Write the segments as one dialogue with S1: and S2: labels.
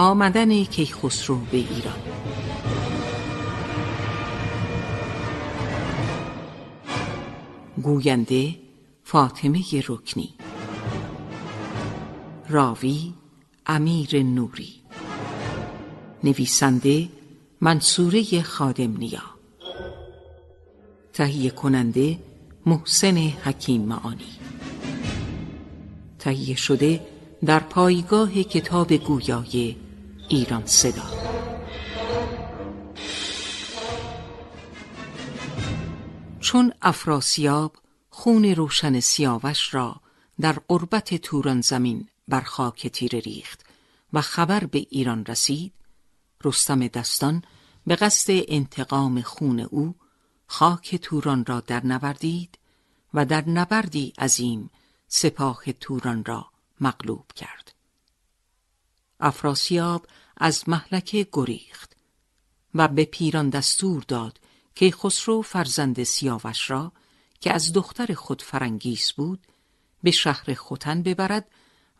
S1: آمدن کیخسرو به ایران. گوینده فاطمه رکنی. راوی امیر نوری. نویسنده منصوره خادم نیا. تهیه کننده محسن حکیم معانی. تهیه شده در پایگاه کتاب گویای ایران صدا. چون افراسیاب خون روشن سیاوش را در قربت توران زمین بر خاک تیره ریخت و خبر به ایران رسید رستم دستان به قصد انتقام خون او خاک توران را در نوردید و در نبردی عظیم سپاه توران را مغلوب کرد. افراسیاب از محلکه گریخت و به پیران دستور داد که خسرو فرزند سیاوش را که از دختر خود فرنگیس بود به شهر خوتن ببرد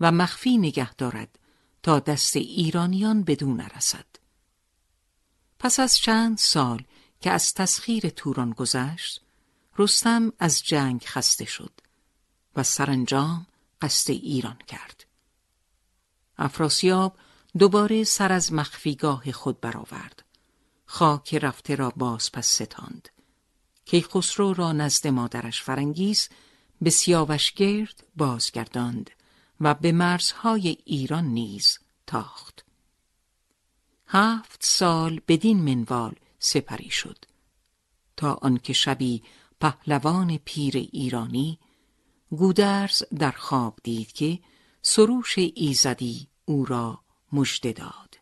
S1: و مخفی نگه دارد تا دست ایرانیان بدون نرسد. پس از چند سال که از تسخیر توران گذشت رستم از جنگ خسته شد و سرانجام قصد ایران کرد. افراسیاب دوباره سر از مخفیگاه خود برآورد. خاک رفته را باز پس ستاند. کیخسرو را نزد مادرش فرنگیس به سیاوشگرد بازگرداند و به مرزهای ایران نیز تاخت. هفت سال بدین منوال سپری شد. تا آنکه شبی پهلوان پیر ایرانی گودرز در خواب دید که سروش ایزدی او را مژده داد.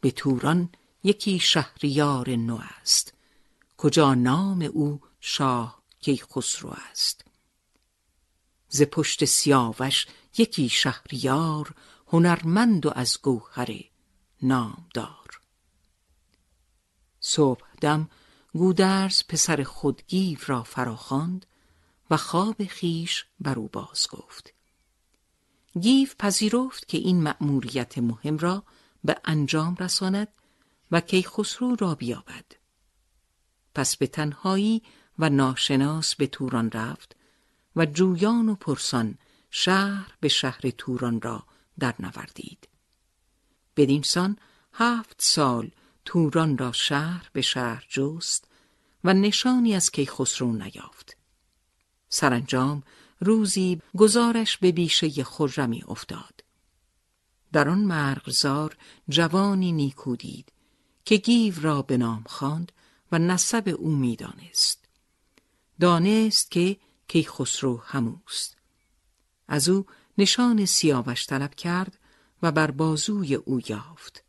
S1: به توران یکی شهریار نو است. کجا نام او شاه کیخسرو است. ز پشت سیاوش یکی شهریار هنرمند و از گوهر نامدار. صبح دم گودرز پسر خود گیو را فراخواند و خواب خیش بر او باز گفت. گیو پذیرفت که این مأموریت مهم را به انجام رساند و کیخسرو را بیابد. پس به تنهایی و ناشناس به توران رفت و جویان و پرسان شهر به شهر توران را در نوردید بدین سان هفت سال توران را شهر به شهر جست و نشانی از کیخسرو نیافت. سرانجام روزی گزارش به بیشه خرمی افتاد. در آن مرغزار جوانی نیکو دید که گیو را به نام خواند و نسب او می‌دانست دانست که کیخسرو هموست. از او نشان سیاوش طلب کرد و بر بازوی او یافت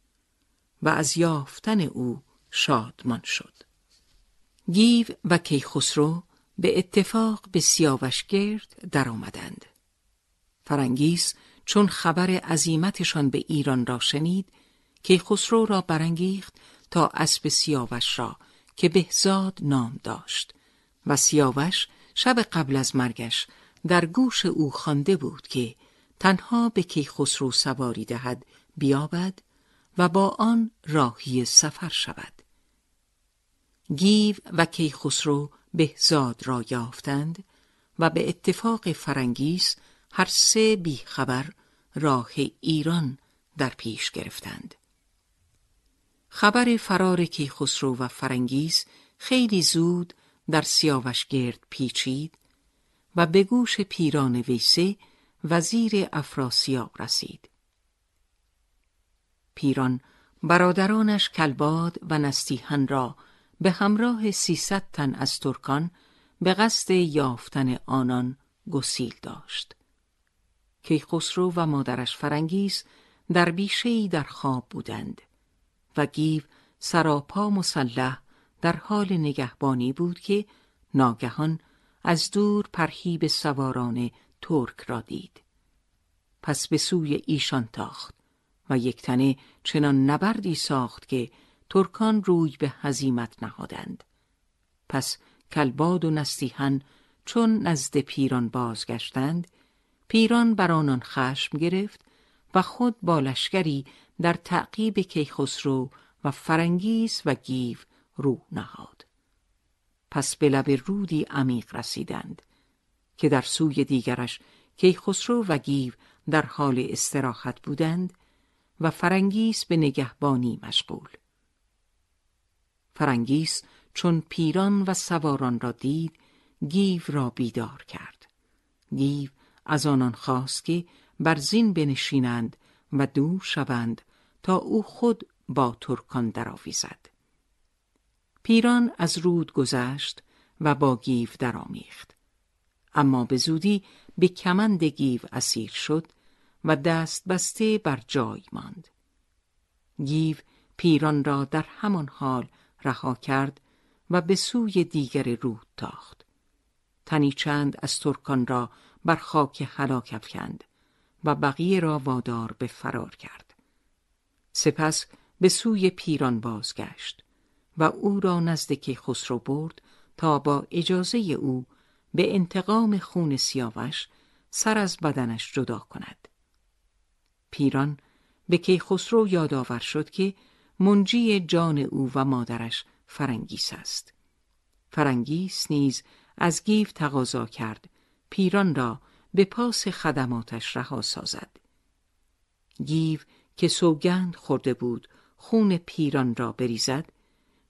S1: و از یافتن او شادمان شد. گیو و کیخسرو به اتفاق به سیاوشگرد در آمدند. فرنگیس چون خبر عظیمتشان به ایران را شنید کیخسرو را برانگیخت تا اسب سیاوش را که بهزاد نام داشت و سیاوش شب قبل از مرگش در گوش او خوانده بود که تنها به کیخسرو سواری دهد بیابد و با آن راهی سفر شود گیو و کیخسرو بهزاد را یافتند و به اتفاق فرنگیس هر سه بیخبر راه ایران در پیش گرفتند. خبر فرار کیخسرو و فرنگیس خیلی زود در سیاوشگرد پیچید و به گوش پیران ویسه وزیر افراسیاب رسید. پیران برادرانش کلباد و نستیهن را به همراه سیصد تن از ترکان به قصد یافتن آنان گسیل داشت. کیخسرو و مادرش فرنگیس در بیشهای در خواب بودند و گیو سراپا مسلح در حال نگهبانی بود که ناگهان از دور پرهیب سواران ترک را دید. پس به سوی ایشان تاخت و یک تنه چنان نبردی ساخت که ترکان روی به هزیمت نهادند. پس کلباد و نستیهن چون نزد پیران بازگشتند پیران بر آنان خشم گرفت و خود با لشکری در تعقیب کیخسرو و فرنگیس و گیو رو نهاد. پس به لب رودی عمیق رسیدند که در سوی دیگرش کیخسرو و گیو در حال استراحت بودند و فرنگیس به نگهبانی مشغول. فرنگیس چون پیران و سواران را دید گیو را بیدار کرد. گیو از آنان خواست که بر زین بنشینند و دور شوند تا او خود با ترکان درآویزد. پیران از رود گذشت و با گیو درآمیخت. اما به زودی به کمند گیو اسیر شد و دست بسته بر جای ماند. گیو پیران را در همان حال رها کرد و به سوی دیگر رود تاخت. تنی چند از ترکان را بر خاک هلاک افکند و بقیه را وادار به فرار کرد. سپس به سوی پیران بازگشت و او را نزد کیخسرو برد تا با اجازه او به انتقام خون سیاوش سر از بدنش جدا کند. پیران به کیخسرو یادآور شد که منجی جان او و مادرش فرنگیس است. فرنگیس نیز از گیو تقاضا کرد. پیران را به پاس خدماتش رها سازد. گیو که سوگند خورده بود خون پیران را بریزد.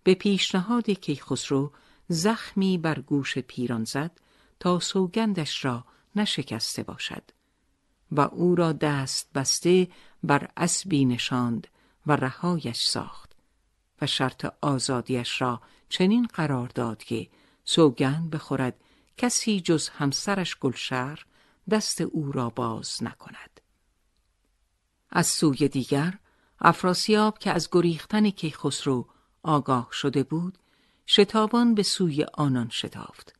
S1: به پیشنهاد کیخسرو زخمی بر گوش پیران زد تا سوگندش را نشکسته باشد و او را دست بسته بر اسبی نشاند و رهایش ساخت و شرط آزادیش را چنین قرار داد که سوگند بخورد کسی جز همسرش گلشر دست او را باز نکند. از سوی دیگر افراسیاب که از گریختن کیخسرو آگاه شده بود شتابان به سوی آنان شتافت.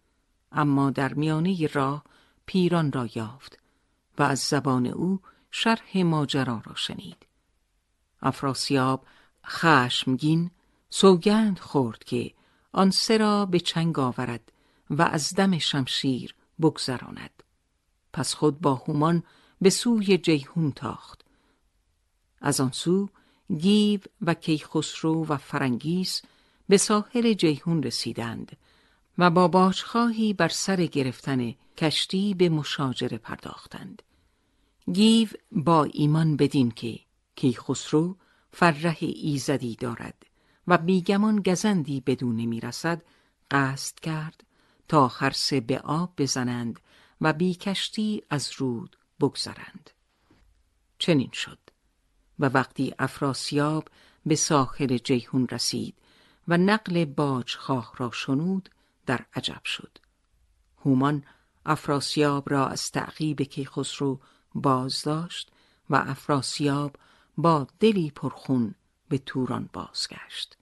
S1: اما در میانه راه پیران را یافت و از زبان او شرح ماجرا را شنید. افراسیاب خشمگین سوگند خورد که آن سه را به چنگ آورد و از دم شمشیر بگذراند. پس خود با هومان به سوی جیهون تاخت. از آن سو گیو و کیخسرو و فرنگیس به ساحل جیهون رسیدند و با باجخواه بر سر گرفتن کشتی به مشاجره پرداختند. گیو با ایمان بدین که کیخسرو فره ایزدی دارد و بیگمان گزندی بدون می‌رسد قصد کرد تا هر سه به آب بزنند و بی کشتی از رود بگذرند. چنین شد و وقتی افراسیاب به ساحل جیهون رسید و نقل باجخواه را شنود در عجب شد. هومان افراسیاب را از تعقیب کیخسرو باز داشت و افراسیاب با دلی پرخون به توران بازگشت.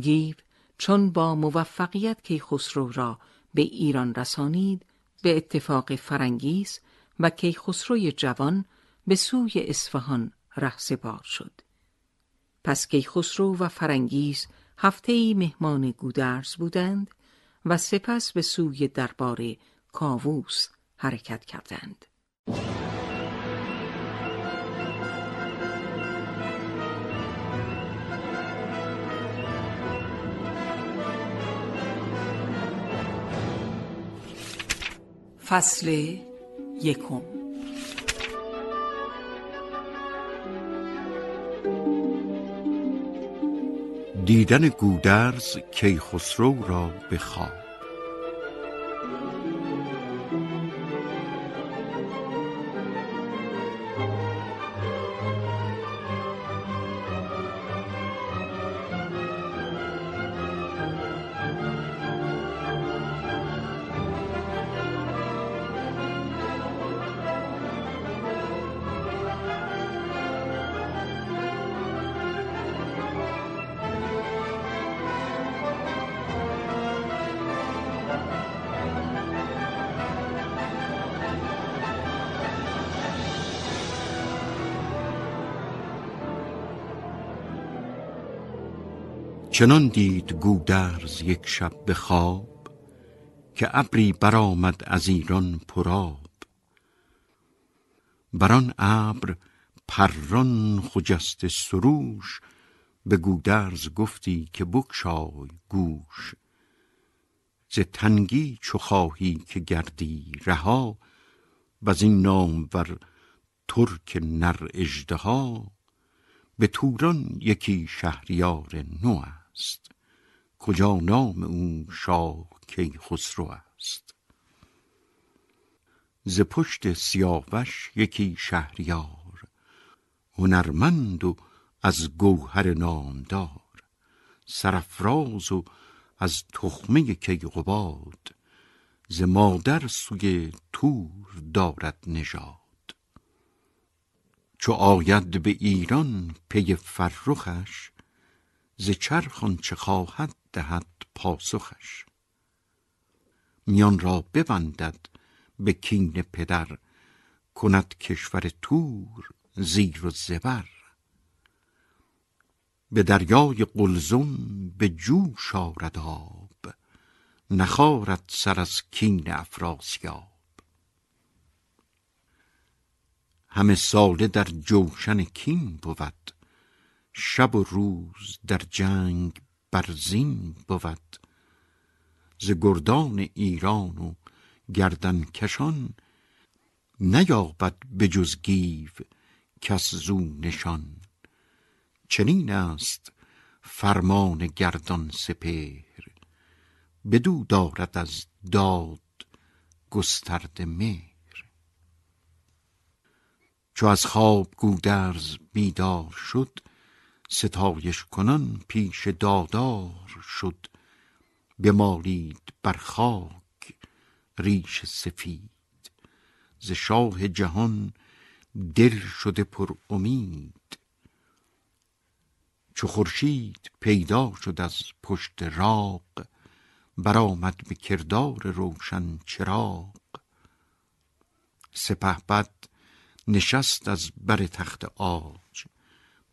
S1: گیو چون با موفقیت کیخسرو را به ایران رسانید به اتفاق فرنگیس و کیخسروی جوان به سوی اصفهان رهسپار شد. پس کیخسرو و فرنگیس هفته ای مهمان گودرز بودند و سپس به سوی دربار کاووس حرکت کردند. فصل یکم.
S2: دیدن گودرز کیخسرو را به چنان دید گودرز یک شب به خواب که ابری برآمد از ایران پراب بران ابر پران خجست سروش به گودرز گفتی که بکشای گوش. ز تنگی چو خواهی که گردی رها و این نامور ترک نر اژدها. به توران یکی شهریار نو است. کجا نام او شاه کیخسرو است؟ ز پشت سیاوش یکی شهریار هنرمند و از گوهر نامدار سرافراز و از تخمه کیقباد ز مادر سوی تور دارد نژاد. چو آید به ایران پی فرخش ز چرخ آنچه خواهد دهد پاسخش. میان را ببندد به کین پدر کند کشور تور زیر و زبر. به دریای قلزم به جوش آرد آب نخارد سر از کین افراسیاب. همه ساله در جوشن کین بود شب و روز در جنگ برزین بود. ز گردان ایران و گردن کشان نیابد به جز گیو کس زو نشان. چنین است فرمان گردان سپهر. بدو دارد از داد گسترده مهر. چو از خواب گودرز بیدار شد ستایش کنان پیش دادار شد. بمالید بر خاک ریش سفید. ز شاه جهان دل شده پر امید. چو خورشید پیدا شد از پشت راغ برآمد به کردار روشن چراغ. سپهبد نشست از بر تخت آج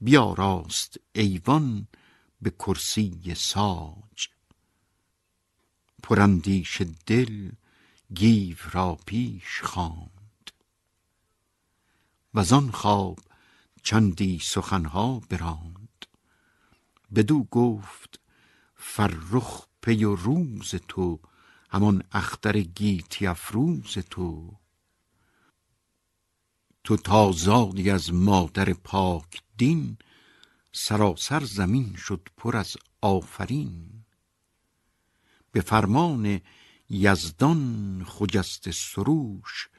S2: بیاراست ایوان به کرسی ساج. پراندیش دل گیو را پیش خواند. وزان خواب چندی سخنها براند. بدو گفت فرخ پی و روز تو همان اختر گیتی افروز تو. تو تا زادی از مادر پاک دین سراسر زمین شد پر از آفرین. به فرمان یزدان خجست سروش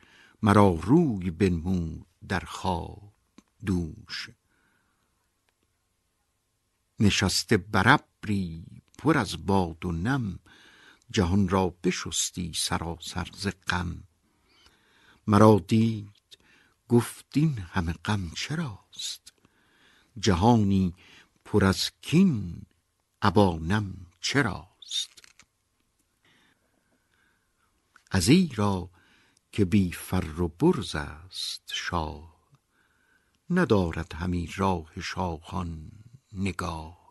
S2: مرا روی بنمود در خواب دوش. نشسته بر ابری پر از باد و نم جهان را بشستی سراسر ز غم. مرا دید گفت این همه غم چراست؟ جهانی پر از کین ابانم چراست؟ ازیرا که بی فر و برز است شاه ندارد همی راه شاهان نگاه.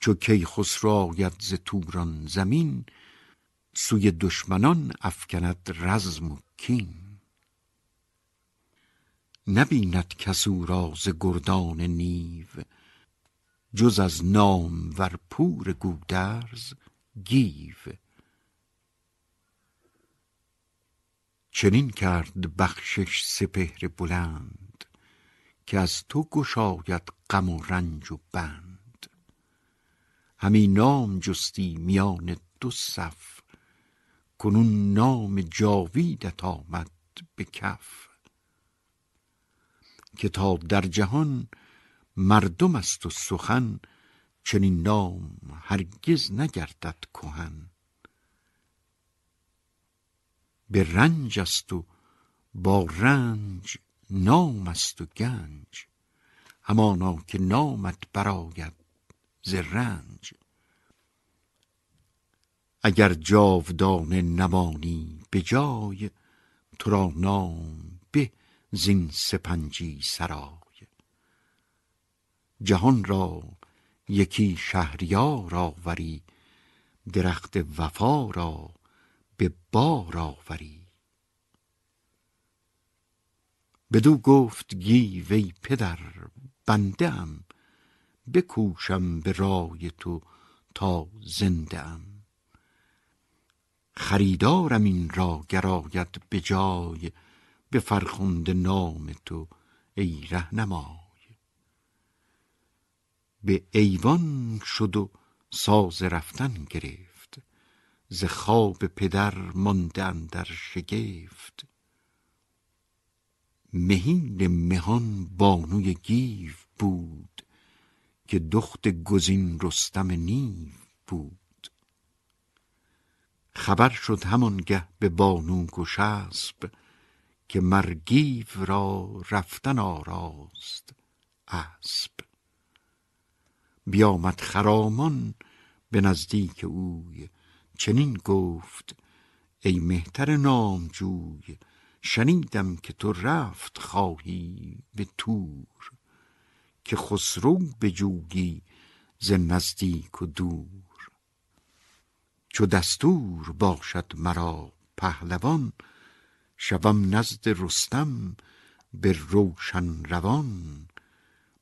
S2: چو کیخسرو آید ز توران زمین سوی دشمنان افکند رزم و کین. نبیند کس او را ز گردان نیو. جز از نامور پور گودرز گیو. چنین کرد بخشش سپهر بلند که از تو گشاید غم و رنج و بند. همی نام جستی میان دو صف کنون نام جاویدت آمد به کف. که تا در جهان مردم است و سخن چنین نام هرگز نگردد کهن. به رنج است و با رنج نام است و گنج. همانا که نامت برآید ز رنج. اگر جاودانه نمانی به جای تو را نام به زین سپنجی سرای. جهان را یکی شهریار آوری درخت وفا را به بار آوری. بدو گفت گیو ای پدر بنده ام بکوشم به رای تو تا زنده ام خریدارم این را گراید به جای به فرخنده نام تو ای رهنمای. به ایوان شد و ساز رفتن گرفت ز خواب پدر مانده در شگفت. مهین مهان بانوی گیو بود که دخت گزین رستم نیو بود. خبر شد همانگه به بانو گشسب که مر گیو را رفتن آراست اسب. بیامد خرامان به نزدیک اوی چنین گفت ای مهتر نامجوی شنیدم که تو رفت خواهی به تور که خسرو بجویی ز نزدیک و دور. چو دستور باشد مرا پهلوان شوم نزد رستم به روشن روان.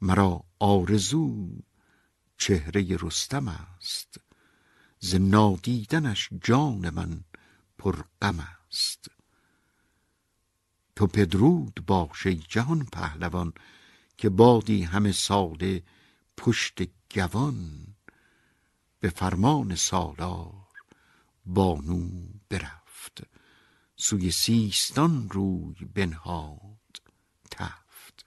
S2: مرا آرزو چهره رستم است. ز نادیدنش جان من پر غم است. تو پدرود باش ای جهان پهلوان که بادی همه ساله پشت گوان. به فرمان سالار بانو برفت. سوی سیستان روی بنهاد تفت.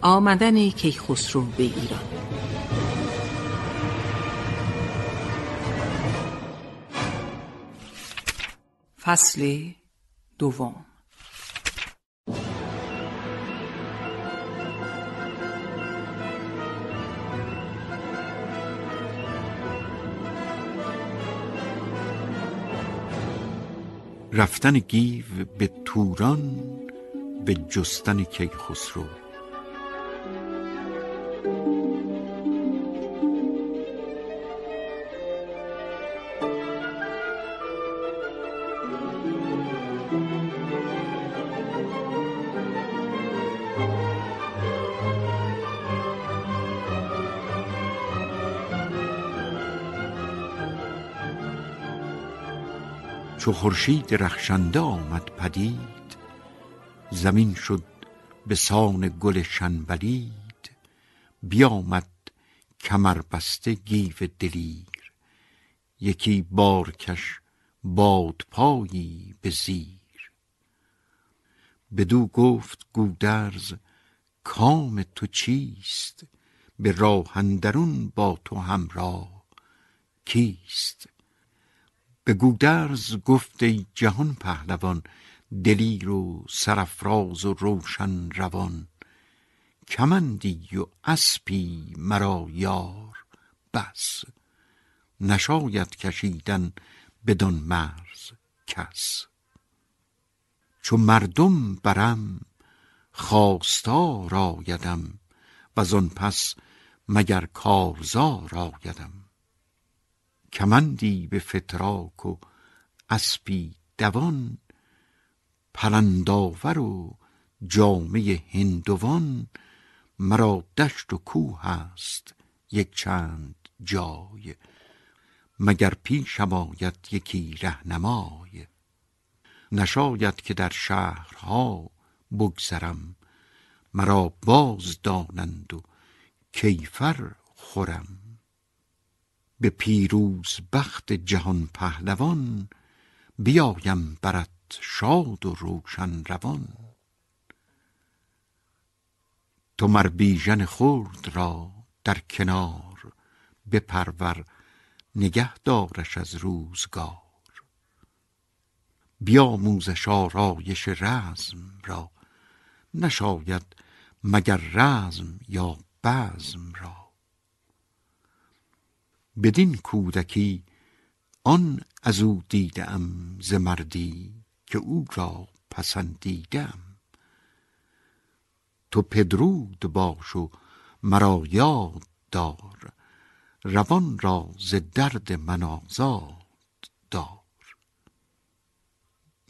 S1: آمدن کیخسرو به ایران. فصل دوم.
S2: رفتن گیو به توران به جستن کیخسرو. چو خورشید رخشنده آمد پدید زمین شد به سان گل شنبلید بیامد کمربسته گیو دلیر. یکی بارکش بادپایی به زیر. بدو گفت گودرز کام تو چیست؟ به راه اندرون با تو همراه کیست؟ به گودرز گفت جهان پهلوان دلیر و سرافراز و روشن روان. کمندی و اسپی مرا یار بس. نشاید کشیدن بدان مرز کس. چو مردم برم خواستار آیدم وزان پس مگر کارزار آیدم. کمندی به فتراک و اسپی دوان پرندآور و جامه هندوان مرا دشت و کوه است یک چند جای. مگر پیشم آید یکی رهنمای؟ نشاید که در شهرها بگذرم. مرا باز دانند و کیفر خورم. به پیروز بخت جهان پهلوان بیایم برت شاد و روشن روان. تو مر بیژن خرد را در کنار بپرور نگه دارش از روزگار. بیاموزش آرایش رزم را نشاید مگر رزم یا بزم را. بدین کودکی آن از او دیده ام ز مردی که او را پسندیدم. تو پدرود باش و مرا یاد دار روان را ز درد من آزاد دار.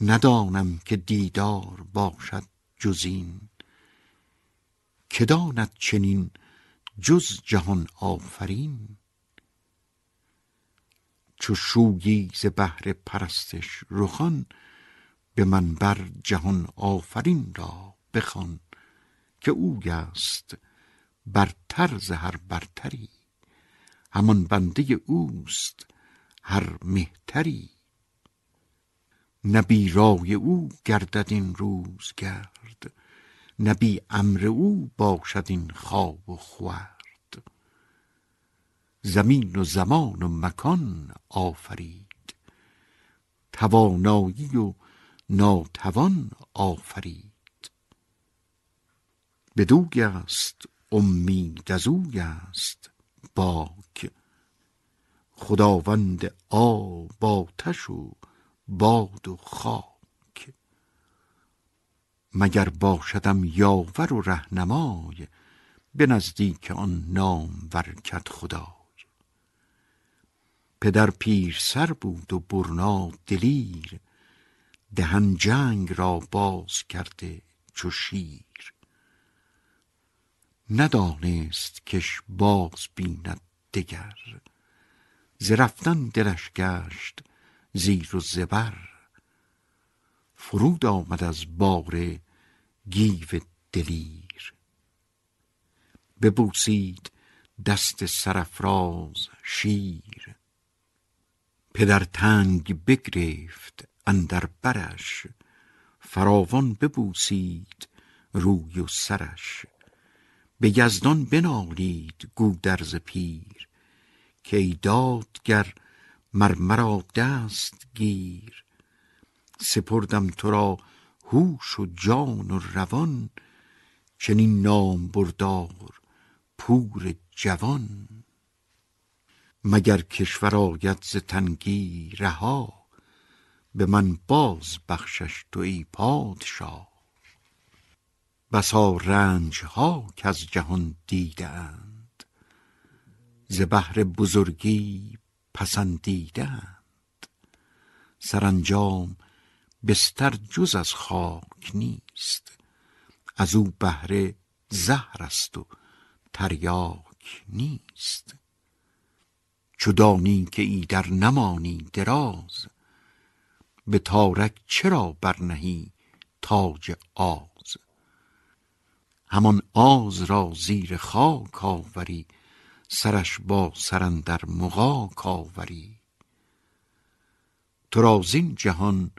S2: ندانم که دیدار باشد جز این که داند چنین جز جهان آفرین. چو شویی ز بهر پرستش رخان به من بر جهان آفرین را بخوان که اوی است برتر ز هر برتری. همان بنده اوست هر مهتری. نه بی رای او گردد این روز گرد نه بی امر او باشد این خواب و خورد. زمین و زمان و مکان آفرید. توانایی و ناتوان آفرید. بدوی است امید از اوی است باک. خداوند آب آتش و باد و خاک. مگر باشدم یاور و رهنمای به نزدیک آن نام ورکت خدای پدر پیر سر بود و برنا دلیر دهن جنگ را باز کرده چو شیر. ندانست کش باز بیند دگر ز دلش گشت زیر و زبر. فرود آمد از باره گیو دلیر. ببوسید دست سرافراز شیر. پدر تنگ بگرفت اندر برش فراوان ببوسید روی و سرش. به یزدان بنالید گودرز پیر که ای دادگر مر مرا دست گیر. سپردم تو را هوش و جان و روان چنین نام بردار پور جوان. مگر کشور آید ز تنگی رها؟ به من باز بخشش تو ای پادشاه. بسا رنج ها کز جهان دیده اند ز بهر بزرگی پسندیده اند سرانجام بستر جز از خاک نیست از او بهره زهر است و تریاک نیست. چو دانی که ایدر نمانی دراز به تارک چرا برنهی تاج آز؟ همان آز را زیر خاک آوری سرش با سر اندر مغاک آوری. تو جهان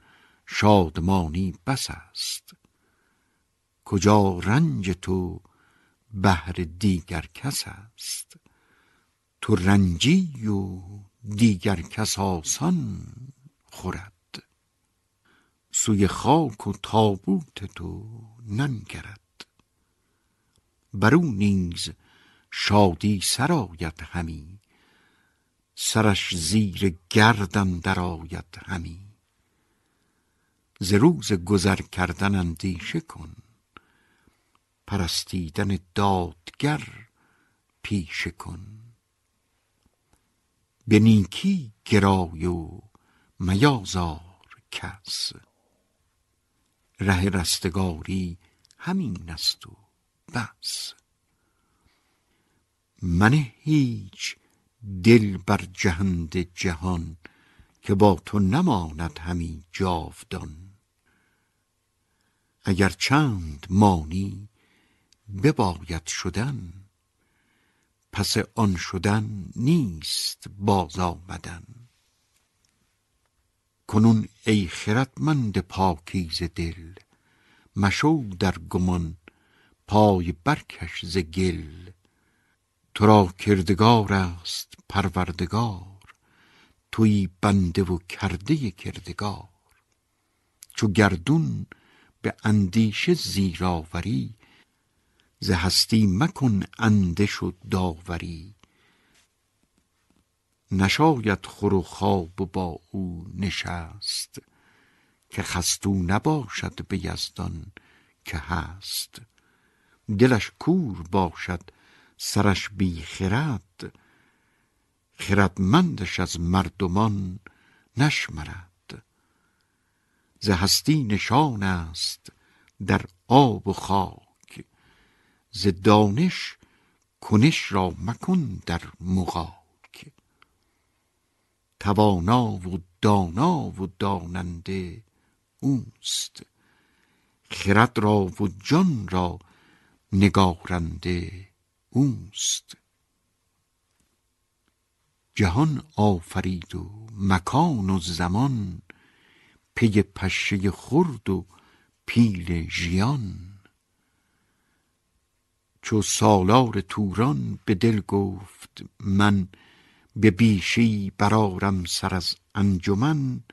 S2: شادمانی بس است کجا رنج تو بهر دیگر کس است؟ تو رنجی و دیگر کس آسان خورد. سوی خاک و تابوت تو ننگرد. برو نیز شادی سرایت همی سرش زیر گردن درآید همی. ز روز گذر کردن اندیشه کن پرستیدن دادگر پیشه کن. به نیکی گرای و میازار کس. ره رستگاری همین است و بس. من هیچ دل بر جهند جهان که با تو نماند همی جاودان. اگر چند مانی بباید شدن پس آن شدن نیست باز آمدن. کنون ای خردمند پاکیز دل مشو در گمان پای برکش ز گل. تو را کردگار است پروردگار توی بنده و کرده کردگار. چو گردون به اندیشه زیر آوری ز هستی مکن اندش و داوری. نشاید خور و خواب با او نشست که خستو نباشد به یزدان که هست. دلش کور باشد سرش بی خرد خردمندش از مردمان نشمرد. ز هستی نشان است در آب و خاک ز دانش کنش را مکن در مغاک. توانا و دانا و داننده اوست. خرد را و جان را نگارنده اوست. جهان آفرید و مکان و زمان پی پشه خرد و پیل ژیان. چو سالار توران به دل گفت من به بیشی برارم سر از انجمن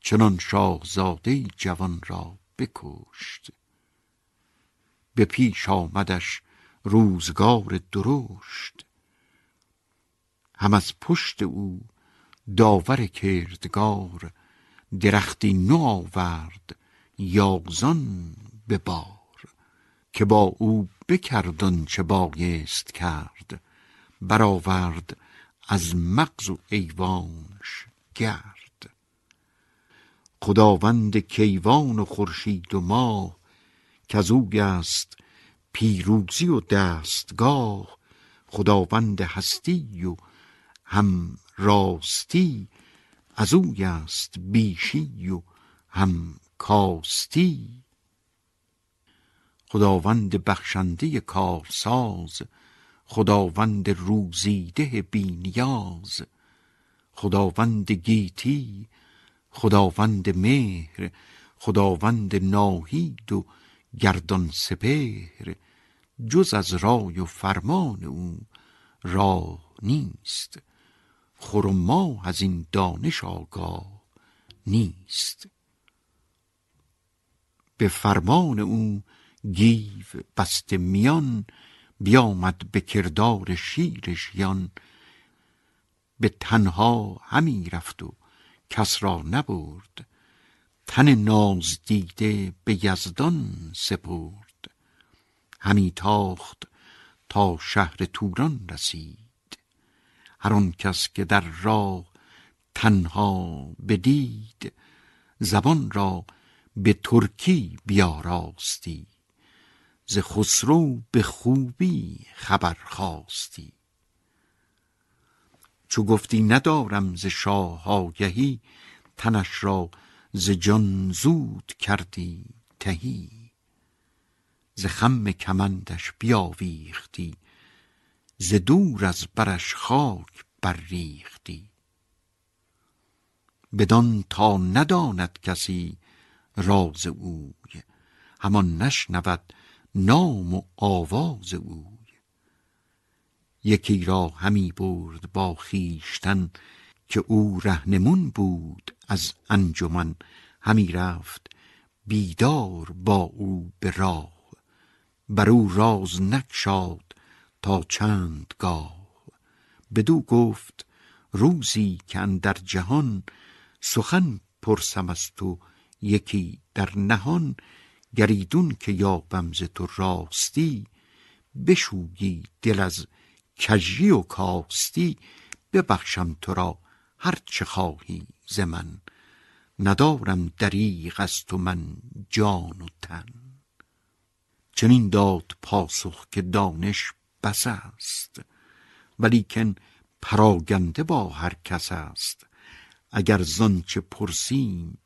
S2: چنان شاهزاده جوان را بکشت. به پیش آمدش روزگار درشت هم از پشت او داور کردگار درختی نو آورد یازان به بار که با او بکرد چه بایست کرد برآورد از مغز و ایوانش گرد. خداوند کیوان و خورشید و ماه کزوی است پیروزی و دستگاه. خداوند هستی و هم راستی از اوی است بیشی و هم کاستی خداوند بخشنده کارساز خداوند روزیده بینیاز خداوند گیتی خداوند مهر خداوند ناهید و گردان سپهر جز از رای و فرمان او راه نیست. ماه از این دانش آگاه نیست. به فرمان او گیو بست میان بیامد به کردار شیر ژیان به تنها همی رفت و کس را نبرد تن ناز دیده به یزدان سپرد. همی تاخت تا شهر توران رسید. هر آن کس که در راه تنها بدید زبان را به ترکی بیاراستی ز خسرو به خوبی خبر خواستی. چو گفتی ندارم ز شاه آگهی تنش را ز جان زود کردی تهی. ز خم کمندش بیاویختی ز دور از برش خاک برریختی. بدان تا نداند کسی راز اوی همان نشنود نام و آواز اوی. یکی را همی برد با خیشتن که او رهنمون بود از انجمن. همی رفت بیدار با او به راه. بر او راز نکشاد تا چند گاه. بدو گفت روزی که در جهان سخن پرسم از تو یکی در نهان گریدون که یابم ز تو راستی بشویی دل از کژی و کاستی ببخشم تو را هر چه خواهی ز من. ندارم دریغ از تو من جان و تن. چنین داد پاسخ که دانش بس است ولیکن پراگنده با هر کس است. اگر زانچه پرسیم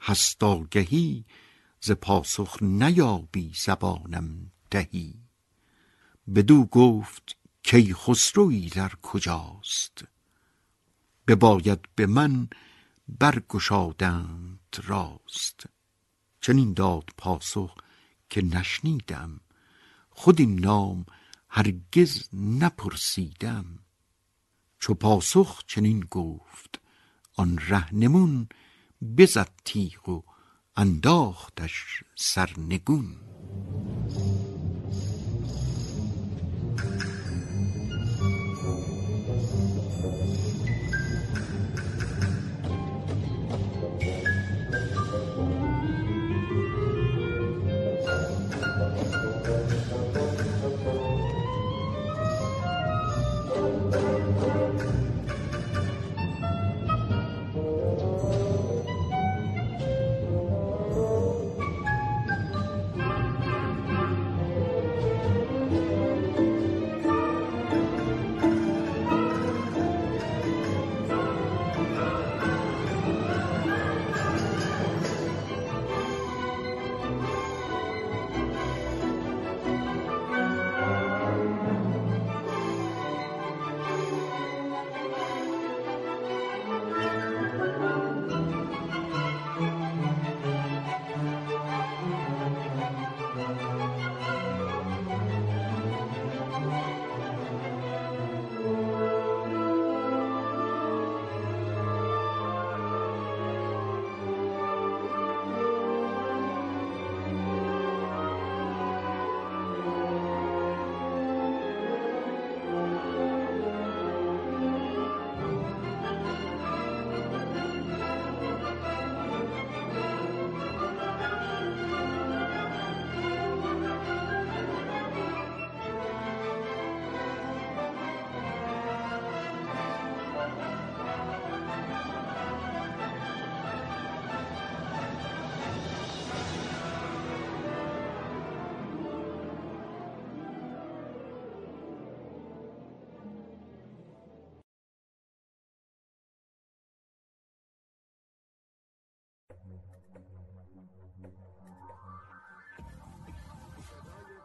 S2: هست آگهی ز پاسخ نیابی زبانم دهی. بدو گفت کی خسروی در کجاست؟ بباید به من برگشادند راست. چنین داد پاسخ که نشنیدم. خود این نام هرگز نپرسیدم. چو پاسخ چنین گفت آن رهنمون بزد تیغ و انداختش سرنگون.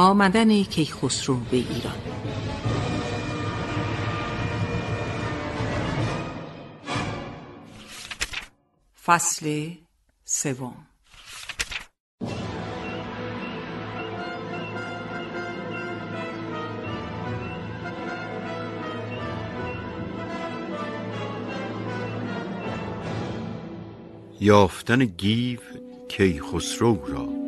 S1: آمدن کیخسرو به ایران. فصل سوم.
S2: یافتن گیو کیخسرو را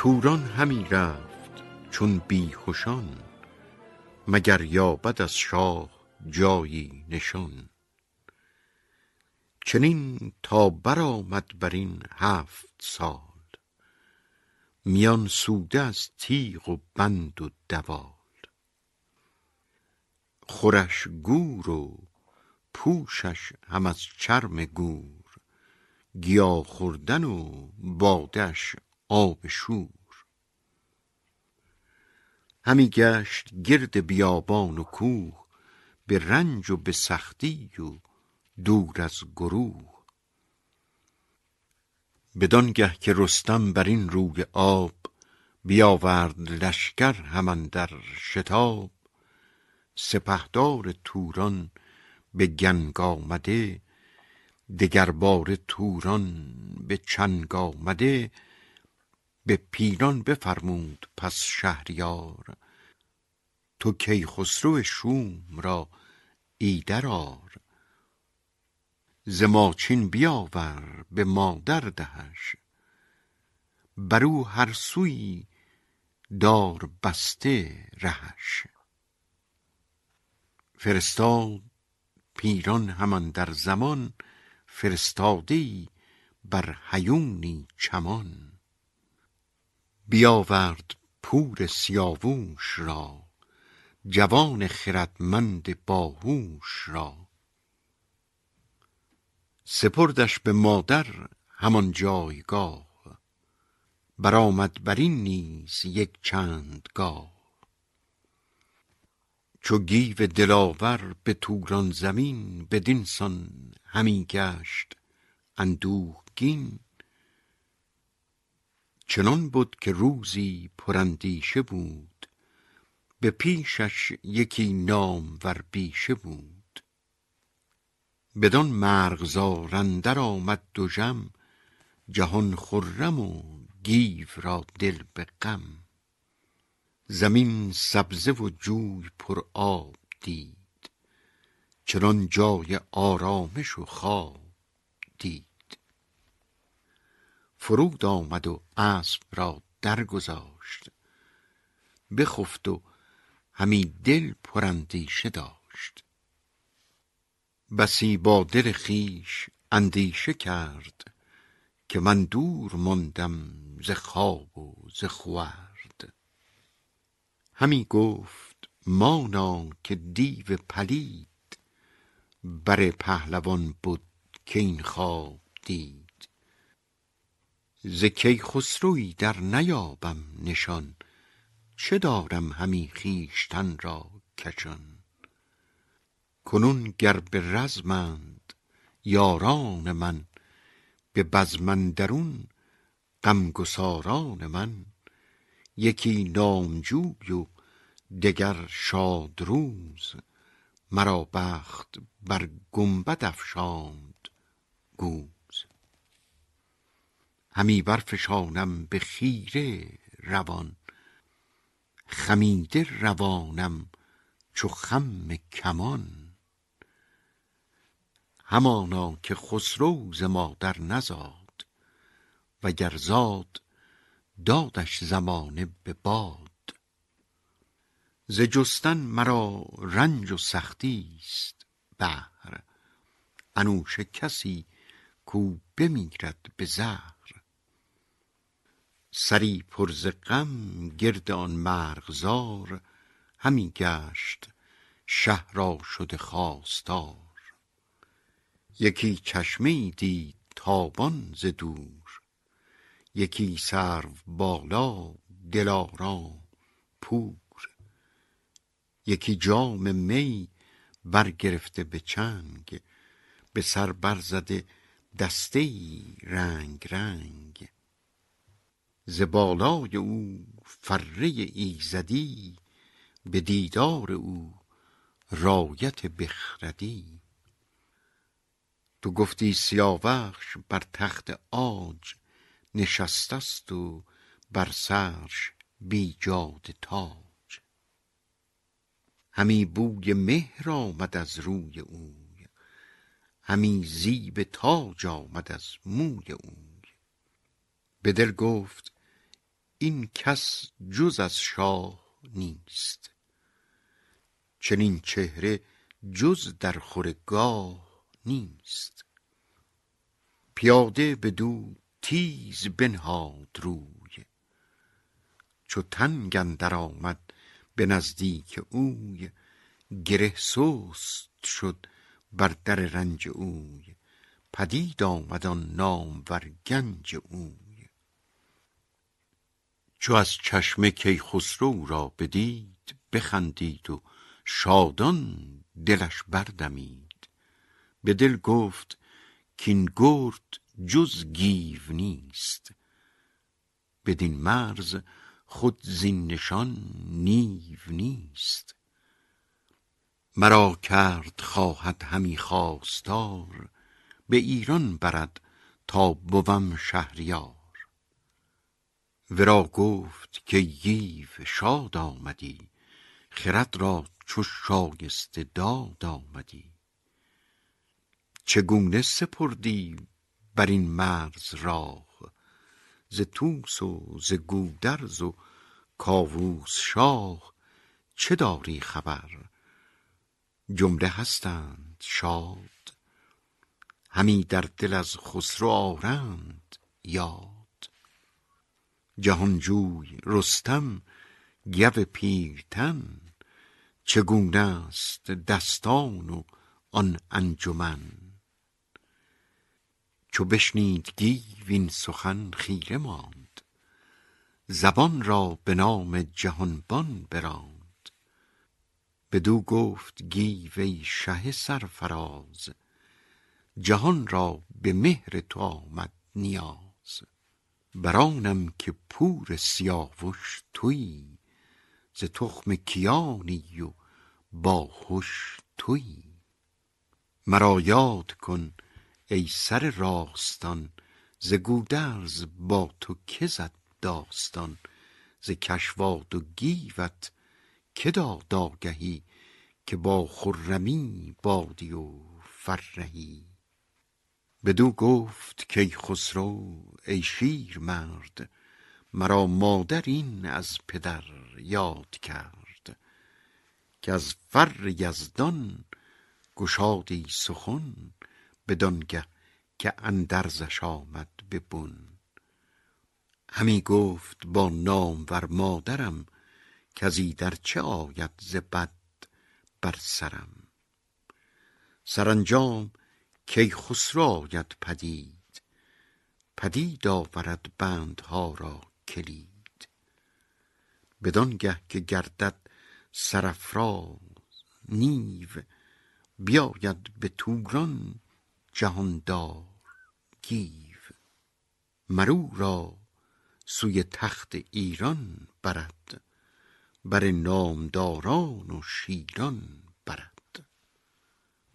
S2: توران همی رفت چون بیهوشان مگر یابد از شاه جایی نشان. چنین تا برآمد بر این هفت سال میان سوده از تیغ و بند و دوال. خورش گور و پوشش هم از چرم گور گیا خوردن و بادش آب شور. همی گشت گرد بیابان و کوه به رنج و به سختی و دور از گروه. بدانگه که رستم بر این روی آب بیاورد لشکر هم در شتاب. سپهدار توران به گنگ آمده دگر باره توران به چنگ آمده. به پیلان بفرمود پس شهریار. تو کیخسرو شوم را ایدر آر. ز ماچین بیاور به مادر دهش. برو هر سویی دار بسته رهش. فرستاد پیران همان در زمان فرستاده ای بر هیونی چمان. بیاورد پور سیاووش را جوان خردمند باهوش را. سپردش به مادر همان جایگاه برآمد بر این نیز یک چند گاه چو گیو دلاور به توران زمین بدین سان همی گشت اندوهگین چنان بد که روزی پراندیشه بود. به پیشش یکی نامور بیشه بود. بدان مرغزار اندر آمد دژم جهان خرم و گیو را دل به غم. زمین سبزه و جوی پر آب دید چنان جای آرامش و خواب دید. فرود آمد و اسب را در گذاشت بخفت و همی دل پراندیشه داشت. بسی با دل خویش اندیشه کرد که من دور ماندم ز خواب و ز خورد. همی گفت مانا که دیو پلید بر پهلوان بد که این خواب دید. ز کیخسروی در نیابم نشان چه دارم همی خویشتن را کشان؟ کنون گر به رزمند یاران من به بزم اندرون غمگساران من یکی نامجوی و دگر شادروز مرا بخت بر گنبد افشاند گوز همی برفشانم به خیره روان. خمیده روانم چو خم کمان. همانا که خسرو ز مادر نزاد وگر زاد دادش زمانه به باد. ز جستن مرا رنج و سختی است بهر انوشه کسی کو بمیرد به زهر. سری پر ز غم گرد آن مرغزار همی گشت شده خواستار. یکی چشمه دید تابان ز دور یکی سرو بالا دلارام پور یکی جام می برگرفته به چنگ به سر برزده دسته رنگ رنگ. ز بالای او فره ایزدی به دیدار او رایت بخردی. تو گفتی سیاوخش بر تخت عاج نشسته است و بر سرش بیجاده تاج. همی بوی مهر آمد از روی اوی همی زیب تاج آمد از موی اوی. به دل گفت این کس جز از شاه نیست. چنین چهره جز در خورگاه نیست. پیاده بدو تیز بنهاد روی. چو تنگ اندر آمد به نزدیک اوی گره سست شد بر در رنج اوی. پدید آمد آن نامور گنج اوی. چو از چشم کیخسرو را بدید بخندید و شادان دلش بردمید. به دل گفت کین گرد جز گیو نیست. بدین مرز خود زین نشان نیو نیست. مرا کرد خواهد همی خواستار به ایران برد تا بوم شهریار. ورا گفت که گیو شاد آمدی خرد را چو شایسته داد آمدی. چگونه سپردی بر این مرز راه؟ ز طوس و ز گودرز و کاووس شاه چه داری خبر؟ جمله هستند شاد همی در دل از خسرو آرند یاد. جهانجوی رستم گو پیلتن چگونه است دستان و آن انجمن؟ چو بشنید گیو این سخن خیره ماند زبان را به نام جهانبان براند. بدو گفت گیو ای شه سرفراز جهان را به مهر تو آمد نیاز. برآنم که پور سیاوش تویی ز تخم کیانی و باهوش تویی مرا یاد کن ای سر راستان ز گودرز با تو که زد داستان ز کشواد و گیوت که داد آگهی که با خرمی بادی و فرهی. بدو گفت کیخسرو ای شیرمرد مرا مادر این از پدر یاد کرد که از فر یزدان گشادی سخن بدانگه که اندرزش آمد به بن. همی گفت با نامور مادرم کزی در چه آید ز بد بر سرم. سرانجام کیخسرو آید پدید پدید آورد بندها را کلید. بدانگه که گردد سرافراز نیو بیاید به توران جهاندار گیو. مر او را سوی تخت ایران برد بر نامداران و شیران برد.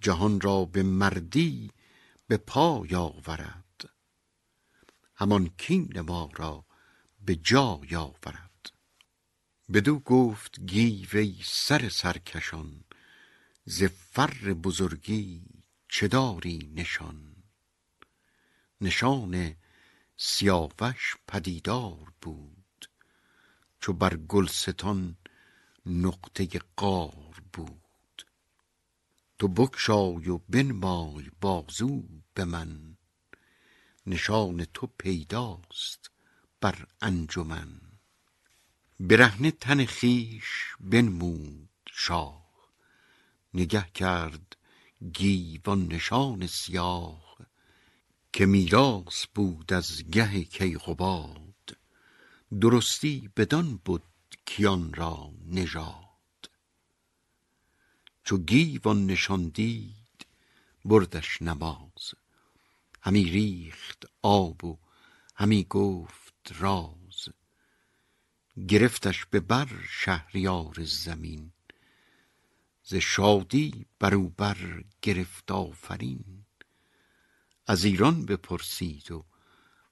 S2: جهان را به مردی به پای آورد همان کین ما را به جای آورد بدو گفت گیو ای سر سرکشان ز فر بزرگی چه داری نشان؟ نشان سیاوش پدیدار بود چو بر گلستان نقطه قار بود. تو بگشای و بنمای بازو به من. نشان تو پیداست بر انجمن. برهنه تن خویش بنمود شاه. نگه کرد گیو آن نشان سیاه. که میراث بود از گه کیقباد. درستی بدان بد کیان را نژاد. چو گیو آن نشان دید بردش نماز. همی ریخت آب و همی گفت راز. گرفتش به بر شهریار زمین. ز شادی بر او بر گرفت آفرین. از ایران بپرسید و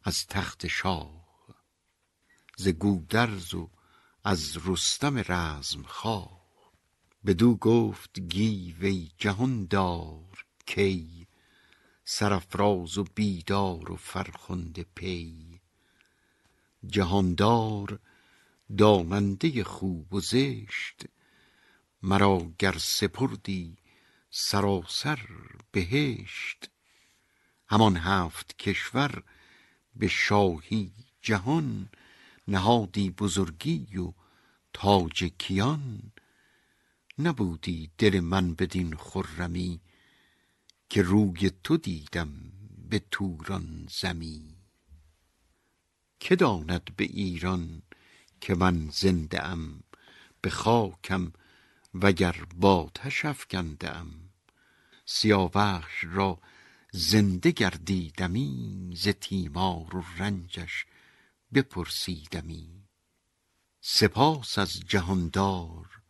S2: از تخت شاه. ز گودرز و از رستم رزمخواه. بدو گفت گیو ای جهاندار کی سرافراز و بیدار و فرخنده پی. جهاندار داننده خوب و زشت مرا گر سپردی سراسر بهشت. همان هفت کشور به شاهی جهان نهادی بزرگی و تاج کیان. نبودی دل من بدین خرمی که روی تو دیدم به توران زمی. که داند به ایران که من زنده ام به خاکم وگر باتش افکنده ام؟ سیاوخش را زنده گردیدمی ز تیمار و رنجش بپرسیدمی. سپاس از جهاندار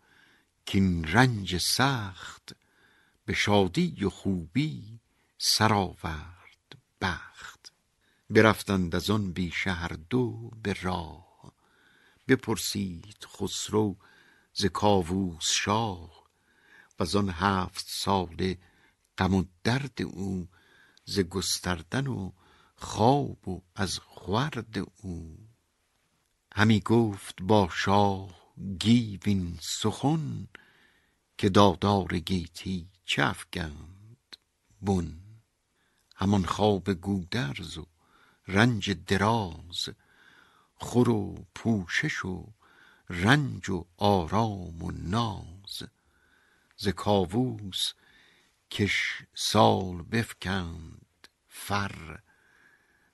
S2: کین رنج سخت به شادی و خوبی سرآورد بخت. برفتند از آن بی شهر دو به راه. بپرسید خسرو ز کاووس شاه و آن هفت ساله غم و درد او ز گستردن و خواب و از خورد او. همی گفت با شاه گیو این سخن که دادار گیتی چه افگند؟ بن همان خواب گودرز و رنج دراز خور و پوشش و رنج و آرام و ناز. ز کاووس کش سال بفکند فر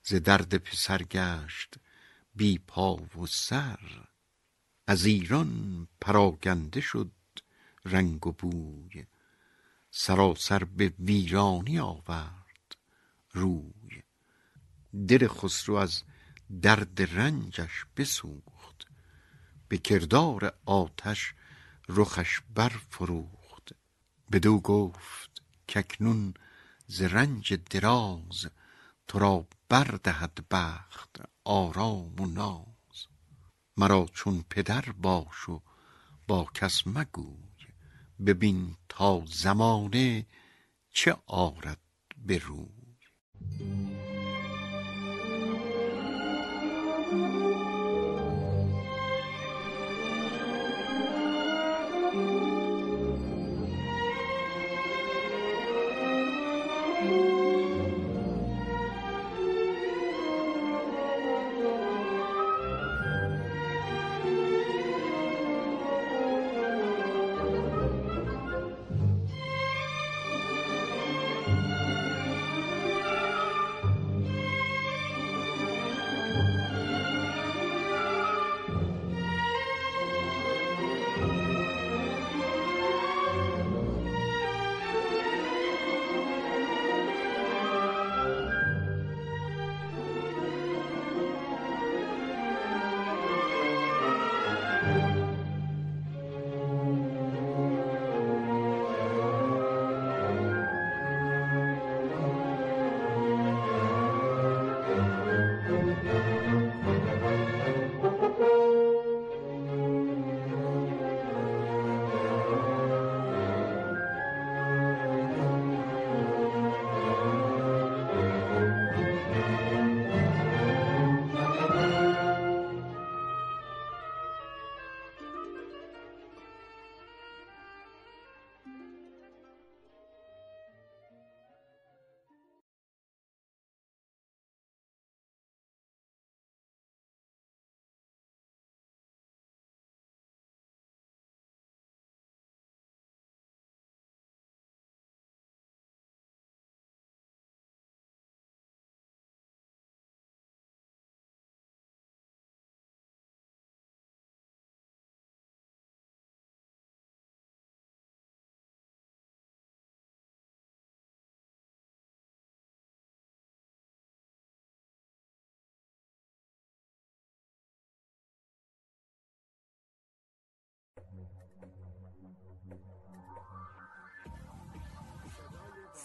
S2: ز درد پسر گشت بی پا و سر. از ایران پراگنده شد رنگ و بوی. سراسر به ویرانی آورد روی. دل خسرو از درد رنجش بسوخت. به کردار آتش رخش برفروخت. بدو گفت کاکنون ز رنج دراز تو را بردهد بخت آرام و ناز. مرا چون پدر باش و با کس مگوی. ببین تا زمانه چه آرد به روی.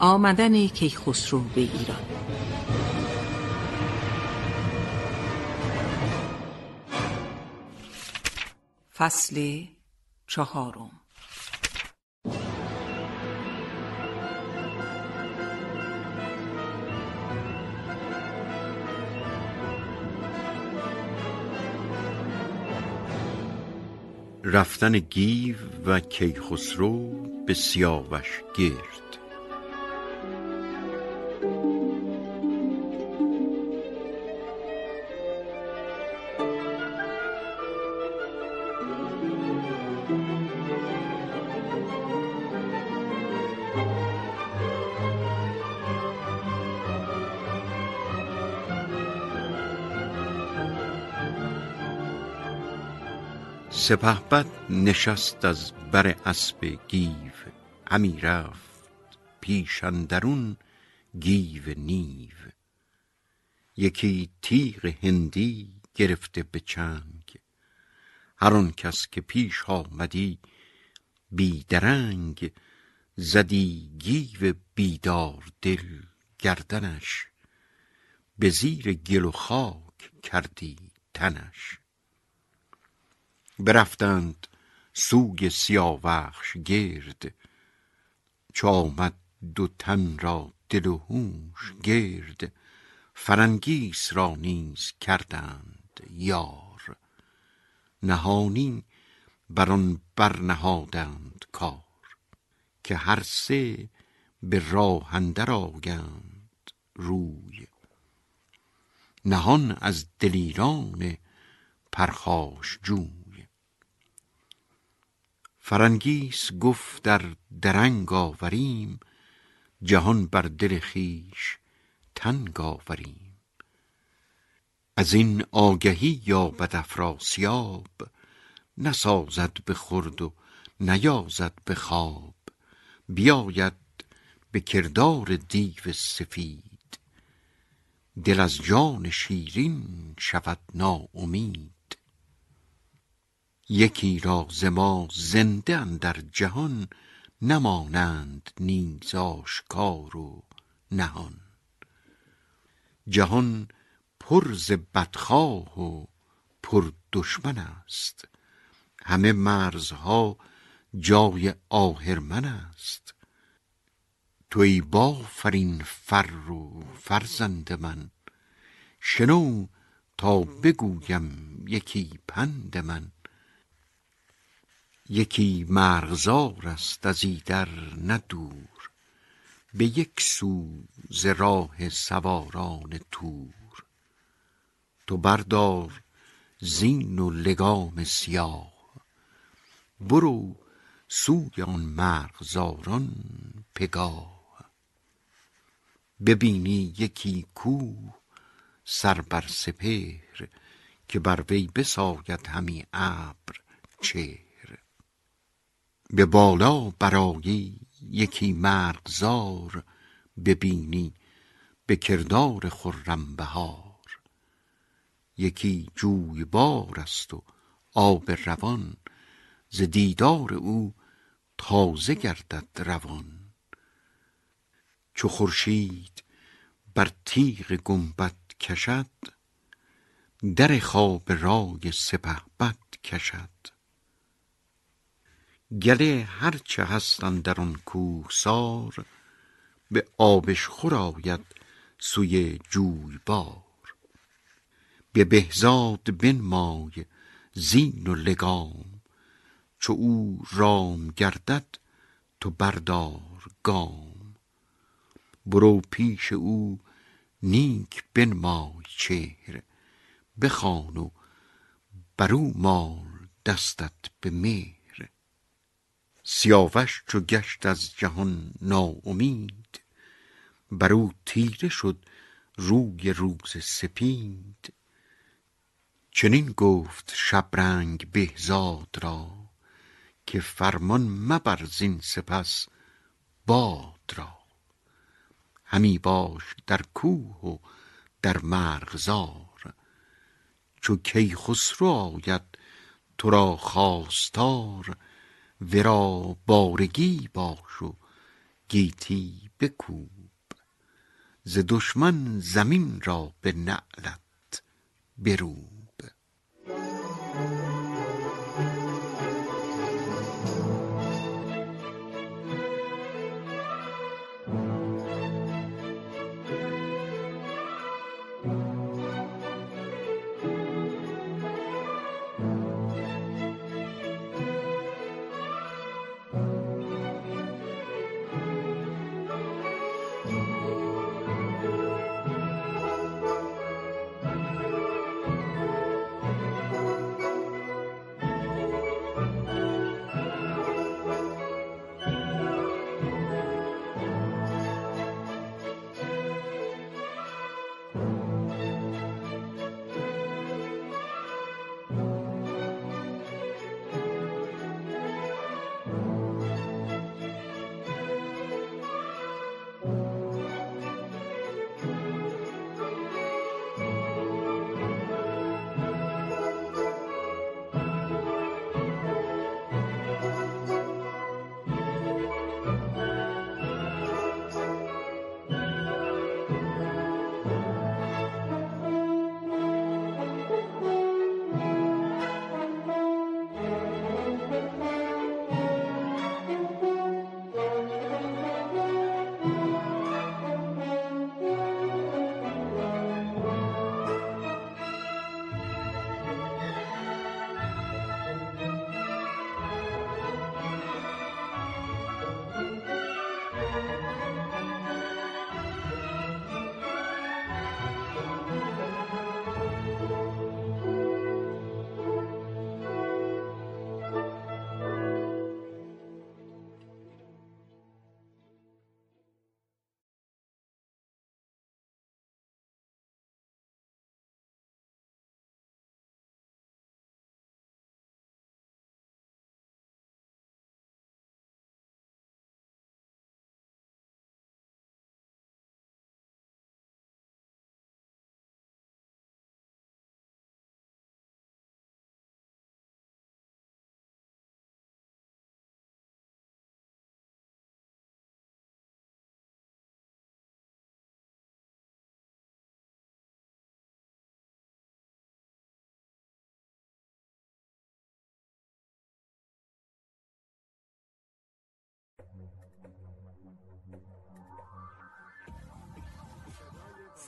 S1: آمدن کیخسرو به ایران. فصل چهارم.
S2: رفتن گیو و کیخسرو به سیاوش گرد. سپهبد نشست از بر اسب گیو. همی رفت پیش اندرون گیو نیو. یکی تیغ هندی گرفته به چنگ. هر کس که پیش آمدی بی درنگ زدی گیو بیدار دل گردنش. به زیر گل و خاک کردی تنش. برفتند. سوی سیاوخش گرد. چو آمد دو تن را دل و هوش گرد. فرنگیس را نیز کردند یار. نهانی بر آن برنهادند کار. که هر سه به راه اندر آگند روی. نهان از دلیران پرخاش جوی. فرنگیس گفت در درنگ آوریم جهان بر دل خویش تنگ آوریم. از این آگهی یابد افراسیاب نسازد به خورد و نیازد به خواب. بیاید به کردار دیو سفید دل از جان شیرین شود ناامید. یکی را ز ما زنده اندر جهان نمانند نیز آشکار و نهان. جهان پر ز بدخواه و پر دشمن است. همه مرزها جای آهرمن است. توی بافرین فر و فرزند من شنو تا بگویم یکی پند من. یکی مرغزار است از ایدر نه دور به یک سو ز راه سواران تور. تو بردار زین و لگام سیاه برو سوی آن مرغزاران پگاه. ببینی یکی کوه سر بر سپهر که بر وی بساید همی ابر چهر. به بالا برآیی یکی مرغزار ببینی به کردار خرم بهار یکی جویبار است و آب روان ز دیدار او تازه گردد روان. چو خورشید بر تیغ گنبد کشد در خواب رای سپهبد کشد. گله هرچه هست اندر آن کوهسار به آبشخور آید سوی جویبار. به بهزاد بنمای زین و لگام چو او رام گردد تو بردار گام. برو پیش او نیک بنمای چهر بخوان و بر او مال دستت به مهر. سیاوش چو گشت از جهان ناامید. بر او تیره شد روی روز سپید. چنین گفت شبرنگ بهزاد را که فرمان مبر زین سپس باد را. همی باش در کوه و در مرغزار. چو کی خسرو آید تو را خواستار ورا بارگی باش و گیتی بکوب. ز دشمن زمین را به نعلت بروب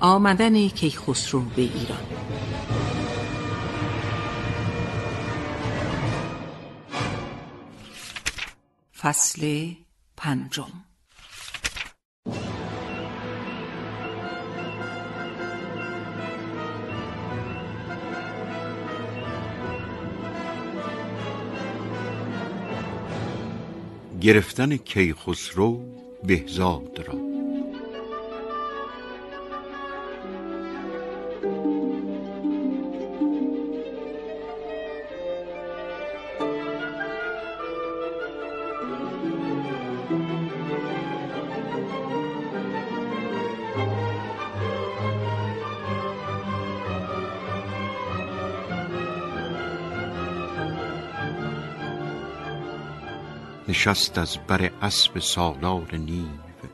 S1: آمدن کیخسرو به ایران. فصل پنجم.
S2: گرفتن کیخسرو بهزاد را. نشست از بر اسب سالار نیو.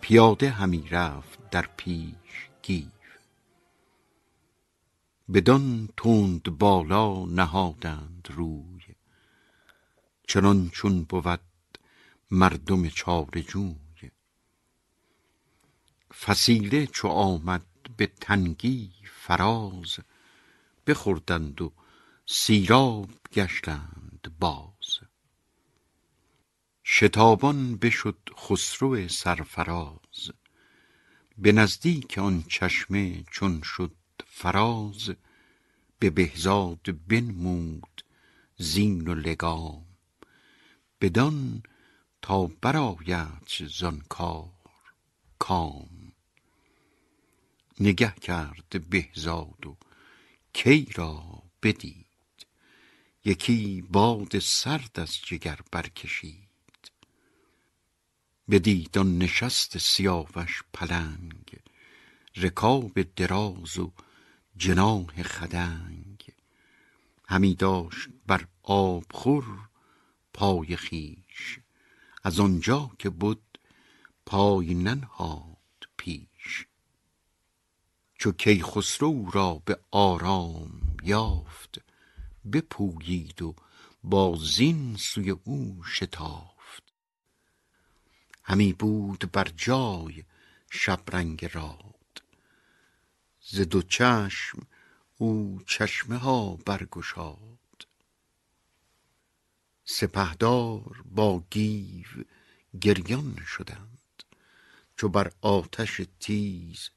S2: پیاده همی رفت در پیش گیو. بدان تند بالا نهادند روی. چنان چون بود مردم چاره جوی فسیله چو آمد به تنگی فراز بخوردند و سیراب گشتند باز. شتابان بشد خسرو سرفراز. به نزدیک آن چشمه چون شد فراز به بهزاد بنمود زین و لگام. بدان تا برآید زان کار کام. نگه کرد بهزاد و کی را بدید؟ یکی باد سرد از جگر برکشید. بدید آن نشست سیاوش پلنگ رکاب دراز و جناح خدنگ. همی داشت بر آبخور پای خویش از آنجا که بد پای ننهاد پیش. چو کیخسرو را به آرام یافت بپویید و با زین سوی او شتافت همی بود بر جای شبرنگ راد. ز دو چشم او چشمه ها برگشاد. سپهدار با گیو گریان شدند چو بر آتش تیز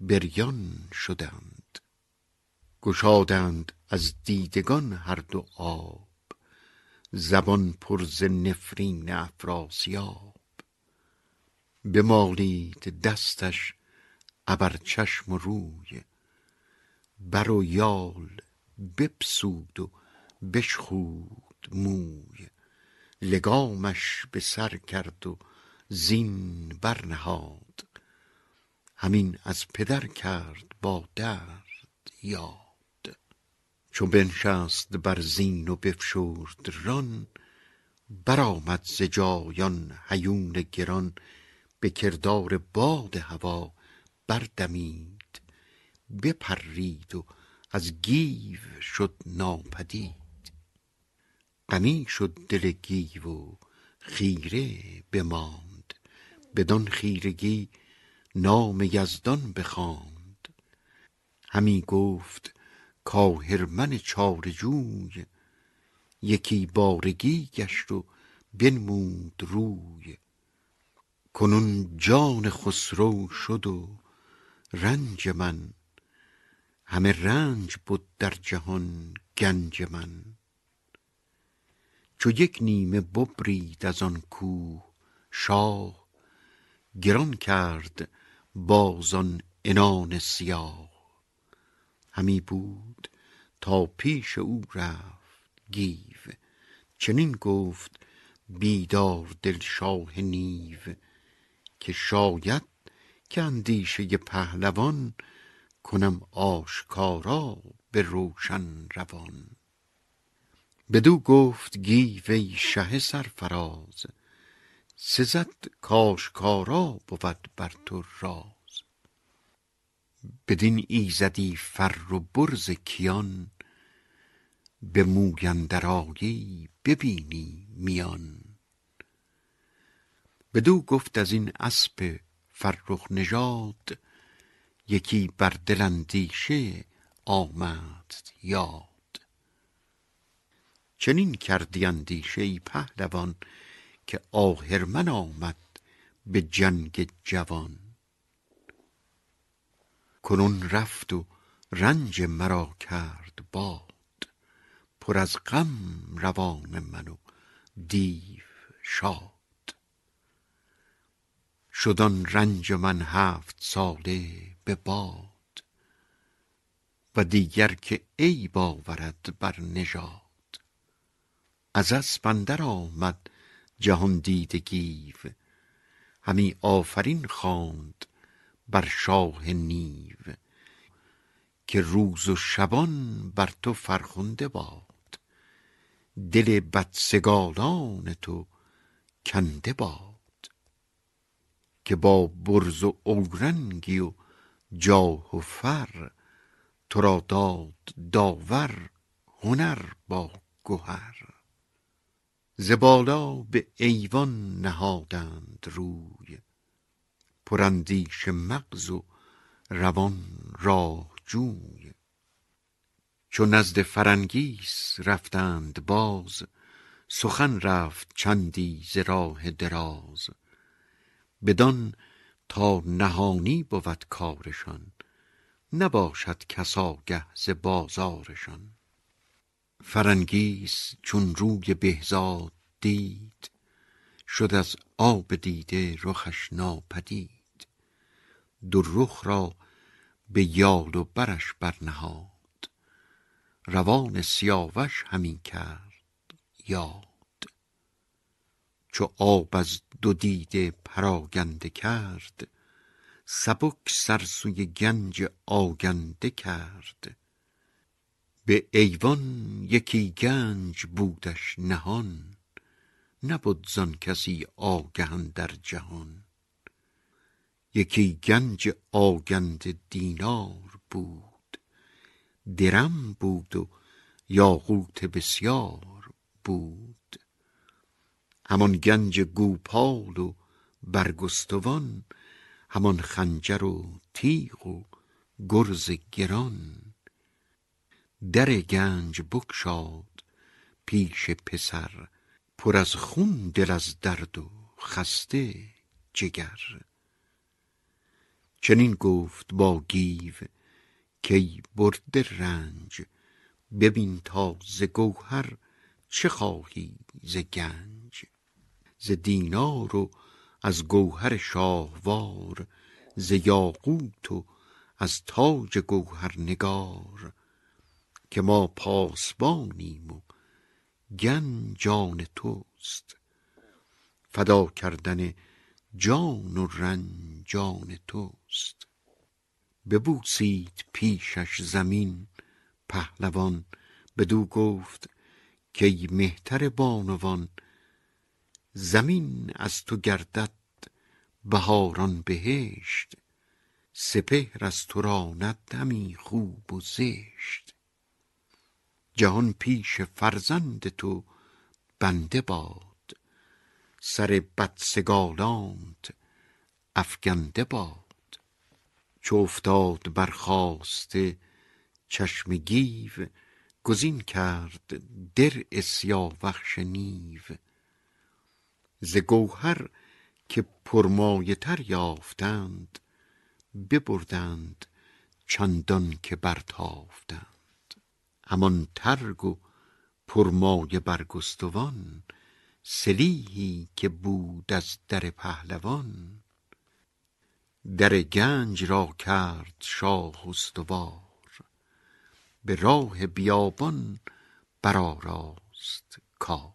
S2: بریان شدند. گشادند از دیدگان هر دو آب زبان پر ز نفرین افراسیاب. بمالید دستش ابر چشم و روی. بر و یال بپسود و بشخود موی. لگامش به سر کرد و زین برنهاد. همین از پدر کرد با درد یاد. چو بنشست بر زین و بفشرد ران برآمد ز جای آن هیون گران. به کردار باد هوا بردمید بپرید و از گیو شد ناپدید. غمی شد دل گیو و خیره بماند بدان خیرگی نام یزدان بخواند. همی گفت کآهرمن چاره جوی یکی بارگی گشت و بنمود روی. کنون جان خسرو شد و رنج من. همه رنج بد در جهان گنج من. چو یک نیمه ببرید از آن کوه شاه گران کرد باز آن عنان سیاه. همی بود تا پیش او رفت گیو چنین گفت بیدار دل شاه نیو. که شاید که اندیشه پهلوان کنم آشکارا به روشن روان. بدو گفت گیو ای شه سرفراز سزد کآشکارا بود بر تو راز. بدین ایزدی فر و برز کیان به آیی ببینی میان. بدو گفت از این اسپ فرخ نژاد یکی بر دل اندیشه آمدت یاد. چنین کردی اندیشه ای پهلوان که آهرمن آمد به جنگ جوان. کنون رفت و رنج مرا کرد باد پر از غم روان من و دیو شاد. شد آن رنج من هفت ساله به باد و دیگر که عیب آورد بر نژاد. از اسپ اندر آمد جهاندیده گیو همی آفرین خواند بر شاه نیو که روز و شبان بر تو فرخنده باد. دل بدسگالان تو کنده باد. که با برز و اورنگی و جاه و فر تو را داد داور هنر با گهر. ز بالا به ایوان نهادند روی پر اندیشه مغز و روان راه جوی. چو نزد فرنگیس رفتند باز سخن رفت چندی ز راه دراز. بدان تا نهانی بود کارشان. نباشد کس آگه ز بازارشان. فرنگیس چون روی بهزاد دید شد از آب دیده رخش ناپدید. دو رخ را به یال و برش برنهاد. روان سیاوش همی کرد یاد. چو آب از دو دیده پراگنده کرد سبک سر سوی گنج آگنده کرد. به ایوان یکی گنج بودش نهان نبد زان کسی آگه در جهان. یکی گنج آگنده دینار بود درم بود و یاقوت بسیار بود. همان گنج گوپال و برگستوان همان خنجر و تیغ و گرز گران. در گنج بگشاد پیش پسر پر از خون دل از درد و خسته جگر. چنین گفت با گیو کای برده رنج ببین تا ز گوهر چه خواهی ز گنج. دینار و از گوهر شاهوار ز یاقوت و از تاج گوهر نگار که ما پاسبانیم و گنج آن توست. فدا کردن جان و رنج آن توست. ببوسید پیشش زمین پهلوان بدو گفت کای مهتر بانوان زمین از تو گردد بهاران بهشت سپهر از تو راند همی خوب و زشت. جهان پیش فرزند تو بنده باد سر بدسگالانت افگنده باد. چو افتاد برخاسته چشم گیو گزین کرد درع سیاوخش نیو. ز گوهر که پرمایه تر یافتند ببردند چندان که برتافتند. همان ترگ و پرمایه برگستوان سلیحی که بود از در پهلوان. در گنج را کرد شاه استوار به راه بیابان برآراست کار.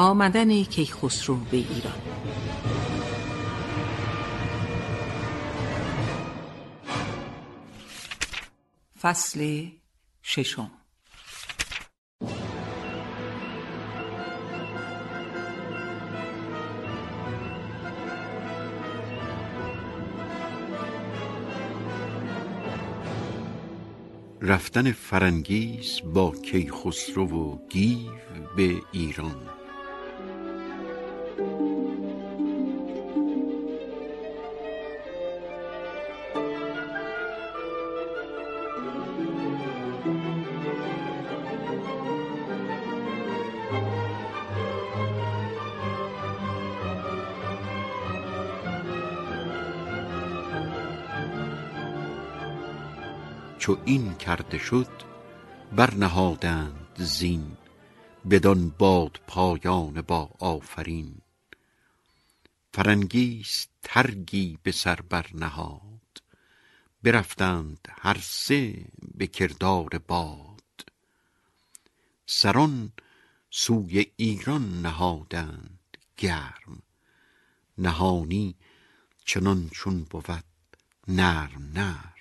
S1: آمدن کیخسرو به ایران. فصل ششم.
S2: رفتن فرنگیس با کیخسرو و گیو به ایران. چو این کرده شد برنهادند زین بدان باد پایان با آفرین. فرنگیس ترگی به سر برنهاد برفتند هر سه به کردار باد. سران سوی ایران نهادند گرم نهانی چنان چون بود نرم نرم.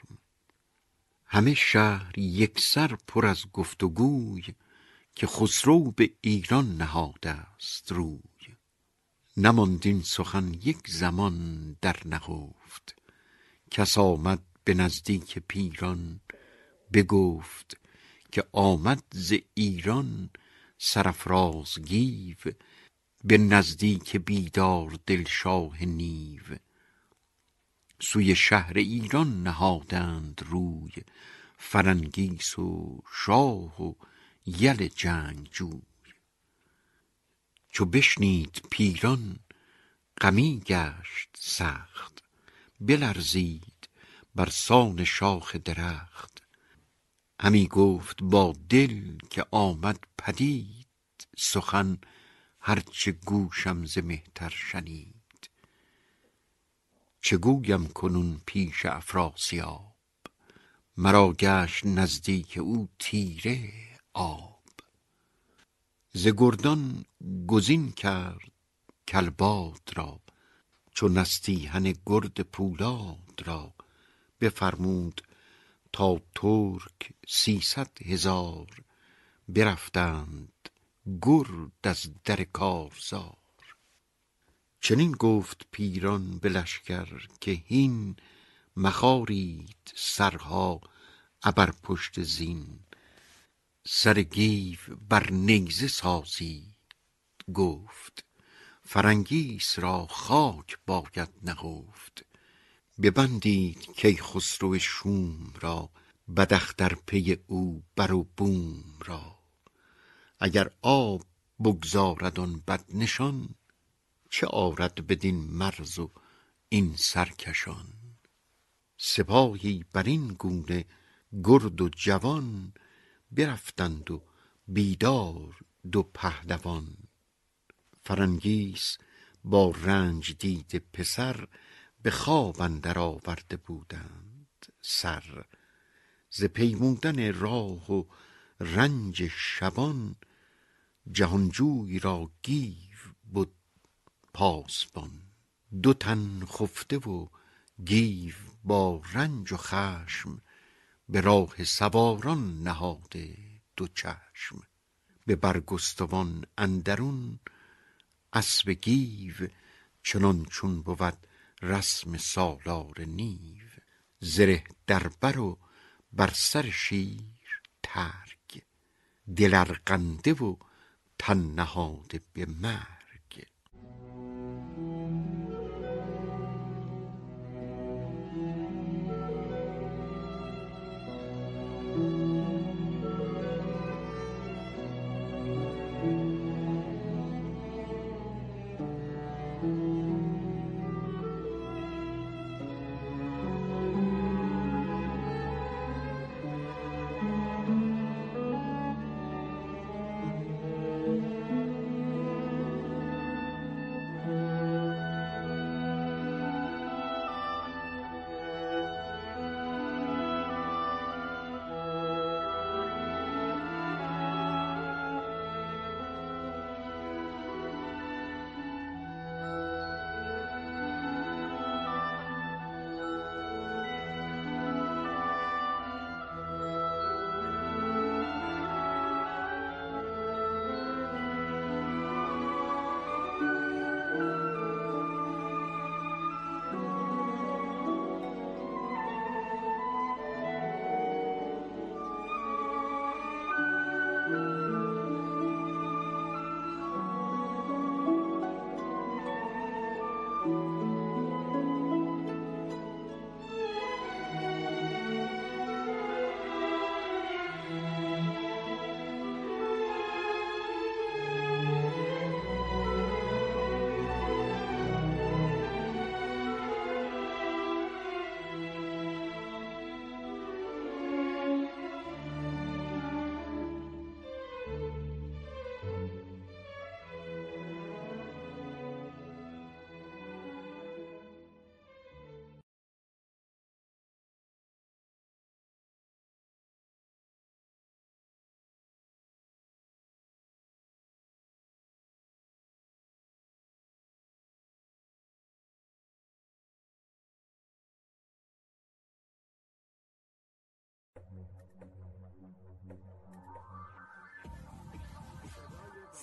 S2: همه شهر یکسر پر از گفت و گوی که خسرو به ایران نهاده است روی. نماند این سخن یک زمان در نهفت. کس آمد به نزدیک پیران بگفت که آمد ز ایران سرافراز گیو به نزدیک بیدار دل شاه نیو. سوی شهر ایران نهادند روی فرنگیس و شاه و یل جنگجوی. چو بشنید پیران غمی گشت سخت بلرزید بر سان شاخ درخت. همی گفت با دل که آمد پدید سخن هرچه گوشم ز مهتر شنید. چه گویم کنون پیش افراسیاب؟ مرا گشت نزدیک او تیره آب. ز گردان گزین کرد کلباد را چو نستیهن گرد پولاد را. بفرمود تا ترک سیصد هزار برفتند گرد از در کارزار. چنین گفت پیران به لشکر که هین مخارید سرها ابر پشت زین. سر گیو بر نیزه سازید گفت فرنگیس را خاک باید نهفت. ببندید کیخسرو شوم را بداختر پی او بر و بوم را. اگر آب بگذارد آن بد نشان چه آرد بدین مرز و این سرکشان؟ سپاهی بر این گونه گرد و جوان برفتند و بیدار دو پهلوان. فرنگیس با رنج دیده پسر به خواب اندر آورده بودند سر. ز پیمودن راه و رنج شبان جهانجوی را گیو بد پاسبان. دو تن خفته و گیو با رنج و خشم به راه سواران نهاده دو چشم. به برگستوان اندرون اسب گیو چنان چون بود رسم سالار نیو. زره در بر و بر سر شیر ترگ. دل ارغنده و تن نهاده به مرگ.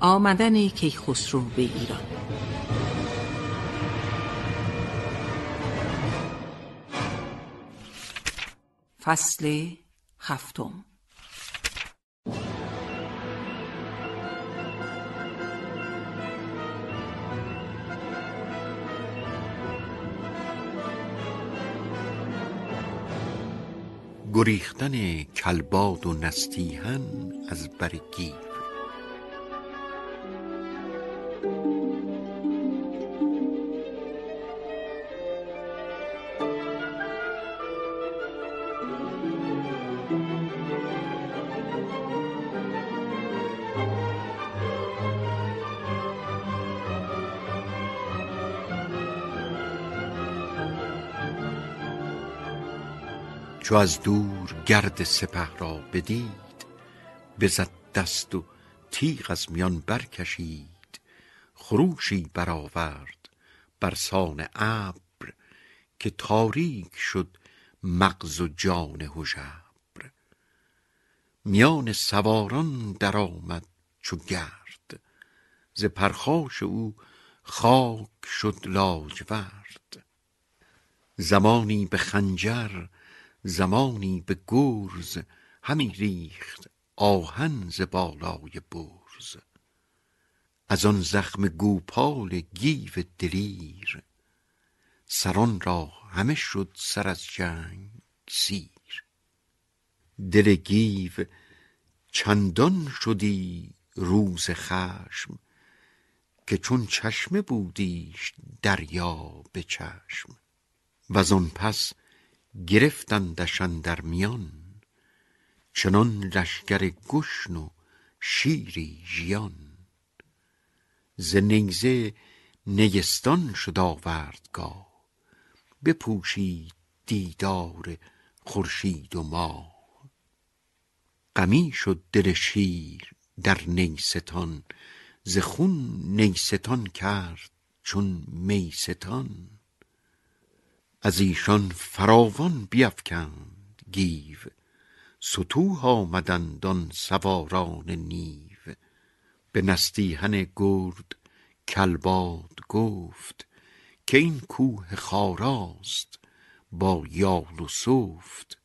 S1: آمدن کیخسرو به ایران. فصل هفتم.
S2: گریختن کلباد و نستیهن از بر چو از دور گرد سپه را بدید بزد دست و تیغ از میان برکشید. خروشی برآورد برسان ابر که تاریک شد مغز و جان هژبر. میان سواران درآمد چو گرد ز پرخاش او خاک شد لاجورد. زمانی به خنجر زمانی به گرز همی ریخت آهن ز بالای برز. از آن زخم گوپال گیو دلیر سران را همه شد سر از جنگ سیر. دل گیو چندان شدی روز خشم که چون چشمه بودیش دریا به چشم. وزان پس گرفتندش اندر میان چنان لشکر گشن و شیری ژیان. ز نیزه نیستان شد آوردگاه بپوشید دیدار خورشید و ماه. غمی شد دل شیر در نیستان ز خون نیستان کرد چون میستان. از ایشان فراوان بیفکند گیو. ستوه آمدند آن سواران نیو. به نستیهن گرد کلباد گفت که این کوه خاراست با یال و سفت.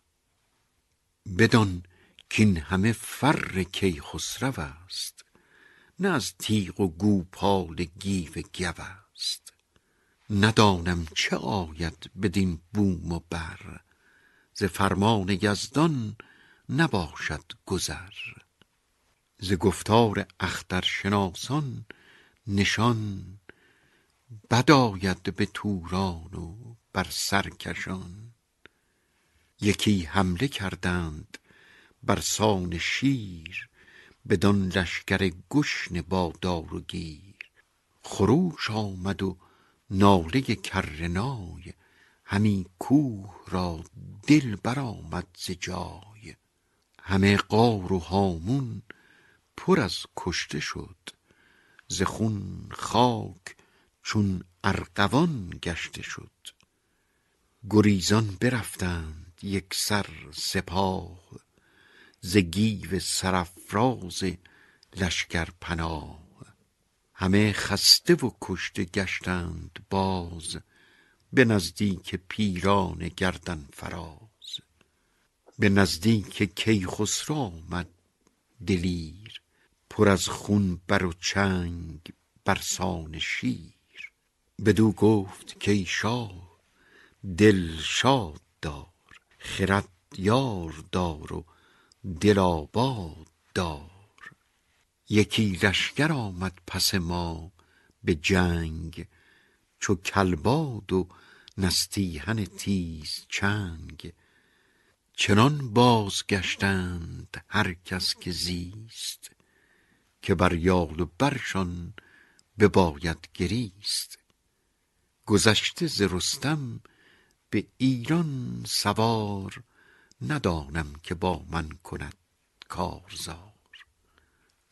S2: بدان کین همه فر کیخسرو است نه از تیغ و گوپال گیو گو ندانم چه آید بدین بوم و بر. ز فرمان یزدان نباشد گذر. ز گفتار اخترشناسان نشان بد آید به توران و بر سرکشان. یکی حمله کردند برسان شیر بدان لشکر گشن با دار و گیر. خروش آمد و ناله کرنای همی کوه را دل برآمد ز جای. همه غار و هامون پر از کشته شد ز خون خاک چون ارغوان گشته شد. گریزان برفتند یکسر سپاه ز گیو سرافراز لشکر پناه همه خسته و کشته گشتند باز به نزدیک پیران گردن فراز. به نزدیک کیخسرو آمد دلیر پر از خون بر و چنگ برسان شیر. بدو گفت کای شاه دل شاد دار خرد یار دار و دل آباد دار. یکی لشکر آمد پس ما به جنگ چو کلباد و نستیهن تیز چنگ. چنان بازگشتند هر کس که زیست که بر یال و برشان بباید گریست. گذشته ز رستم به ایران سوار ندانم که با من کند کارزار.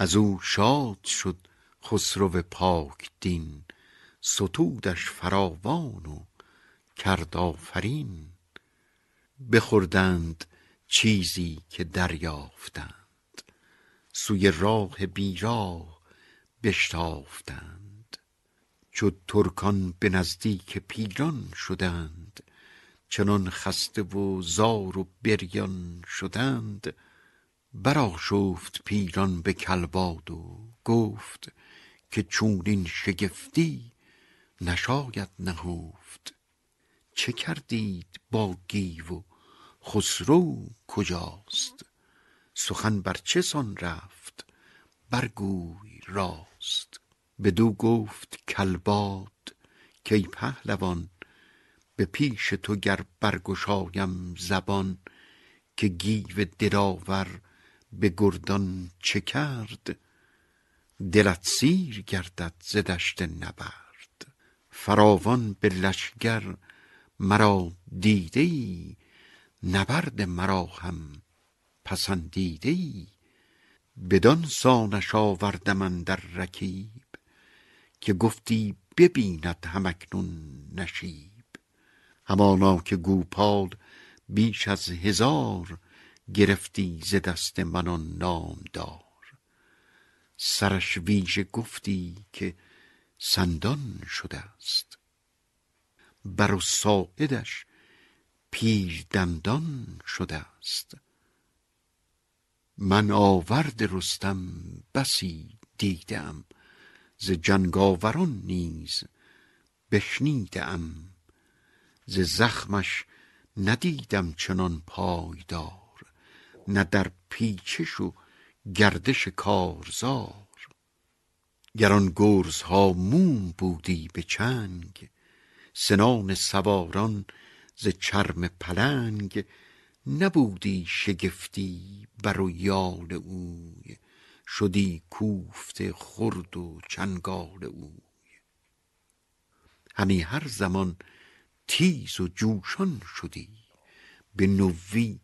S2: از او شاد شد خسرو پاک دین ستودش فراوان و کرد آفرین بخوردند چیزی که دریافتند سوی راه بیراه بشتافتند. چو ترکان به نزدیک پیران شدند چنان خسته و زار و بریان شدند برآشفت پیران به کلباد و گفت که چونین شگفتی نشاید نهفت. چه کردید با گیو و خسرو کجاست؟ سخن بر چه سان رفت؟ برگوی راست. بدو گفت کلباد کای پهلوان به پیش تو گر برگشایم زبان که گیو دلاور به گردان چه کرد؟ دلت سیر گردد ز دشت نبرد. فراوان به لشکر مرا دیده ای نبرد مرا هم پسندیده ای بدان سانش آوردم اندر رکیب که گفتی ببیند هم اکنون نشیب. همانا که گوپال بیش از هزار گرفتی ز دست من آن نامدار. سرش ویژه گفتی که سندان شده است. بر و ساعدش پیر دندان شده است. من آورد رستم بسی دیدم. ز جنگاوران نیز بشنیده ز زخمش ندیدم چنان پایدار. نه در پیچش و گردش کارزار. گر آن گرزها موم بودی به چنگ سنان سواران ز چرم پلنگ نبودی شگفتی بر و یال اوی شدی کوفته خرد و چنگال اوی. همی هر زمان تیز و جوشان شدی به نوی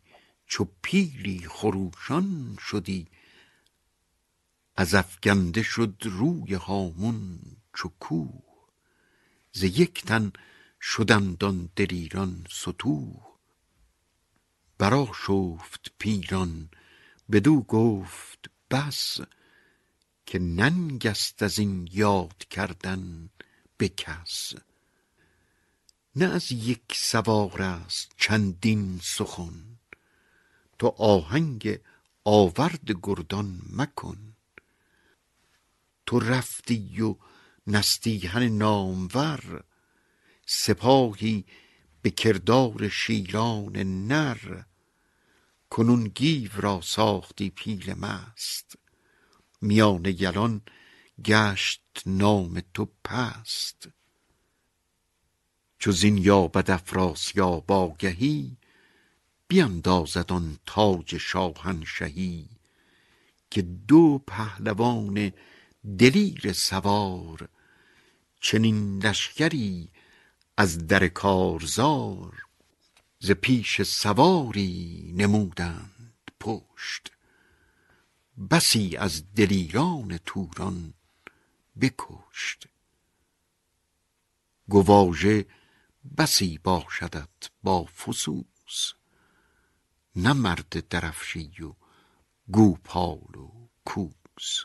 S2: چو پیلی خروشان شدی. از افگنده شد روی هامون چو کوه. ز یک تن شدند آن دلیران ستوه برآشفت پیران بدو گفت بس که ننگ است از این یاد کردن به کس. نه از یک سوار است چندین سخن تو آهنگ آورد گردان مکن. تو رفتی و نستیهن نامور سپاهی به کردار شیران نر. کنون گیو را ساختی پیل مست میان یلان گشت نام تو پست. چو زین یابد افراسیاب آگهی بیندازد آن تاج شاهنشهی که دو پهلوان دلیر سوار چنین لشکری از در کارزار ز پیش سواری نمودند پشت. بسی از دلیران توران بکشت. گواژه بسی باشدت با فسوس. نه مرد درفشی و گوپال و کوس.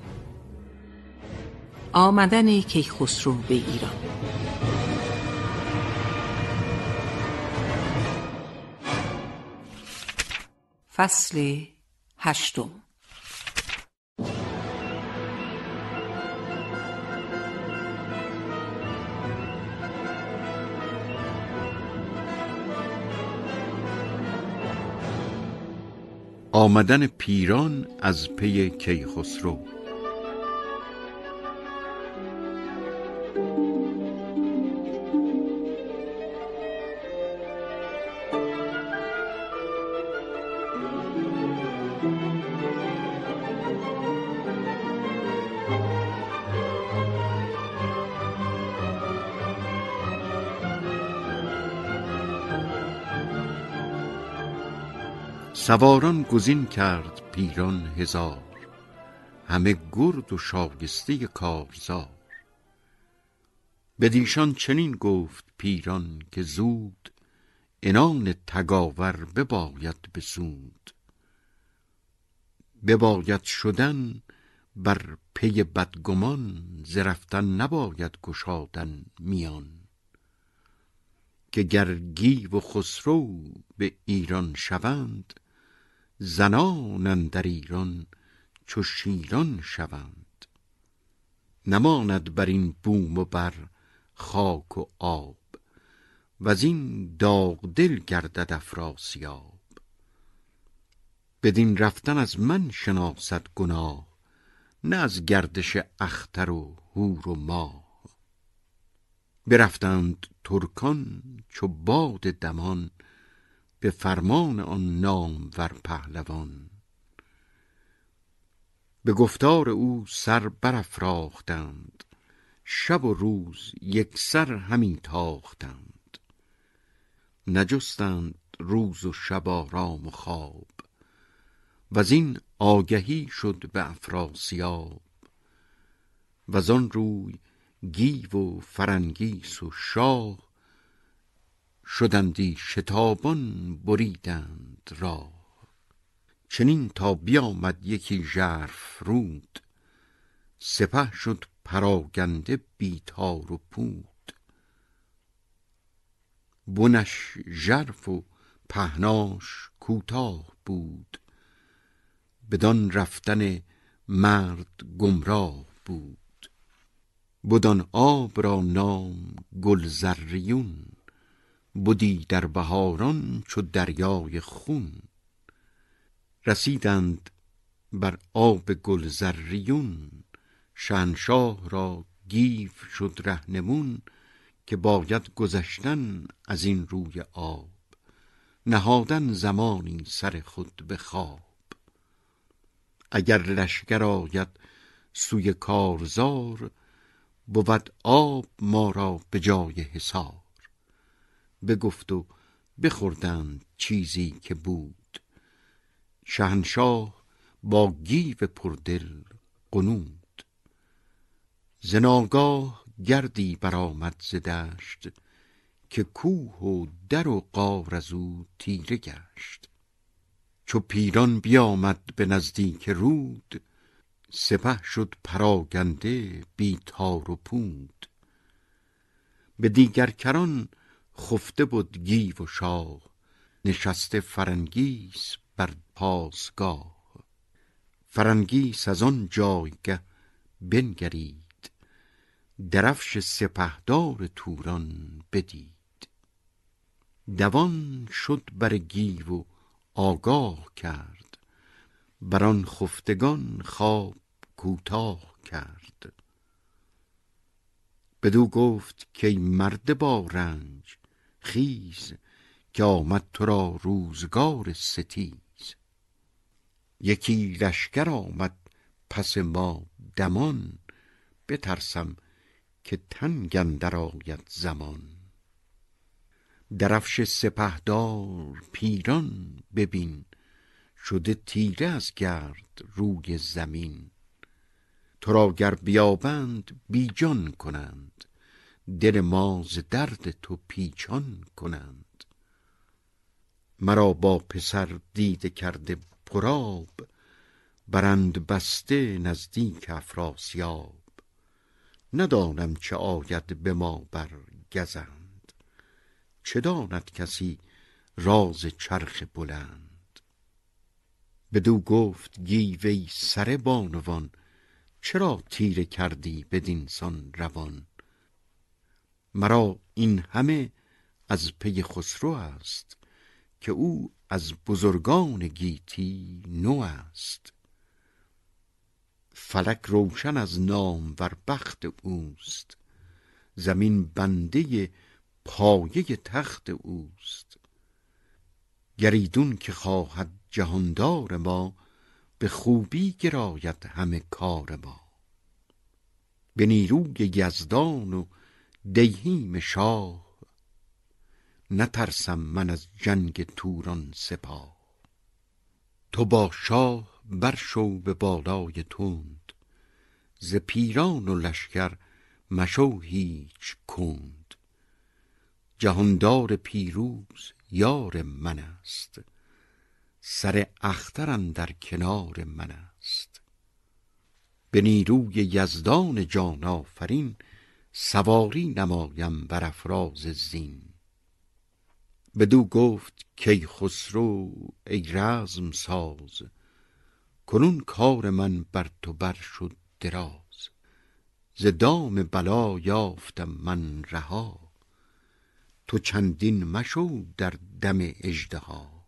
S1: آمدن کیخسرو به ایران. فصل هشتم.
S2: آمدن پیران از پی کیخسرو. سواران گزین کرد پیران هزار همه گرد و شایسته کارزار. بدیشان چنین گفت پیران که زود انان تگاور بباید بسود. بباید شدن بر پی بدگمان ز رفتن نباید گشادن میان. که گر گیو و خسرو به ایران شوند زنان اندر ایران چو شیران شوند. نماند بر این بوم و بر خاک و آب وزین داغ دل گردد افراسیاب. بدین رفتن از من شناسد گناه نه از گردش اختر و هور و ماه. برفتند ترکان چو باد دمان به فرمان آن نامور پهلوان. به گفتار او سر برافراختند شب و روز یکسر همی تاختند. نجستند روز و شب آرام و خواب وزین آگهی شد به افراسیاب. وزان روی گیو و فرنگیس و شاه شدندی شتابان بریدند راه. چنین تا بیامد یکی ژرف رود سپه شد پراگنده بی تار و پود. بنش ژرف و پهناش کوتاه بود بدان رفتن مرد گمراه بود. بدان آب را نام گلزریون. بدی در بهاران چو دریای خون. رسیدند بر آب گلزریون شهنشاه را گیو شد رهنمون که باید گذشتن از این روی آب. نهادن زمانی سر خود به خواب. اگر لشکر آید سوی کارزار بود آب ما را به جای حصار بگفت و بخوردند چیزی که بود. شهنشاه با گیو پردل قنود ز ناگاه گردی برآمد ز دشت که کوه و در و غار از او تیره گشت. چو پیران بیامد به نزدیک رود سپه شد پراگنده بی تار و پود. به دیگر کران خفته بود گیو و شاه نشسته فرنگیس بر پاسگاه. فرنگیس از آن جایگه بنگرید درفش سپهدار توران بدید. دوان شد بر گیو و آگاه کرد بر آن خفتگان خواب کوتاه کرد. بدو گفت که مرد با رنج خیز که آمد تو را روزگار ستیز. یکی لشکر آمد پس ما دمان بترسم که تنگ اندر آید زمان. درفش سپهدار پیران ببین شده تیره از گرد روی زمین. تو را گر بیابند بیجان کنند. دل ما ز درد تو پیچان کنند. مرا با پسر دیده کرده پراب برند بسته نزدیک افراسیاب. ندانم چه آید به ما بر گزند. چه داند کسی راز چرخ بلند؟ بدو گفت گیوی سر بانوان چرا تیره کردی بدینسان روان؟ مرا این همه از پی خسرو است که او از بزرگان گیتی نو است. فلک روشن از نام ور بخت اوست زمین بنده پایه تخت اوست. گریدون که خواهد جهاندار ما به خوبی گراید همه کار ما. به نیروی یزدان و دیهیم شاه. نترسم من از جنگ توران سپاه. تو با شاه برشو به بالای تند. ز پیران و لشکر مشو هیچ کند. جهاندار پیروز یار من است. سر اختر در کنار من است. به نیروی یزدان جان آفرین سواری نمایم بر افراز زین. بدو گفت کی خسرو ای رزم ساز کنون کار من بر تو بر شد دراز. ز دام بلا یافتم من رها تو چندین مشو در دم اژدها.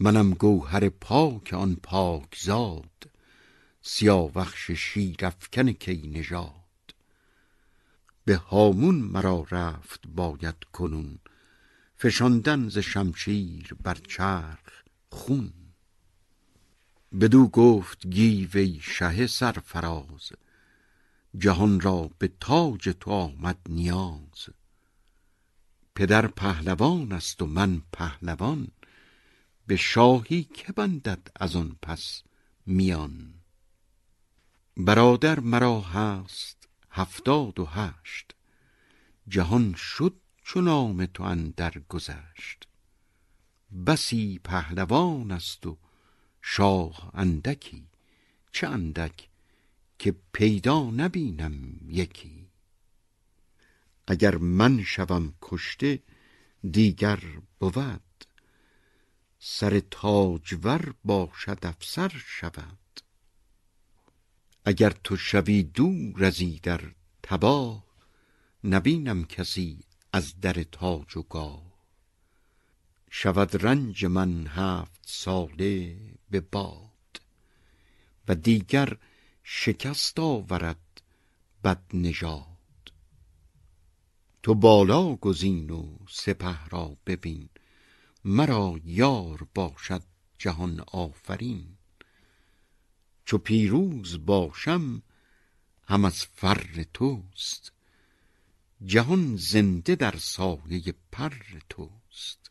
S2: منم گوهر پاک آن پاک زاد سیاوخش شیرافکن کی نژاد. به هامون مرا رفت باید کنون فشاندن ز شمشیر بر چرخ خون. بدو گفت گیوی شه سرفراز جهان را به تاج تو آمد نیاز. پدر پهلوان است و من پهلوان به شاهی که بندد از آن پس میان. برادر مرا هست هفتاد و هشت. جهان شد چو نام تو اندر گذشت. بسی پهلوان است و شاه اندکی. چه اندک که پیدا نبینم یکی. اگر من شوم کشته دیگر بود. سر تاجور باشد افسر شود اگر تو شوی دور از ایدر تباه نبینم کسی از در تاج و گاه. شود رنج من هفت ساله به باد و دیگر شکست آورد بد نژاد. تو بالا گزین و سپه را ببین مرا یار باشد جهان آفرین. چو پیروز باشم هم از فر توست. جهان زنده در سایه پر توست.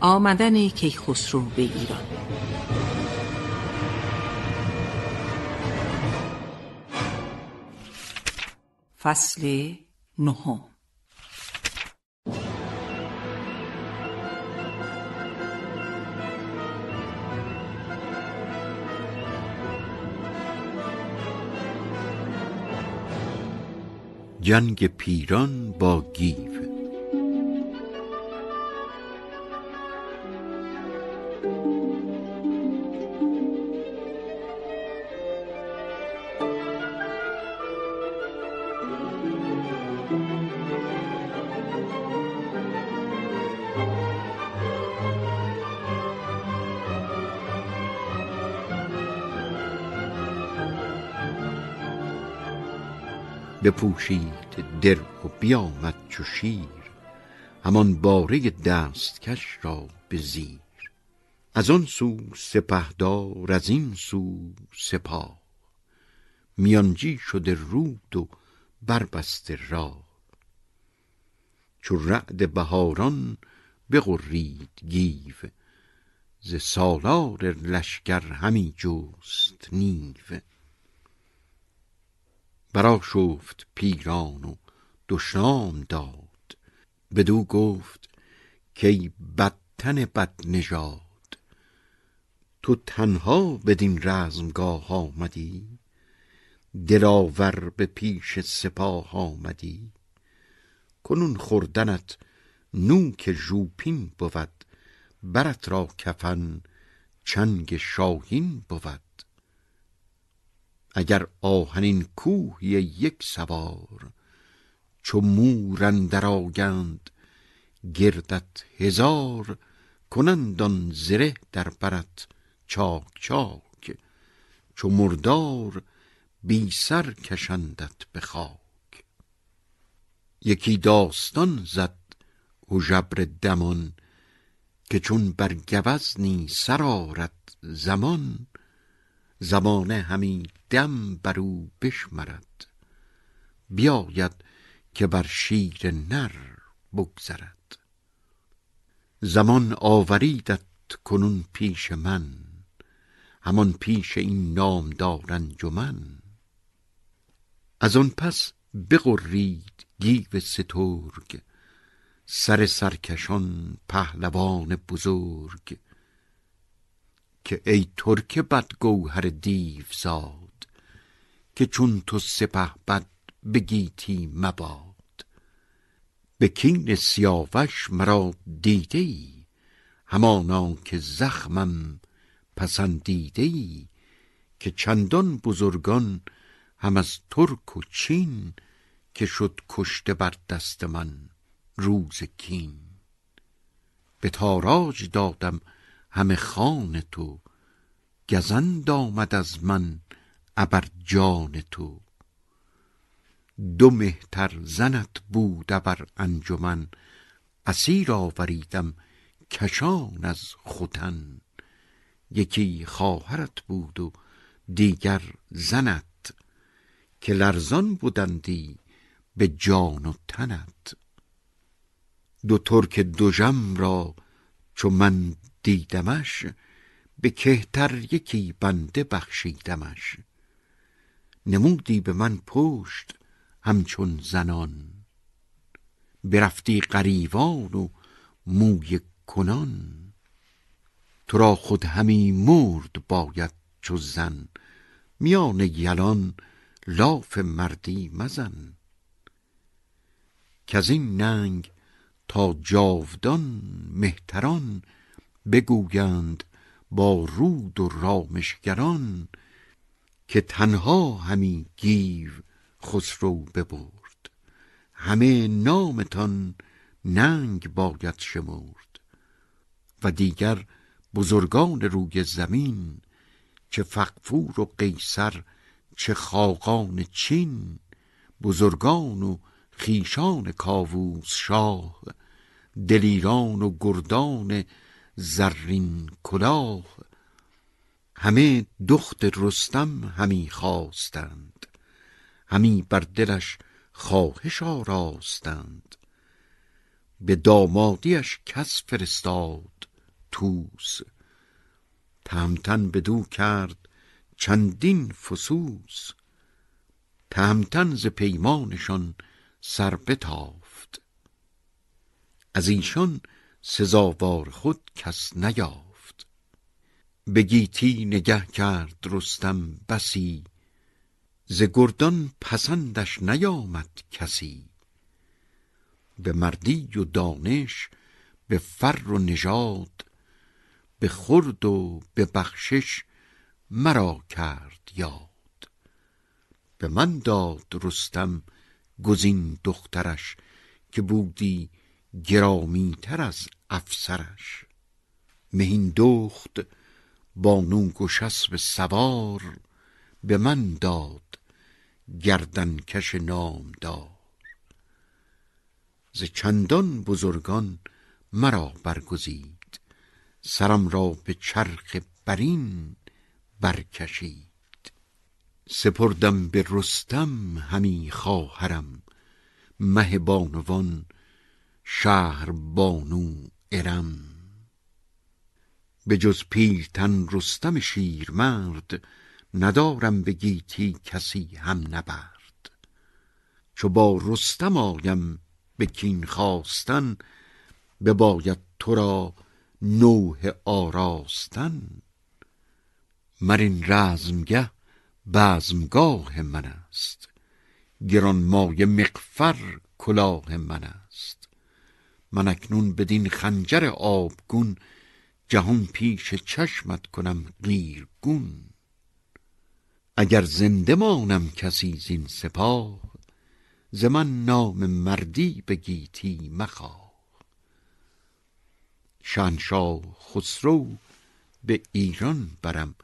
S1: آمدن کیخسرو به ایران. فصل نهم.
S2: جنگ پیران با گیو بپوشید در و بیامد چو شیر. همان باره دستکش را به زیر. از آن سو سپهدار از این سو سپاه. میانجی شده رود و بربسته راه. چو رعد بهاران بغرید گیو ز سالار لشکر همی جست نیو. برآشفت پیران و دشنام داد. بدو گفت کای بدتن بد نژاد تو تنها بدین رزمگاه آمدی دلاور به پیش سپاه آمدی. کنون خوردنت نوک ژوپین بود برت را کفن چنگ شاهین بود. اگر آهنین کوهی یک سوار چو مور اندر آگند گردت هزار کنند آن زره در برت چاک چاک چو مردار بی سر کشندت به خاک. یکی داستان زد هژبر دمان که چون بر گوزنی زمان زمانه همی دم بر او بشمرد. بیاید که بر شیر نر بگذرد. زمان آوریدت کنون پیش من همان پیش این نامدار انجمن. از آن پس بغرید گیو سترگ سر سرکشان پهلوان بزرگ. که ای ترک بدگوهر دیوزاد که چون تو سپه بد بگیتی مباد. به کین سیاوش مرا دیده ای همانا که زخمم پسندیده ای که چندان بزرگان هم از ترک و چین که شد کشته بر دست من روز کین. به تاراج دادم همه خان تو گزند آمد از من ابر جان تو. دو مهتر زنت بود ابر انجمن. اسیر آوریدم کشان از ختن. یکی خواهرت بود و دیگر زنت. که لرزان بودندی به جان و تنت. دو ترک دژم را چو من دیدمش به کهتر یکی بنده بخشیدمش. نمودی به من پشت همچون زنان. برفتی غریوان و موی کنان. تو را خود همی مرد باید چو زن. میان یلان لاف مردی مزن. از این ننگ تا جاودان مهتران بگویند با رود و رامشگران که تنها همی گیو خسرو ببرد. همه نامتان ننگ باید شمرد و دیگر بزرگان روی زمین چه فقفور و قیصر چه خاقان چین بزرگان و خیشان کاووس شاه دلیران و گردان زرین کلاه همه دخت رستم همی خواستند. همی بر دلش خواهش آراستند. به دامادیش کس فرستاد توس تهمتن بدو کرد چندین فسوس. تهمتن ز پیمانشان سر بتافت. از ایشان سزاوار خود کس نیافت. به گیتی نگه کرد رستم بسی ز گردان پسندش نیامد کسی. به مردی و دانش به فر و نژاد به خرد و به بخشش مرا کرد یاد. به من داد رستم گزین دخترش که بودی گرامی تر از افسرش. مهین دخت بانو گشسب سوار به من داد گردنکش نامدار. ز چندان بزرگان مرا برگزید سرم را به چرخ برین برکشید. سپردم به رستم همی خواهرم مه بانوان شهر بانو ارم. به جز پیلتن رستم شیرمرد ندارم به گیتی کسی هم نبرد. چو با رستم آیم به کین خواستن بباید تو را نوح آراستن. مرین رزمگه بزمگاه من است گرانمایه مغفر کلاه من است. من اکنون بدین خنجر آبگون جهان پیش چشمت کنم قیرگون اگر زنده مانم کسی زین سپاه ز من نام مردی به گیتی مخواه. شهنشاه خسرو به ایران برم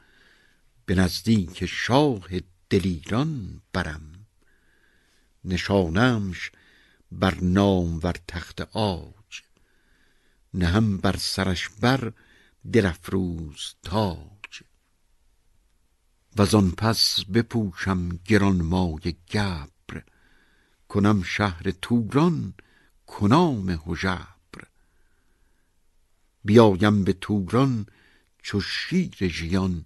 S2: به نزدیک شاه دلیران برم. نشانمش بر نام ور تخت آج نهم بر سرش بر درفروز تاج. وزان پس بپوشم گرانمایه گبر. کنم شهر توران کنام هژبر. بیایم به توران چو شیر ژیان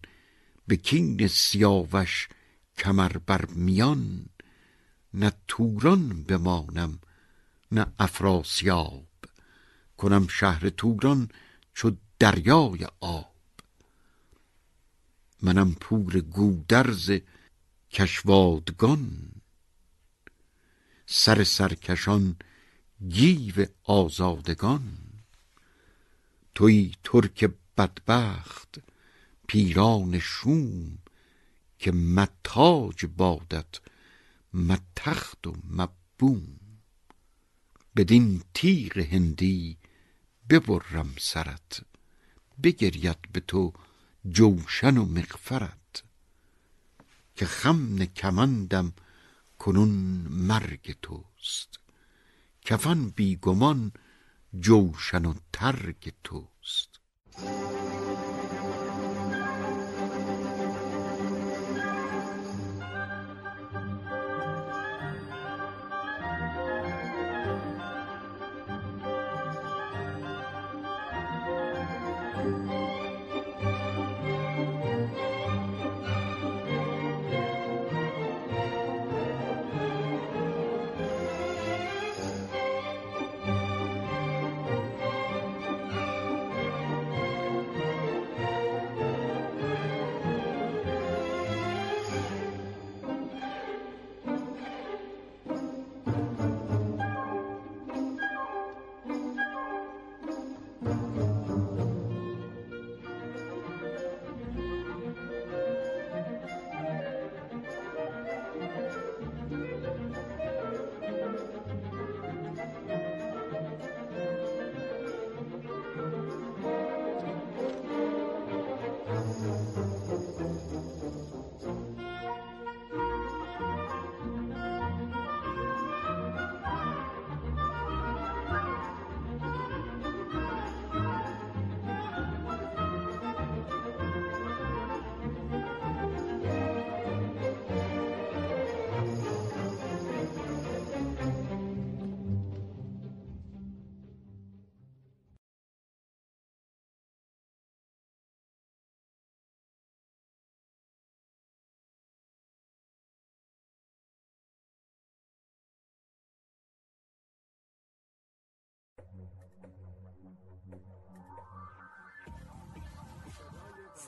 S2: به کین سیاوش کمر بر میان. نه توران بمانم نه افراسیاب. کنم شهر توران چو دریای آب. منم پور گودرز کشوادگان. سر سرکشان گیو آزادگان. توی ترک بدبخت پیران شوم که متاج بادت متخت و مبوم. بدین تیغ هندی ببرم سرت. بگرید به تو جوشن و مغفرت که خم کمندم کنون مرگ توست. کفن بیگمان جوشن و ترگ توست.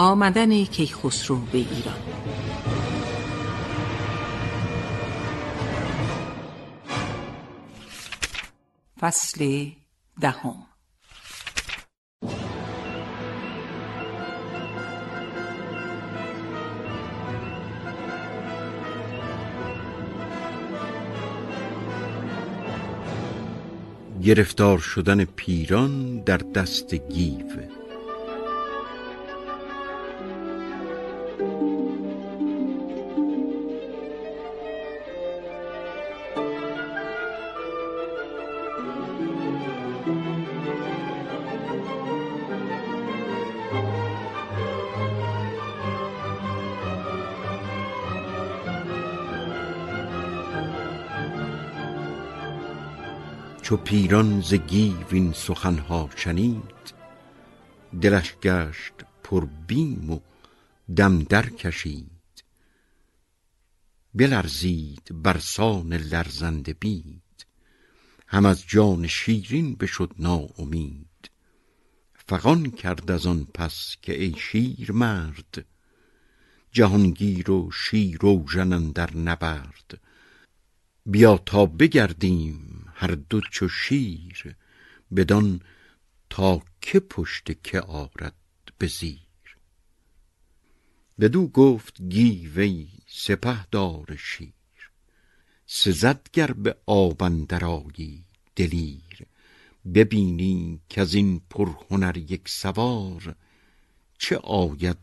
S1: آمدن کیخسرو به ایران. فصل دهم.
S2: گرفتار شدن پیران در دست گیو. چو پیران ز گیو این سخنها شنید دلش گشت پر بیم و دم در کشید. بلرزید برسان لرزنده بید هم از جان شیرین بشد ناامید. فغان کرد از آن پس که ای شیر مرد جهانگیر و شیر و در نبرد. بیا تا بگردیم هر دو چو شیر بدان تا که پشت که آرد به زیر. بدو گفت گیوی سپه دار شیر سزد گر به آب دلیر. ببینی از این پرهنر یک سوار چه آید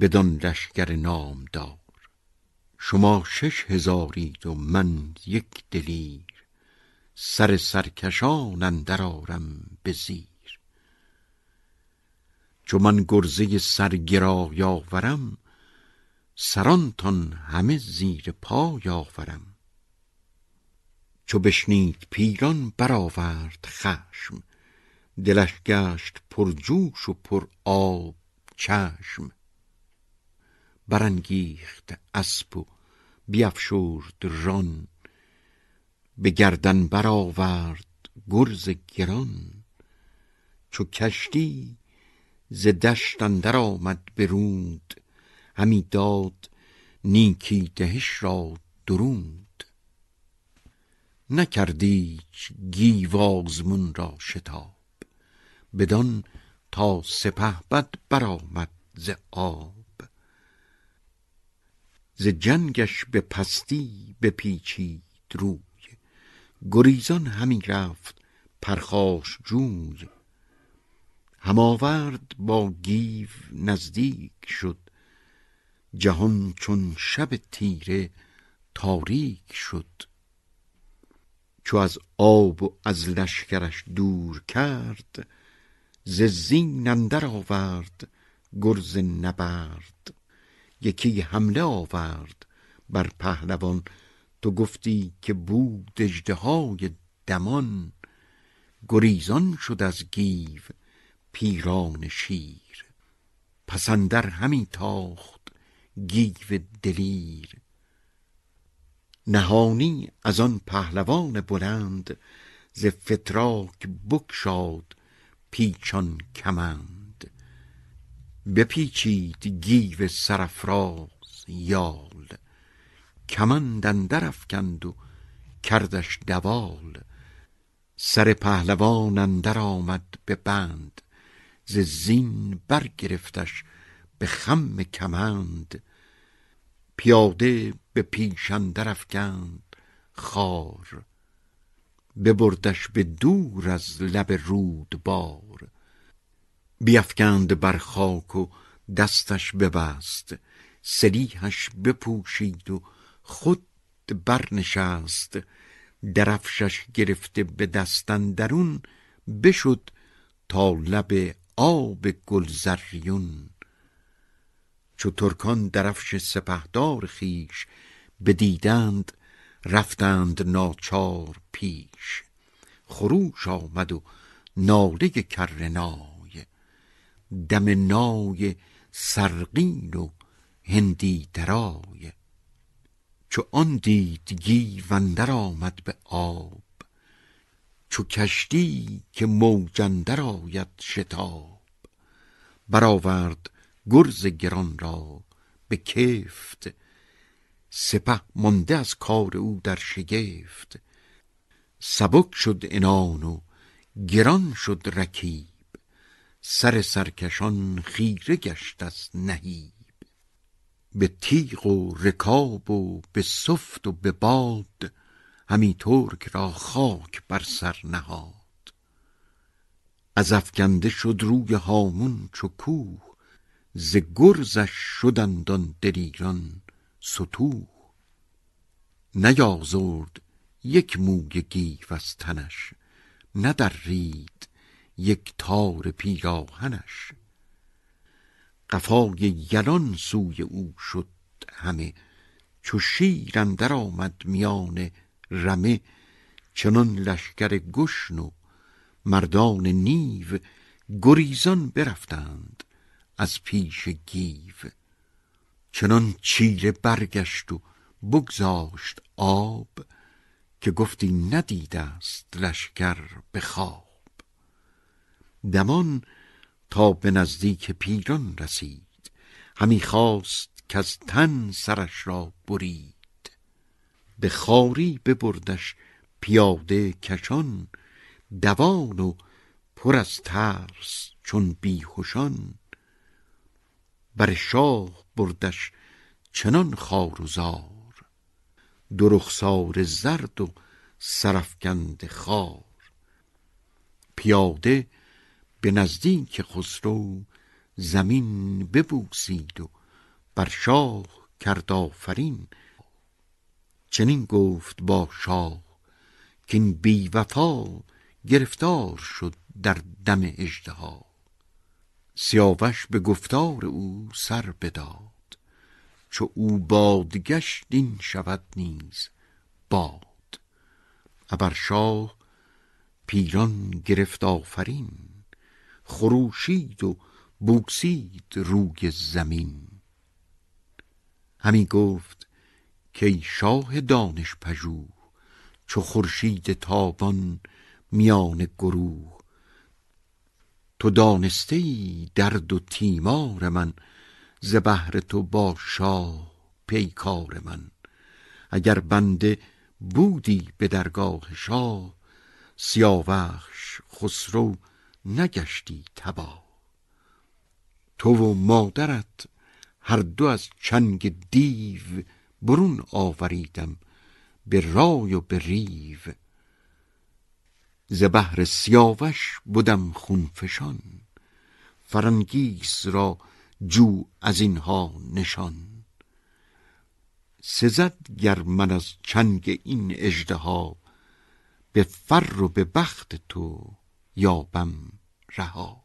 S2: بدان لشکر نامدار. شما شش هزارید و من یک دلیر. سر سرکشان اندر آرم به زیر. چو من گرزه سرگرای آورم سرانتان همه زیر پای آورم. چو بشنید پیران برآورد خشم دلش گشت پر جوش و پر آب چشم. برانگیخت اسب و بیفشرد ران به گردن برآورد گرز گران چو کشتی ز دشت اندر آمد به رود همی داد نیکی دهش را درود. نکردی گیو آزمون را شتاب بدان تا سپهبد برآمد ز آب. ز جنگش به پستی بپیچید گریزان همی رفت پرخاش جوی. هماورد با گیو نزدیک شد. جهان چون شب تیره تاریک شد. چو از آب و از لشکرش دور کرد ز زین اندر آورد گرز نبرد. یکی حمله آورد بر پهلوان تو گفتی که بود اژدهای دمان گریزان شد از گیو پیران شیر. پسندر همی تاخت گیو دلیر. نهانی از آن پهلوان بلند ز فتراک بگشاد پیچان کمند. بپیچید گیو سرفراز یال کمند اندر افکند و کردش دوال. سر پهلوان اندر آمد به بند. ز زین برگرفتش به خم کمند. پیاده به پیش اندر افکند خار. ببردش به دور از لب رود بار بیافکند بر خاک و دستش ببست. سلیحش بپوشید و خود برنشست درفشش گرفته به دستن درون بشد تا لب آب گلزریون. چو ترکان درفش سپهدار خیش بدیدند رفتند ناچار پیش. خروش آمد و ناله کرنای دم نای سرقین و هندی درای. چو آن دید گیو اندر آمد به آب چو کشتی که موج اندر آید شتاب. برآورد گرز گران را به کفت سپه مانده از کار او در شگفت. سبک شد عنان و گران شد رکیب سر سرکشان خیره گشت از نهیب. به تیغ و رکاب و به سفت و به باد همی ترک را خاک بر سر نهاد. از افکنده شد روی هامون چو کوه ز گرزش شدند آن دلیران ستوه نیازرد یک موی گیو از تنش ندرید یک تار پیراهنش. قفای یلان سوی او شد همه. چو شیر اندر آمد میان رمه چنان لشکر گشن و مردان نیو گریزان برفتند از پیش گیو. چنان چیره برگشت و بگذاشت آب که گفتی ندیده است لشکر به خواب. دمان تا به نزدیک پیران رسید. همی خواست که از تن سرش را برید. به خاری ببردش پیاده کشان دوان و پر از ترس چون بیهوشان بر شاه بردش چنان خار و زار دو رخسار زرد و سرفکند خار. پیاده به نزدیک خسرو زمین ببوسید و بر شاه کرد آفرین. چنین گفت با شاه که این بی وفا گرفتار شد در دم اژدها. سیاوش به گفتار او سر بداد. چو او بادگشت این شود نیز باد. ابر شاه پیران گرفت آفرین. خروشید و بوسید روی زمین. همی گفت که شاه دانش پژوه چو خورشید تابان میان گروه. تو دانسته ای درد و تیمار من ز بهر تو با شاه پیکار من. اگر بنده بودی به درگاه شاه سیاوخش خسرو نگشتی تبا. تو و مادرت هر دو از چنگ دیو برون آوریدم به رای و به ریو. ز سیاوش بودم خونفشان فرنگیس را جو از اینها نشان. سزد گر من از چنگ این اژدها به فر و به بخت تو یابم رها.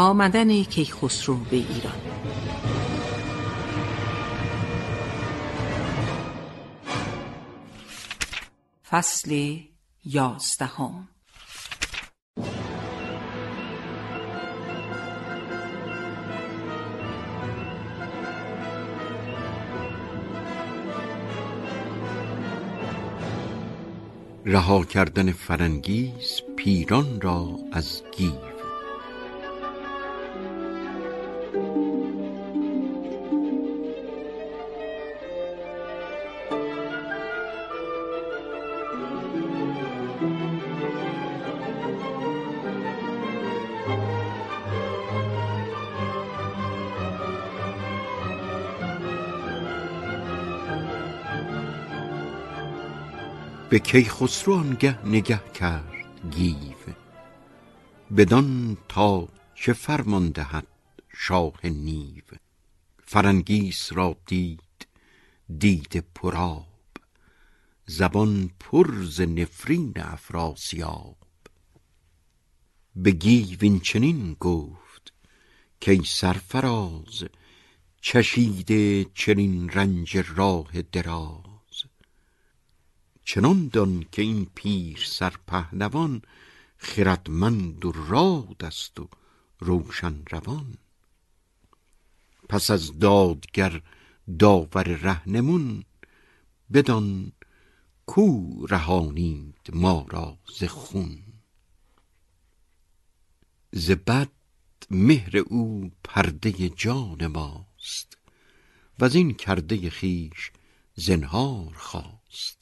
S1: آمدن کیخسرو به ایران. فصل یازدهم.
S2: رها کردن فرنگیز پیران را از گیو به کیخسرو آنگه نگه کرد گیو. بدان تا چه فرمان دهد شاه نیو. فرنگیس را دید دیده پرآب زبان پر ز نفرین افراسیاب. به گیو این چنین گفت کای سرفراز چشیده چنین رنج راه دراز. چنان دان که این پیر سرپهلوان خردمند و راد است و روشن روان. پس از دادگر داور رهنمون بدان کو رهانید ما را ز خون. ز بد مهر او پرده جان ماست و این کرده خیش زنهار خواست.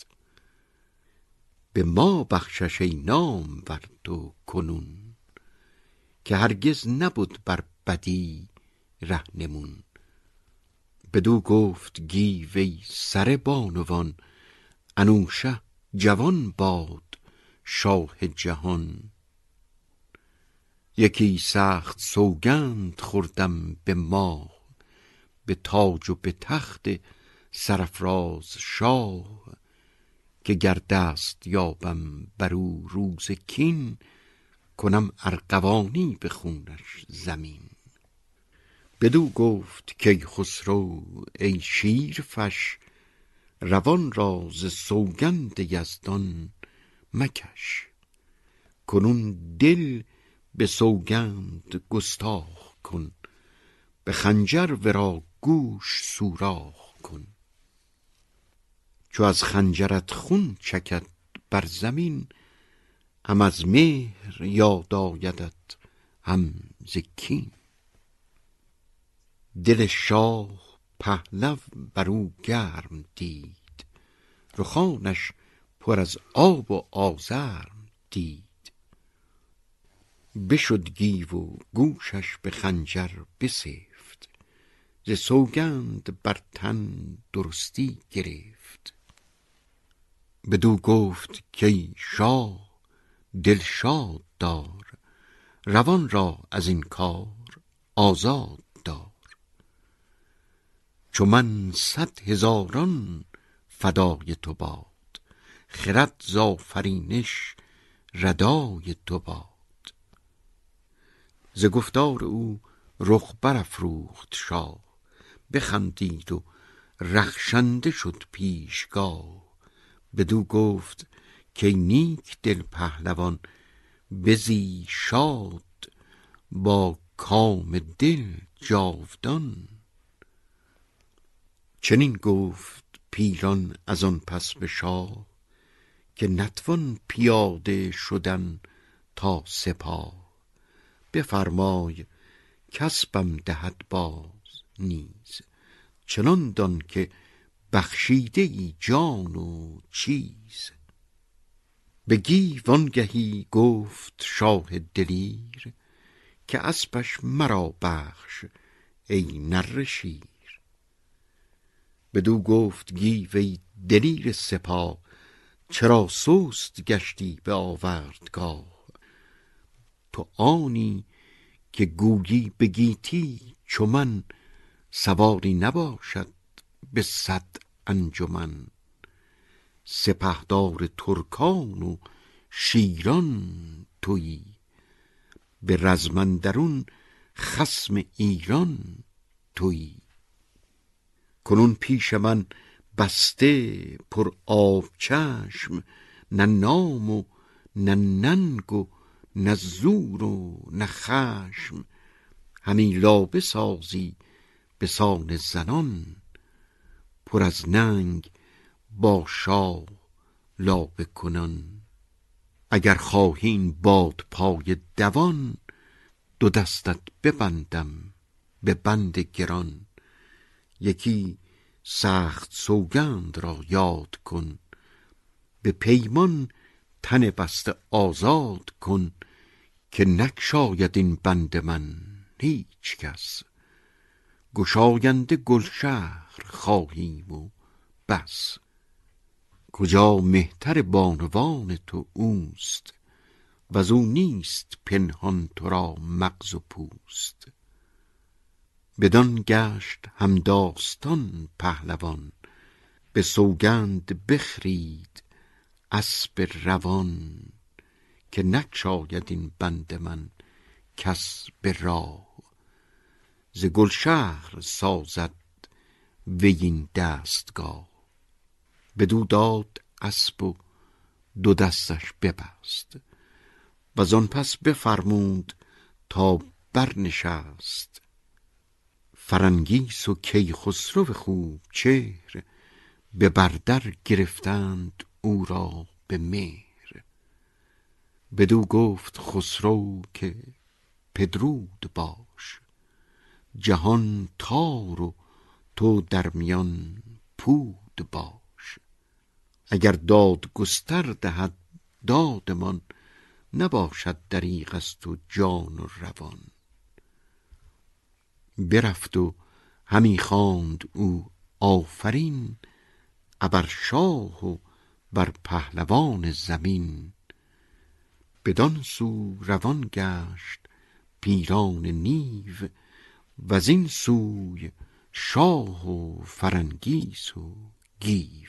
S2: به ما بخشش ای نام ورد و کنون که هرگز نبود بر بدی رهنمون بدو گفت گیو ای سر بانوان انوشه جوان باد شاه جهان. یکی سخت سوگند خوردم به ماه به تاج و به تخت سرفراز شاه. که گر دست یابم بر او روز کین کنم ارغوانی به خونش زمین. بدو گفت کیخسرو ای شیرفش روان را ز سوگند یزدان مکش. کنون دل به سوگند گستاخ کن به خنجر ورا گوش سوراخ کن. چو از خنجرت خون چکد بر زمین هم از مهر یاد آیدت هم ز کین. دل شاه پهلو بر او گرم دید رخانش پر از آب و آزرم دید. بشد گیو و گوشش به خنجر بسفت ز سوگند بر تن درستی گرفت. بدو گفت کای شاه دلشاد دار روان را از این کار آزاد دار. چو من صد هزاران فدای تو باد خرد ز آفرینش ردای تو باد. ز گفتار او رخ برافروخت شاه بخندید و رخشنده شد پیشگاه. بدو گفت کای نیک دل پهلوان بزی شاد با کام دل جاودان. چنین گفت پیران از آن پس به شاه که نتوان پیاده شدن تا سپاه. بفرمای کاسبم دهد باز نیز. چنان دان که بخشیده ای جان و چیز. به آنگهی گفت شاه دلیر که اسپش مرا بخش ای نره شیر. بدو گفت گیو ای دلیر سپاه چرا سست گشتی به آوردگاه؟ تو آنی که گویی به گیتی چو من سواری نباشد. به صد انجمن سپهدار ترکان و شیران تویی به رزمندرون خسم ایران تویی. کنون پیش من بسته پر آب چشم نه نام و نه ننگ و نه زور و نه خشم. همی لابه سازی به سان زنان. پر از ننگ با شاه لابه کنان. اگر خواهی این باد پای دوان دو دستت ببندم به بند گران. یکی سخت سوگند را یاد کن به پیمان تن بسته آزاد کن که نگشاید این بند من هیچ کس. گشاینده گلشهر خواهیم و بس. کجا مهتر بانوان تو اوست و او نیست پنهان تو را مغز و پوست. بدان گشت همداستان پهلوان به سوگند بخرید اسب روان که نگشاید این بند من کس به راه. ز گلشهر سازد وی این دستگاه. بدو داد اسب و دو دستش ببست. وزان پس بفرمود تا برنشست. فرنگیس و کیخسرو خوب چهر به بردر گرفتند او را به مهر. بدو گفت خسرو که پدرود باش جهان تار و تو در میان پود باش. اگر داد گستر دهد دادمان نباشد دریغ از تو جان و روان. برفت و همی خواند او آفرین ابر شاه و بر پهلوان زمین. بدان سو روان گشت پیران نیو وزین سوی شاه و فرنگیس و گیو.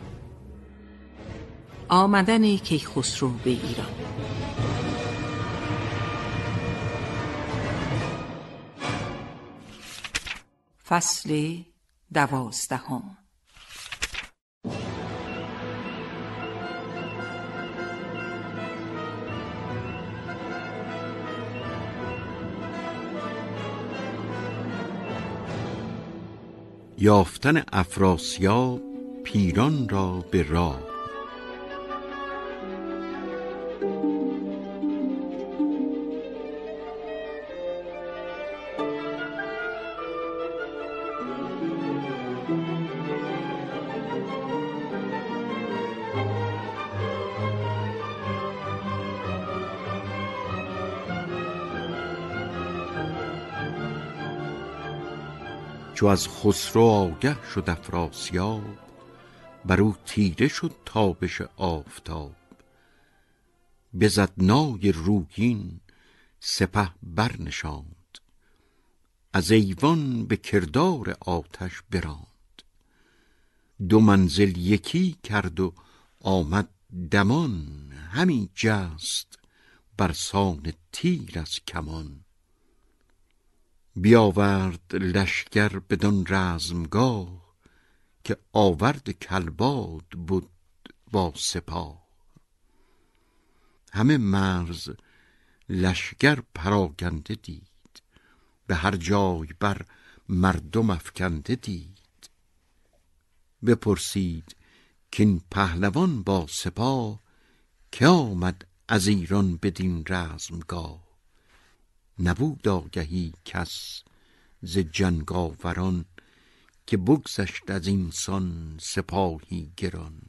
S1: آمدن کیخسرو به ایران. فصل دوازدهم.
S2: یافتن افراسیاب پیران را به راه چو از خسرو آگه شد افراسیاب بر او تیره شد تابش آفتاب. بزد نای روگین سپه برنشاند از ایوان به کردار آتش براند. دو منزل یکی کرد و آمد دمان همی جست برسان تیر از کمان. بیاورد لشکر بدان رزمگاه که آورد کلباد بود با سپاه. همه مرز لشکر پراگنده دید به هر جای بر مردم افکنده دید. بپرسید کین پهلوان با سپاه که آمد از ایران بدین رزمگاه؟ نبود آگهی کس ز جنگاوران که بگذشت از اینسان سپاهی گران.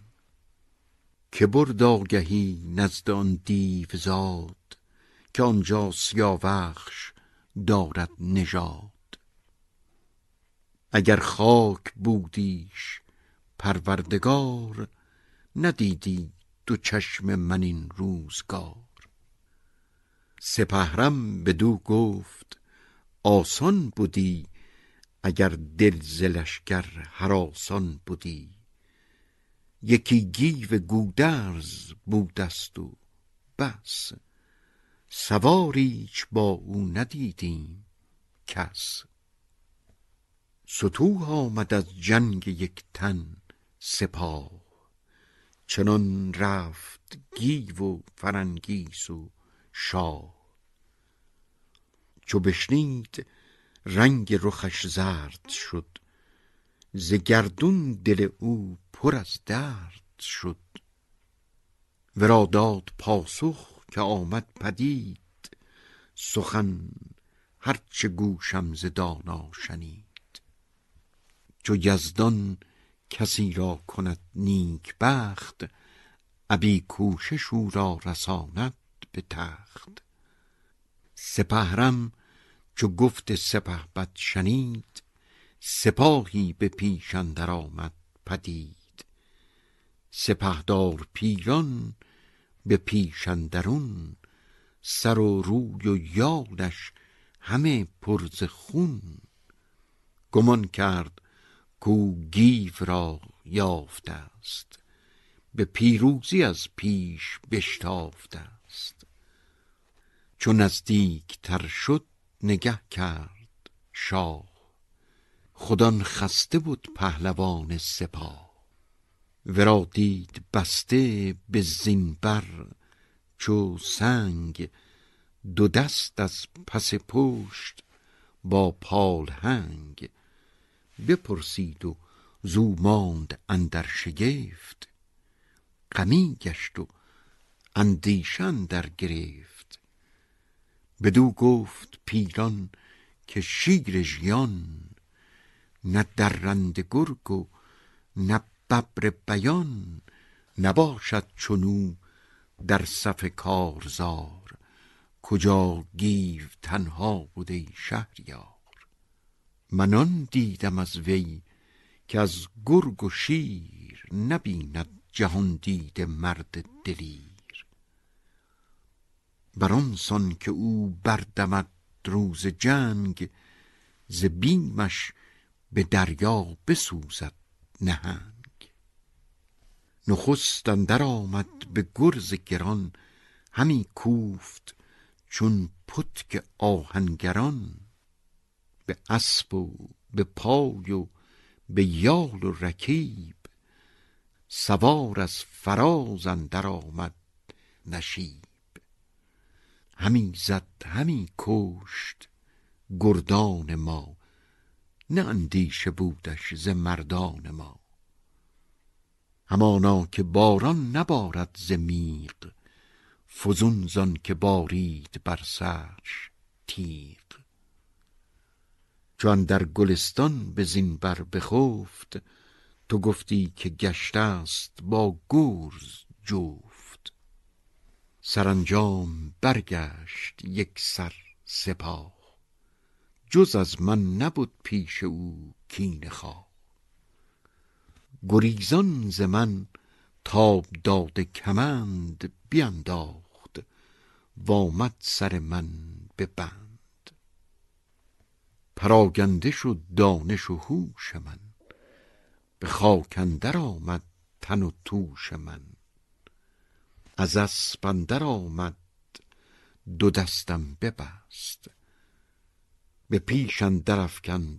S2: که برد آگهی نزد آن دیو زاد که آنجا سیاوخش دارد نژاد. اگر خاک بودیش پروردگار ندیدی دو چشم من این روزگار. سپهرم بدو گفت آسان بودی اگر دل ز لشکر هراسان بودی. یکی گیو گودرز بودست و بس سواریچ با او ندیدیم کس. ستوه آمد از جنگ یک تن سپاه چنان رفت گیو و فرنگیس و شاه چو بشنید رنگ رخش زرد شد ز گردون دل او پر از درد شد. ورا داد پاسخ که آمد پدید سخن هرچه گوشم ز دانا شنید. چو یزدان کسی را کند نیک بخت ابی کوشش او را رساند به تخت. سپهرم چو گفت سپهبد شنید سپاهی به پیش اندر آمد پدید. سپهدار پیران به پیش اندرون سر و روی و یالش همه پر ز خون. گمان کرد کو گیو را یافته است به پیروزی از پیش بشتافته است چو نزدیک تر شد نگه کرد شاه. خودان خسته بود پهلوان سپاه. ورا دید بسته به زین بر چو سنگ دو دست از پس پشت با پالهنگ بپرسید و زو ماند اندر شگفت. غمی گشت و اندیشه اندر گرفت. بدو گفت پیران که شیر ژیان نه درنده گرگ و نه ببر بیان نباشد چنو در صف کارزار. کجا گیو تنها بوده شهریار؟ منان دیدم از وی که از گرگ و شیر نبیند جهان دید مرد دلیر. بر سان که او بردمد روز جنگ ز به دریا بسوزد نهنگ. نخست اندر آمد به گرز گران همی کوفت چون پتک آهنگران. به اسب و به پای و به یال و رکیب سوار از فراز اندر آمد نشیب. همی زد همی کشت گردان ما. نه اندیشه بودش ز مردان ما. همانا که باران نبارد ز میغ فزون زان که بارید بر سرش تیغ. چون در گلستان به زین بر بخفت تو گفتی که گشته است با گرز جفت سرانجام برگشت یک سر سپاه. جز از من نبود پیش او کین خواه. گریزان ز من تاب داده کمند بینداخت وامد سر من به بند. پراگنده شد دانش و هوش من به خاک اندر آمد تن و توش من. از اسپ آمد دو دستم ببست. به پیش اندر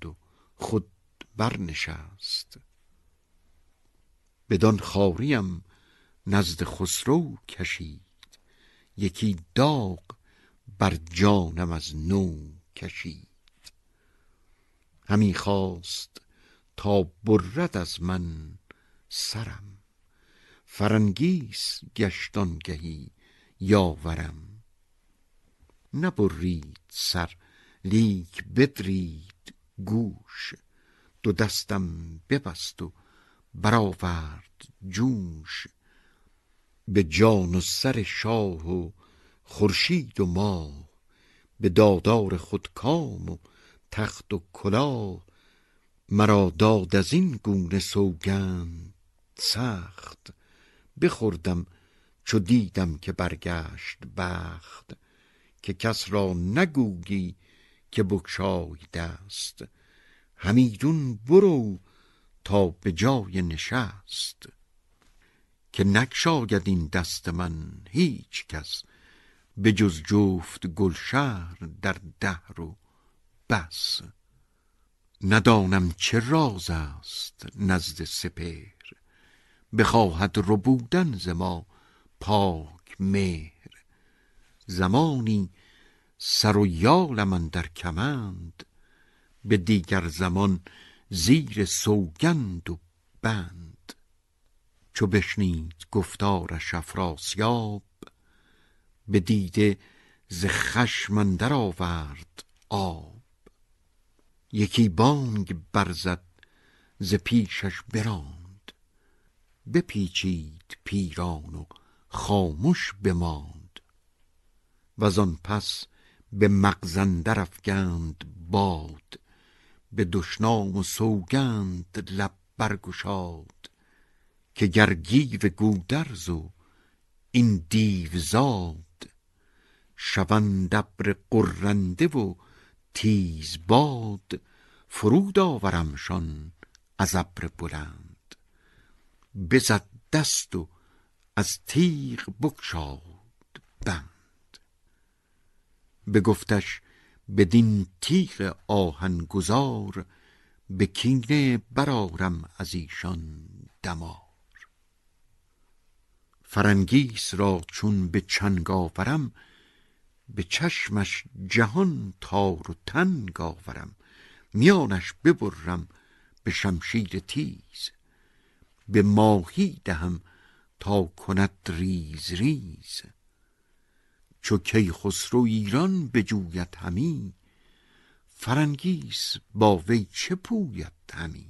S2: و خود برنشست. بدان خاریم نزد خسرو کشید. یکی داغ بر جانم از نو کشید. همی خواست تا برد از من سرم. فرنگیس گشتان گهی یاورم. نبرید سر لیک بدرید گوش. دو دستم ببست و برآورد جوش. به جان و سر شاه و خورشید و ماه به دادار خودکام و تخت و کلاه مرا داد از این گونه سوگند سخت. بخوردم چو دیدم که برگشت بخت که کس را نگویی که بکشای دست همیدون برو تا به جای نشست. که نکشاید این دست من هیچ کس به جز جفت گلشهر در دهر و بس. ندانم چه راز است نزد سپهر. بخواهد ربودن ز ما پاک مهر. زمانی سر و یال من در کمند به دیگر زمان زیر سوگند و بند. چو بشنید گفتارش افراسیاب به دیده ز خشم اندر آورد آب. یکی بانگ برزد ز پیشش براند بپیچید پیران و خاموش بماند. وزان پس به مغزندر افگند باد به دشنام و سوگند لب برگشاد که گر گیو گودرز و این دیو زاد شوند ابر قرنده و تیز باد فرود آورمشان از ابر بلند. بزد دست و از تیغ بگشاد بند. بگفتش بدین تیغ آهن گذار به کینه برآرم از ایشان دمار. فرنگیس را چون به چنگ آورم به چشمش جهان تار و تنگ آورم میانش ببرم به شمشیر تیز. به ماهی دهم تا کند ریز ریز. چو کیخسرو ایران بجوید همی فرنگیس با وی چه پوید همی؟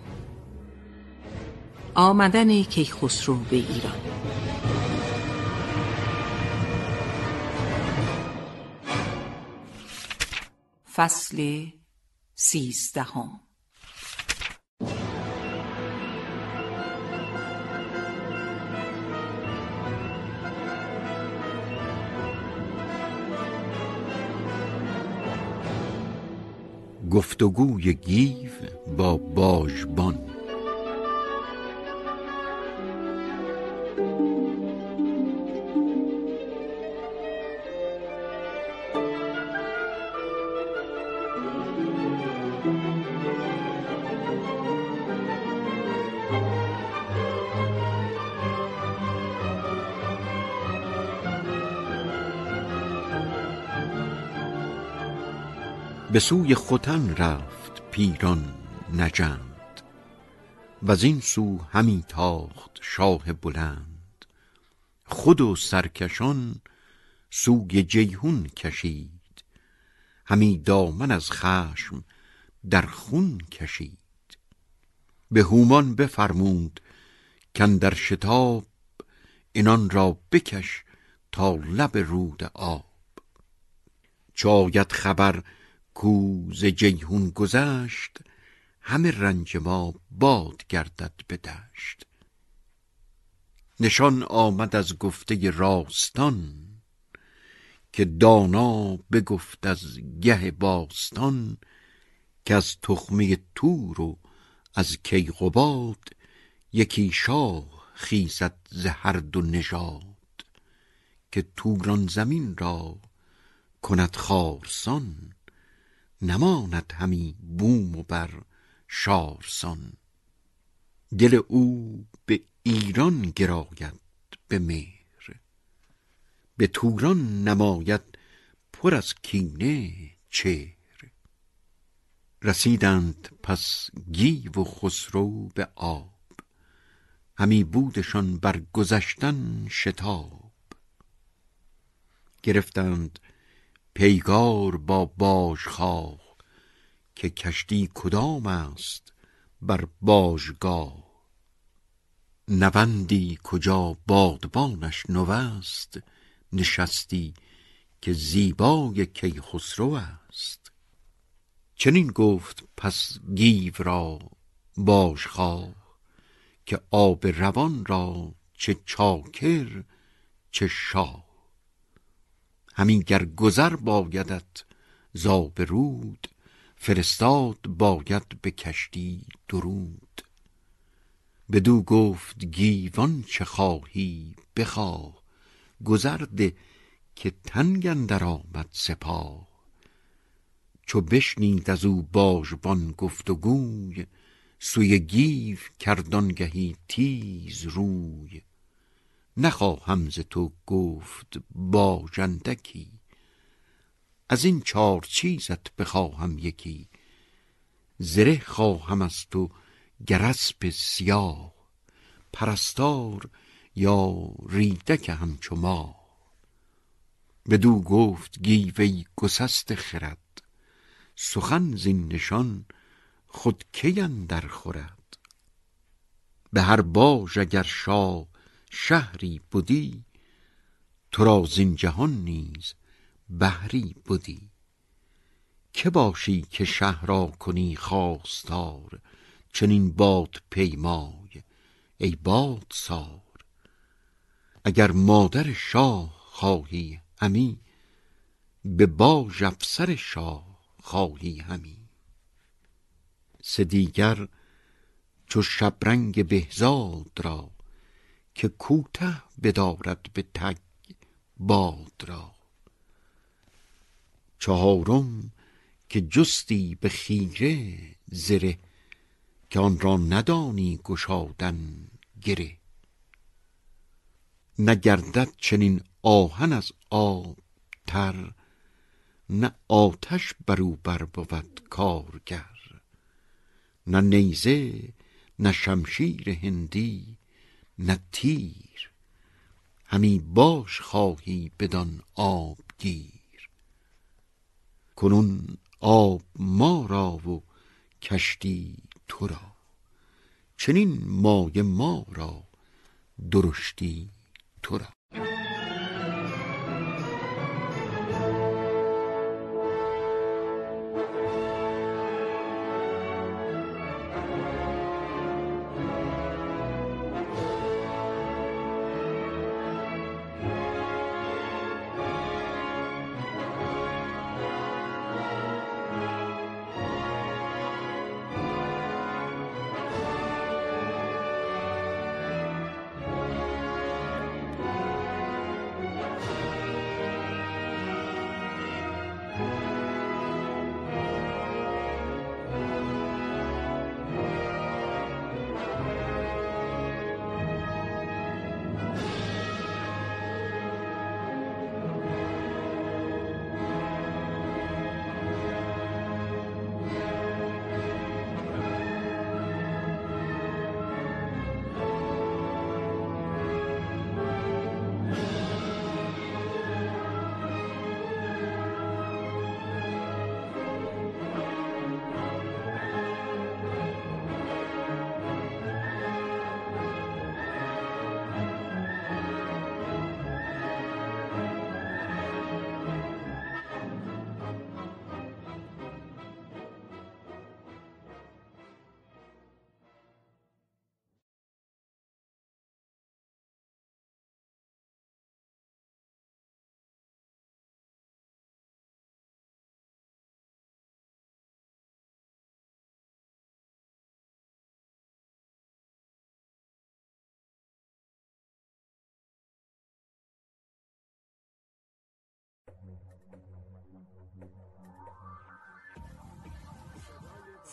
S1: آمدن کیخسرو به ایران. فصل سیزدهم.
S2: گفتگوی گیو با باژبان. به سوی ختن رفت پیران نجند. و این سو همی تاخت شاه بلند. خود و سرکشان سوی جیهون کشید. همی دامن از خشم در خون کشید. به هومان بفرمود در شتاب اینان را بکش تا لب رود آب. چاید خبر کوز جیهون گذشت همه رنج ما باد گردد به دشت. نشان آمد از گفته راستان که دانا بگفت از گه باستان که از تخمه تور و از کیقباد یکی شاه خیزد ز هر دو نژاد که توران زمین را کند خارسان. نماند همی بوم و بر شارسان. دل او به ایران گراید به مهر. به توران نماید پر از کینه چهر. رسیدند پس گیو و خسرو به آب. همی بودشان بر گذشتن شتاب. گرفتند پیگار با باژخواه که کشتی کدام است بر باژگاه؟ نوندی کجا بادبانش نوست نشستی که زیبای کیخسرو است؟ چنین گفت پس گیو را باژخواه که آب روان را چه چاکر چه شاه؟ همین گر گذر بایدت زاب رود فرستاد باید به کشتی درود. بدو گفت گیوان چه خواهی؟ بخواه گذر ده که تنگ اندر آمد سپاه. چو بشنید از او باژبان گفت و گوی سوی گیو کردانگهی تیز روی. نخواهم ز تو گفت باژندکی از این چار چیزت بخواهم یکی. زره خواهم از تو گرسپ سیاه. پرستار یا ریدک همچو ما. بدو گفت گیوی گسست خرد. سخن زین نشان خود کی اندر خورد؟ به هر باژ اگر شاه شهری بودی تو را زین جهان نیز بهری بودی. که باشی که شهر را کنی خواستار چنین باد پیمای ای باد سار اگر مادر شاه خواهی همی به باژ افسر شاه خواهی همی. سه دیگر چو شبرنگ بهزاد را که کوته بدارد به تگ باد را. چهارم که جستی به خیره زره که آن را ندانی گشادن گره. نگردد چنین آهن از آب تر نه آتش برو بر بود کارگر. نه نیزه نه شمشیر هندی نه تیر. همی باش خواهی بدان آبگیر کنون آب ما را و کشتی تو را. چنین مایه ما را درشتی تو را.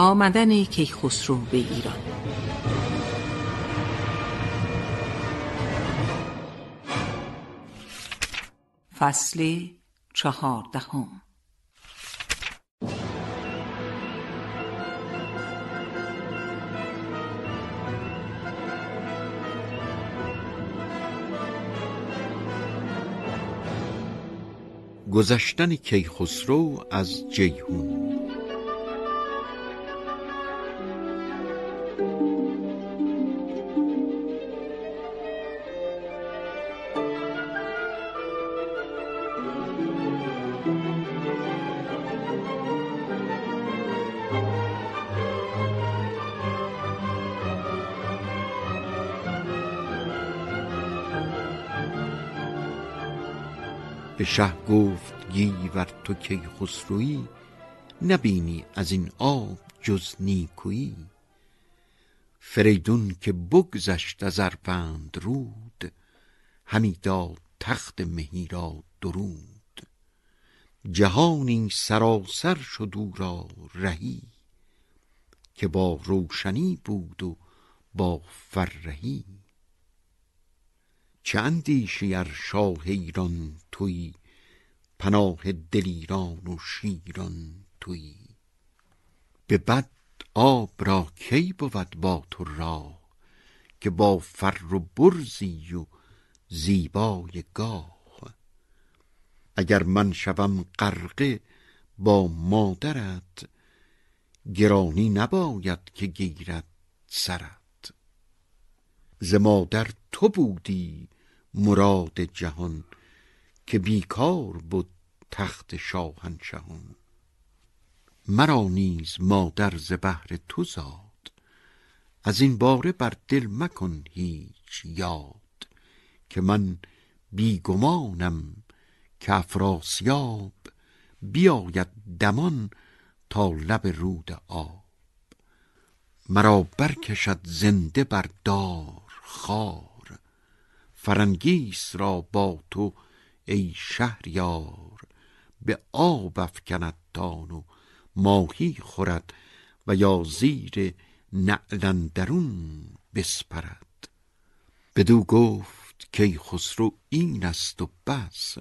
S1: آمدن کیخسرو به ایران. فصل چهاردهم.
S2: گذشتن کیخسرو از جیهون شه گفت گیور تو کیخسروی نبینی از این آب جز نیکویی. فریدون که بگذشت از ارپند رود همی داد تخت مهی را درود. جهانی سراسر شد او را رهی که با روشنی بود و با فرهی. چه اندیشی ار شاه ایران تویی پناه دلیران و شیران تویی به بد آب را کی بود با تو راه که با فر و برزی و زیبای گاه؟ اگر من شوم غرقه با مادرت گرانی نباید که گیرد سرت. ز مادر تو بودی مراد جهان که بیکار بود تخت شاهنشهان. مرا نیز مادر ز بهر تو زاد از این باره بر دل مکن هیچ یاد که من بیگمانم که افراسیاب بیاید دمان تا لب رود آب. مرا برکشد زنده بر دار خار فرنگیس را با تو ای شهریار به آب افکند تان و ماهی خورد و یا زیر نعلن درون بسپرد. بدو گفت که خسرو این است و بس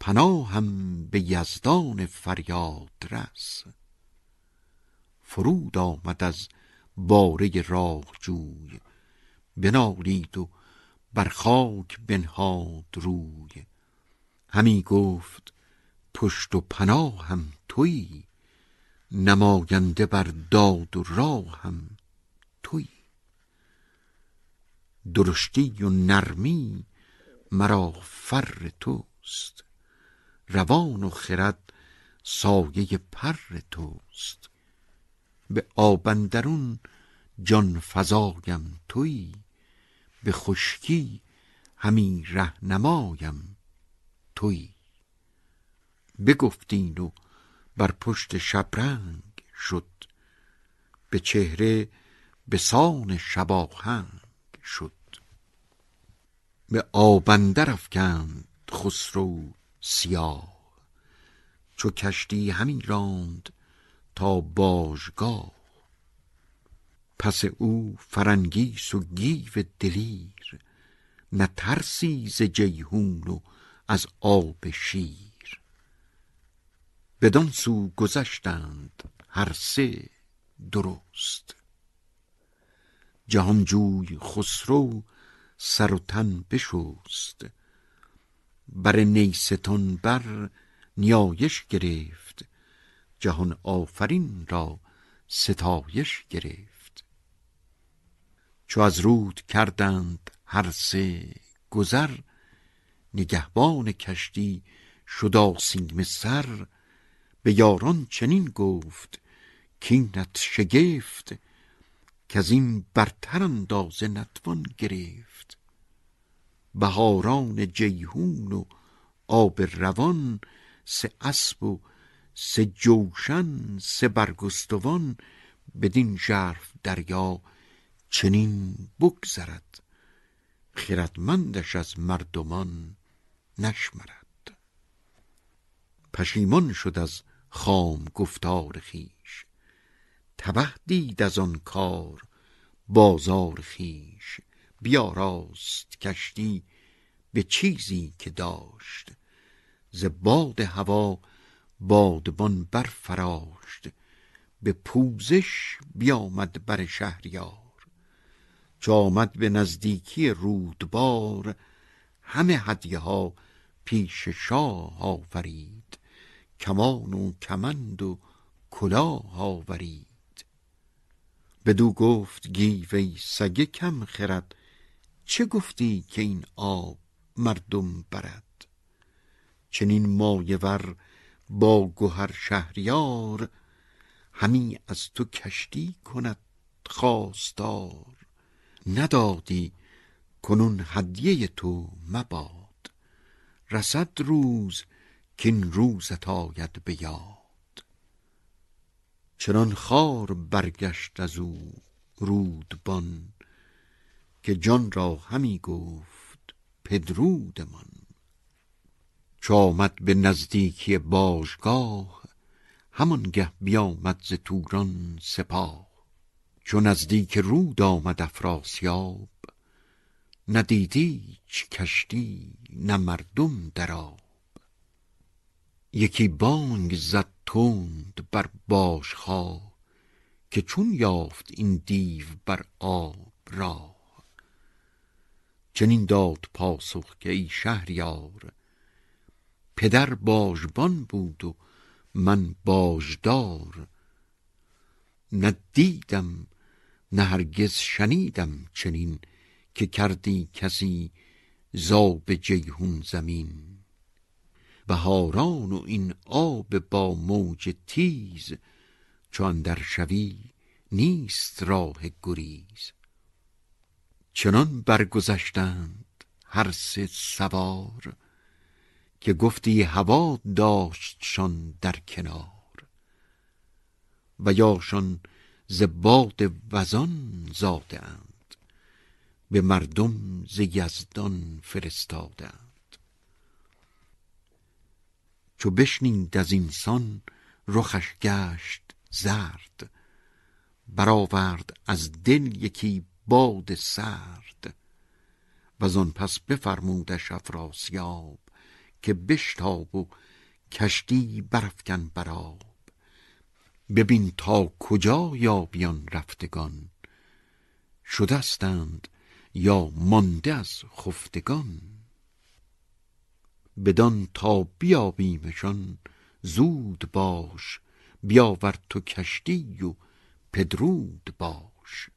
S2: پناهم به یزدان فریاد رس. فرود آمد از باره راه جوی بنالید و بر خاک بنهاد روی. همی گفت پشت و پناه هم تویی نماینده بر داد و راه هم تویی درشتی و نرمی مرا فر توست روان و خرد سایه پر توست. به آبندرون جان فزایم تویی به خشکی همی رهنمایم تویی بگفتین و بر پشت شبرنگ شد به چهره به سان شباهنگ شد. به آب اندر افکند خسرو سیاه چو کشتی همی راند تا باژگاه پس او فرنگیس و گیو دلیر نه ترسی ز جیحون و از آب شیر. بدان سو گذشتند هر سه درست. جهانجوی خسرو سر و تن بشست. بر نیستان بر نیایش گرفت. جهان آفرین را ستایش گرفت. چو از رود کردند هر سه گذر نگهبان کشتی شد آسیم سر. به یاران چنین گفت کینت شگفت که از این برتر اندازه نتوان گرفت. بهاران جیهون و آب روان سه اسب و سه جوشن سه برگستوان بدین ژرف دریا چنین بگذرد خردمندش از مردمان نشمرد. پشیمان شد از خام گفتار خیش تبه دید از آن کار بازار خیش بیاراست کشتی به چیزی که داشت ز باد هوا بادبان برفراشت. به پوزش بیامد بر شهریار چو آمد به نزدیکی رودبار همه هدیه ها پیش شاه آورید کمان و کمند و کلاه آورید. بدو گفت گیو ای سگه کم خرد چه گفتی که این آب مردم برد؟ چنین مایه ور با گهر شهریار همی از تو کشتی کند خواستار. ندادی کنون هدیه تو مباد. رسد روز این روزت آید به یاد. چنان خار برگشت از او رودبان که جان را همی گفت پدرودمان. چو آمد به نزدیکی باشگاه همانگه بیامد ز توران سپاه. چو نزدیک رود آمد افراسیاب ندیدی کشتی نه مردم در آب. یکی بانگ زد تند بر باشخواه که چون یافت این دیو بر آب راه چنین داد پاسخ که ای شهریار پدر باژبان بود و من باژدار. نه دیدم نه هرگز شنیدم چنین که کردی کسی زاب جیهون زمین. بهاران و این آب با موج تیز چو اندر شوی نیست راه گریز. چنان برگذشتند هر سه سوار که گفتی هوا داشتشان در کنار. و یاشان ز باد وزان زاده اند به مردم ز یزدان فرستادند چو بشنید از رخش گشت زرد برآورد از دل یکی باد سرد. و آن پس بفرمودش افراسیاب که بشتاب و کشتی برافکن براب ببین تا کجا یابیان رفتگان. شدستند یا مانده از خفتگان. بدان تا بیابیمشان زود باش بیاور تو کشتی و پدرود باش.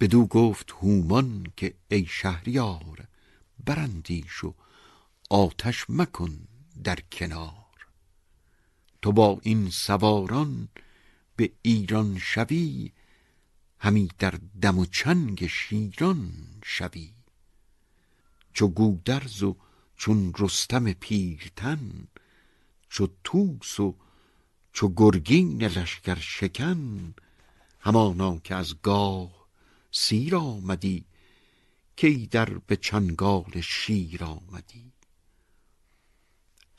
S2: بدو گفت هومان که ای شهریار برندیش و آتش مکن در کنار. تو با این سواران به ایران شوی همی در دم و چنگ شیران شوی. چو گودرز و چون رستم پیرتن چو توس و چو گرگین لشکر شکن همانا که از گاه سیر آمدی کی در به چنگال شیر آمدی.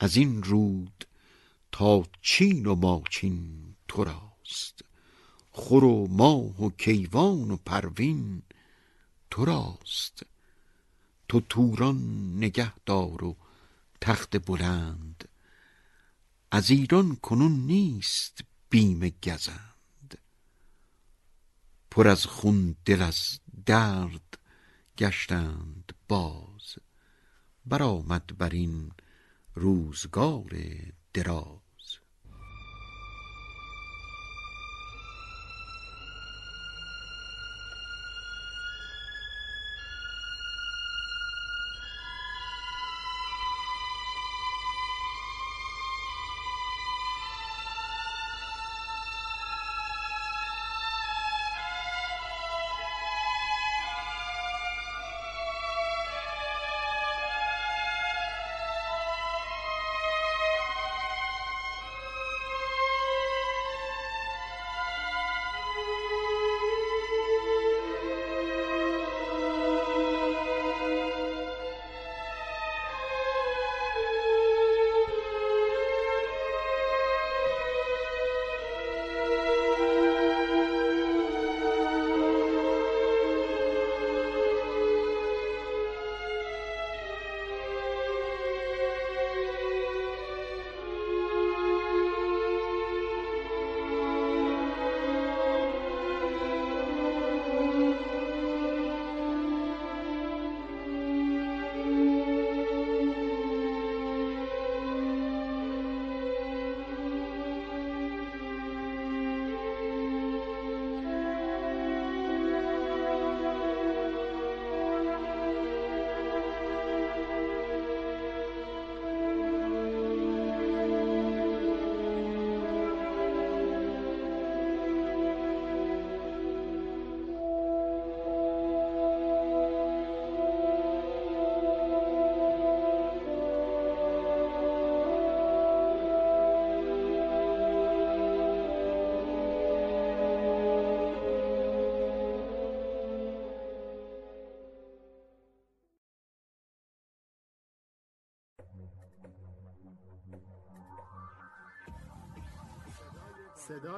S2: از این رود تا چین و ماچین تو راست خور و ماه و کیوان و پروین تو راست تو توران نگه دار و تخت بلند. از ایران کنون نیست بیم گزند. پر از خون دل از درد گشتند باز. برآمد بر این روزگار دراز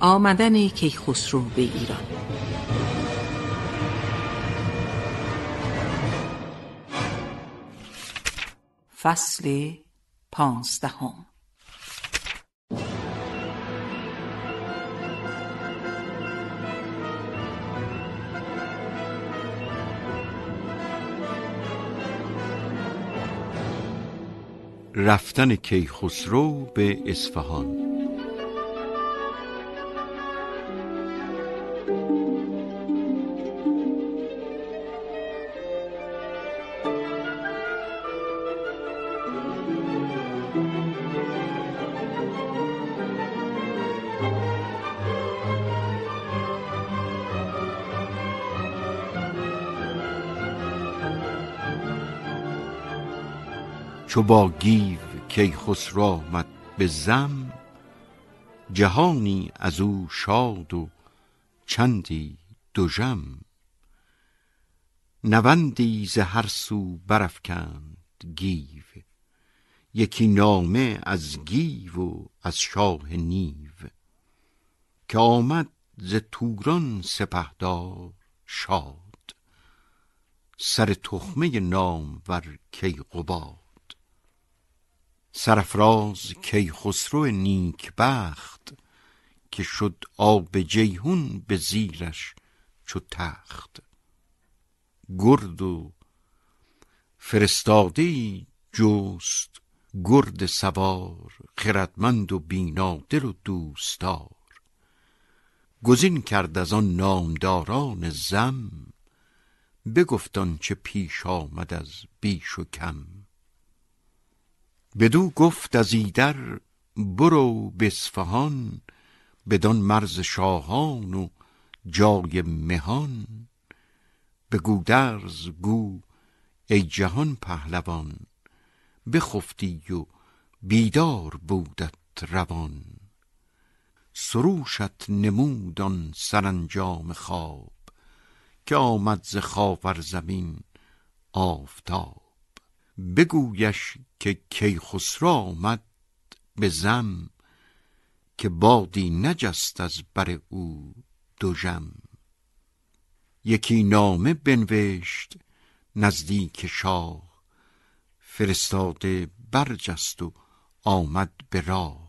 S1: آمدن کیخسرو به ایران. فصل پانزدهم.
S2: رفتن کیخسرو به اصفهان. چو با گیو کیخسرو آمد به زم جهانی از او شاد و چندی دژم. نوندی ز هر سو برافکند گیو یکی نامه از گیو و از شاه نیو. که آمد ز توران سپهدار شاد سر تخمه نامور کیقباد. سرفراز کیخسرو نیکبخت که شد آب جیهون به زیرش چو تخت. گرد و فرستاده جست گرد سوار خردمند و بینادل و دوستدار. گزین کرد از آن نامداران زم بگفت آنچه پیش آمد از بیش و کم. بدو گفت از ایدر برو به اصفهان بدان مرز شاهان و جای مهان. به گودرز گو ای جهان پهلوان بخفتی و بیدار بودت روان. سروشت نمود سرانجام خواب که آمد ز خاور زمین آفتاب. بگویش که کیخسرو آمد به زم که بادی نجست از بر او دژم یکی نامه بنوشت نزدیک شاه فرستاده برجست و آمد به راه.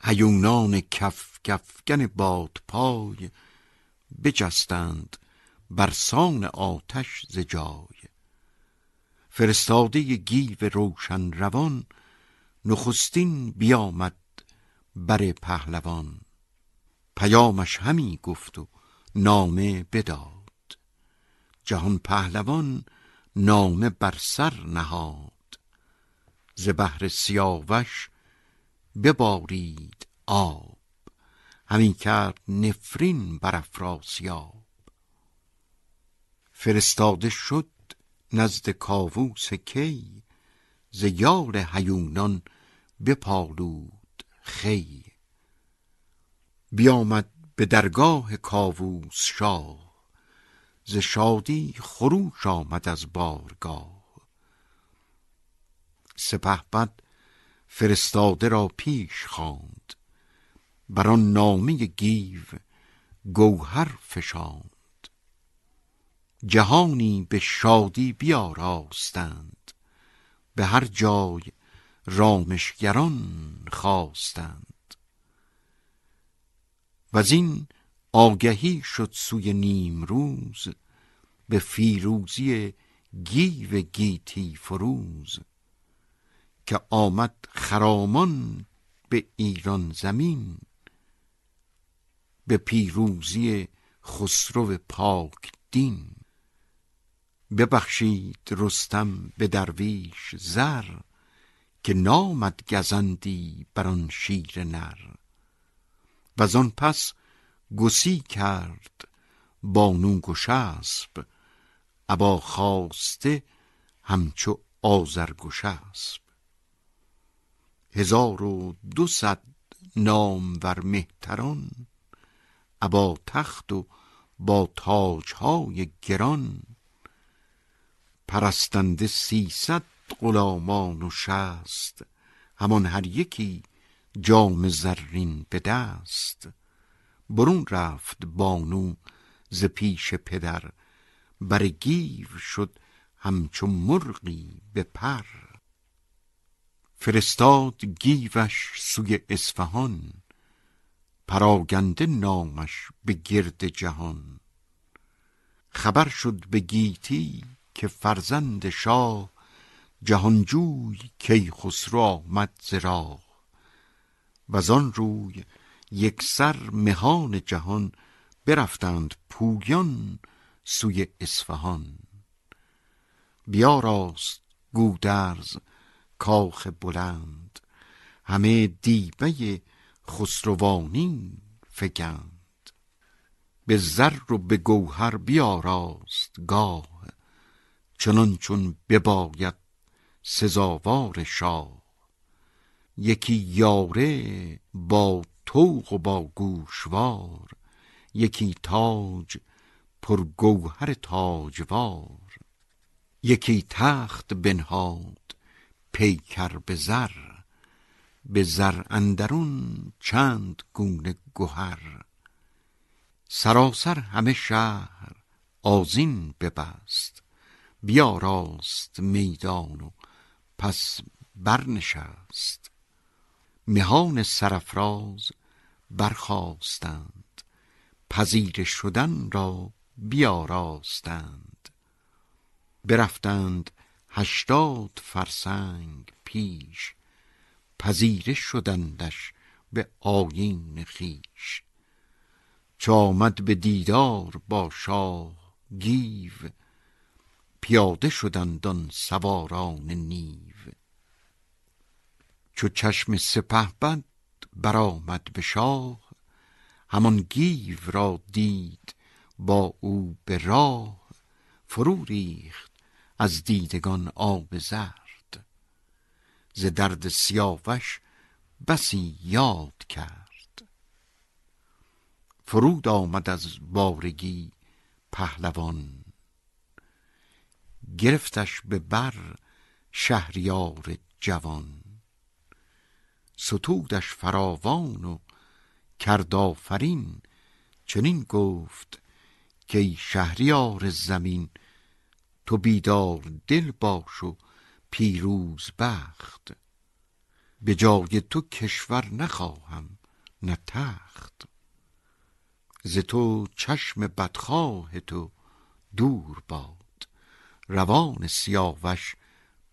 S2: هیونان کف کفگن بادپای بجستند برسان آتش ز فرستاده گیو روشن روان نخستین بیامد بر پهلوان. پیامش همی گفت و نامه بداد. جهان پهلوان نامه بر سر نهاد. ز بهر سیاوش ببارید آب. همی کرد نفرین بر افراسیاب فرستاده شد نزد کاووس کی ز یار هیونان بپالود خی. بیامد به درگاه کاووس شاه ز شادی خروش آمد از بارگاه. سپهبد فرستاده را پیش خواند بر آن نامه گیو گوهر فشاند. جهانی به شادی بیاراستند به هر جای رامشگران خواستند. و این آگهی شد سوی نیم روز به فیروزی گیو گیتی فروز که آمد خرامان به ایران زمین به پیروزی خسرو پاک دین. ببخشید رستم به درویش زر که نامد گزندی بر آن شیر نر. و آن پس گسی کرد بانو گشسب ابا خواسته همچو آذر گشسب هزار و دوصد نامور مهتران ابا تخت و با تاجهای گران. پرستنده سیصد غلامان و شست همان هر یکی جام زرین به دست. برون رفت بانو ز پیش پدر بر گیو شد همچو مرغی به پر. فرستاد گیوش سوی اصفهان پراگنده نامش به گرد جهان. خبر شد به گیتی که فرزند شاه جهانجوی کی خسرو آمد ز راه. و آن روی یک سر مهان جهان برفتند پویان سوی اصفهان. بیاراست گودرز کاخ بلند همه دیبه خسروانی فگند. به زر و به گوهر بیاراست گاه. چنان چون بباید سزاوار شاه. یکی یاره با توق و با گوشوار یکی تاج پر گوهر تاجوار. یکی تخت بنهاد پیکر به زر به زر اندرون چند گونه گهر. سراسر همه شهر آزین ببست بیاراست میدان و پس برنشست. مهان سرفراز برخواستند پذیر شدن را بیاراستند. برفتند هشتاد فرسنگ پیش. پذیره شدندش به آیین خیش چو آمد به دیدار با شاه گیو پیاده شدند آن سواران نیو. چو چشم سپهبد برآمد به شاه همان گیو را دید با او به راه فرو ریخت از دیدگان آب زرد. ز درد سیاوش بسی یاد کرد. فرود آمد از بارگی پهلوان. گرفتش به بر شهریار جوان. ستودش فراوان و کرد آفرین چنین گفت که ای شهریار زمین تو بیدار دل باش و پیروز بخت. به جای تو کشور نخواهم نه تخت. ز تو چشم بدخواه تو دور باد روان سیاوش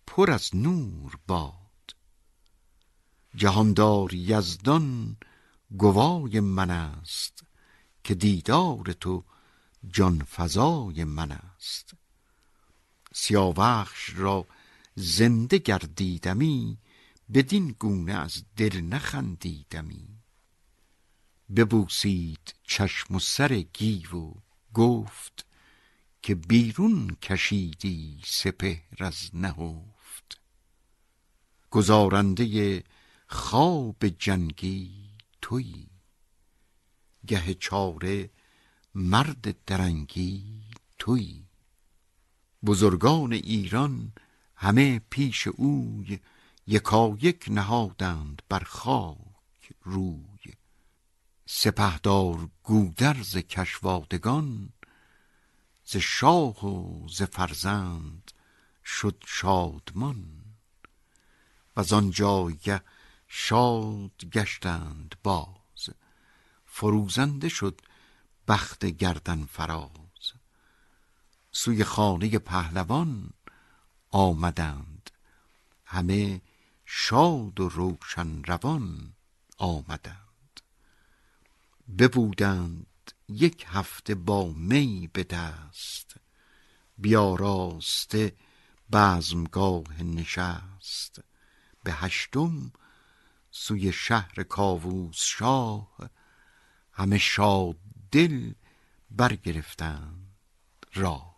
S2: پر از نور باد. جهاندار یزدان گوای من است که دیدار تو جان فزای من است. سیاوخش را زنده گردیدمی بدین گونه از دل نخندیدمی. ببوسید چشم و سر گیو گفت که بیرون کشیدی سپهر از نهفت. گزارنده خواب جنگی تویی گه چاره مرد درنگی تویی بزرگان ایران همه پیش اوی یکایک نهادند بر خاک روی. سپهدار گودرز کشوادگان ز شاه و ز فرزند شد شادمان. و آن جایگه شاد گشتند باز. فروزنده شد بخت گردن فراز. سوی خانه پهلوان آمدند. همه شاد و روشن روان آمدند. ببودند یک هفته با می به دست. بیاراسته بزمگاه نشست. به هشتم سوی شهر کاووس شاه همه شاد دل برگرفتند. راه.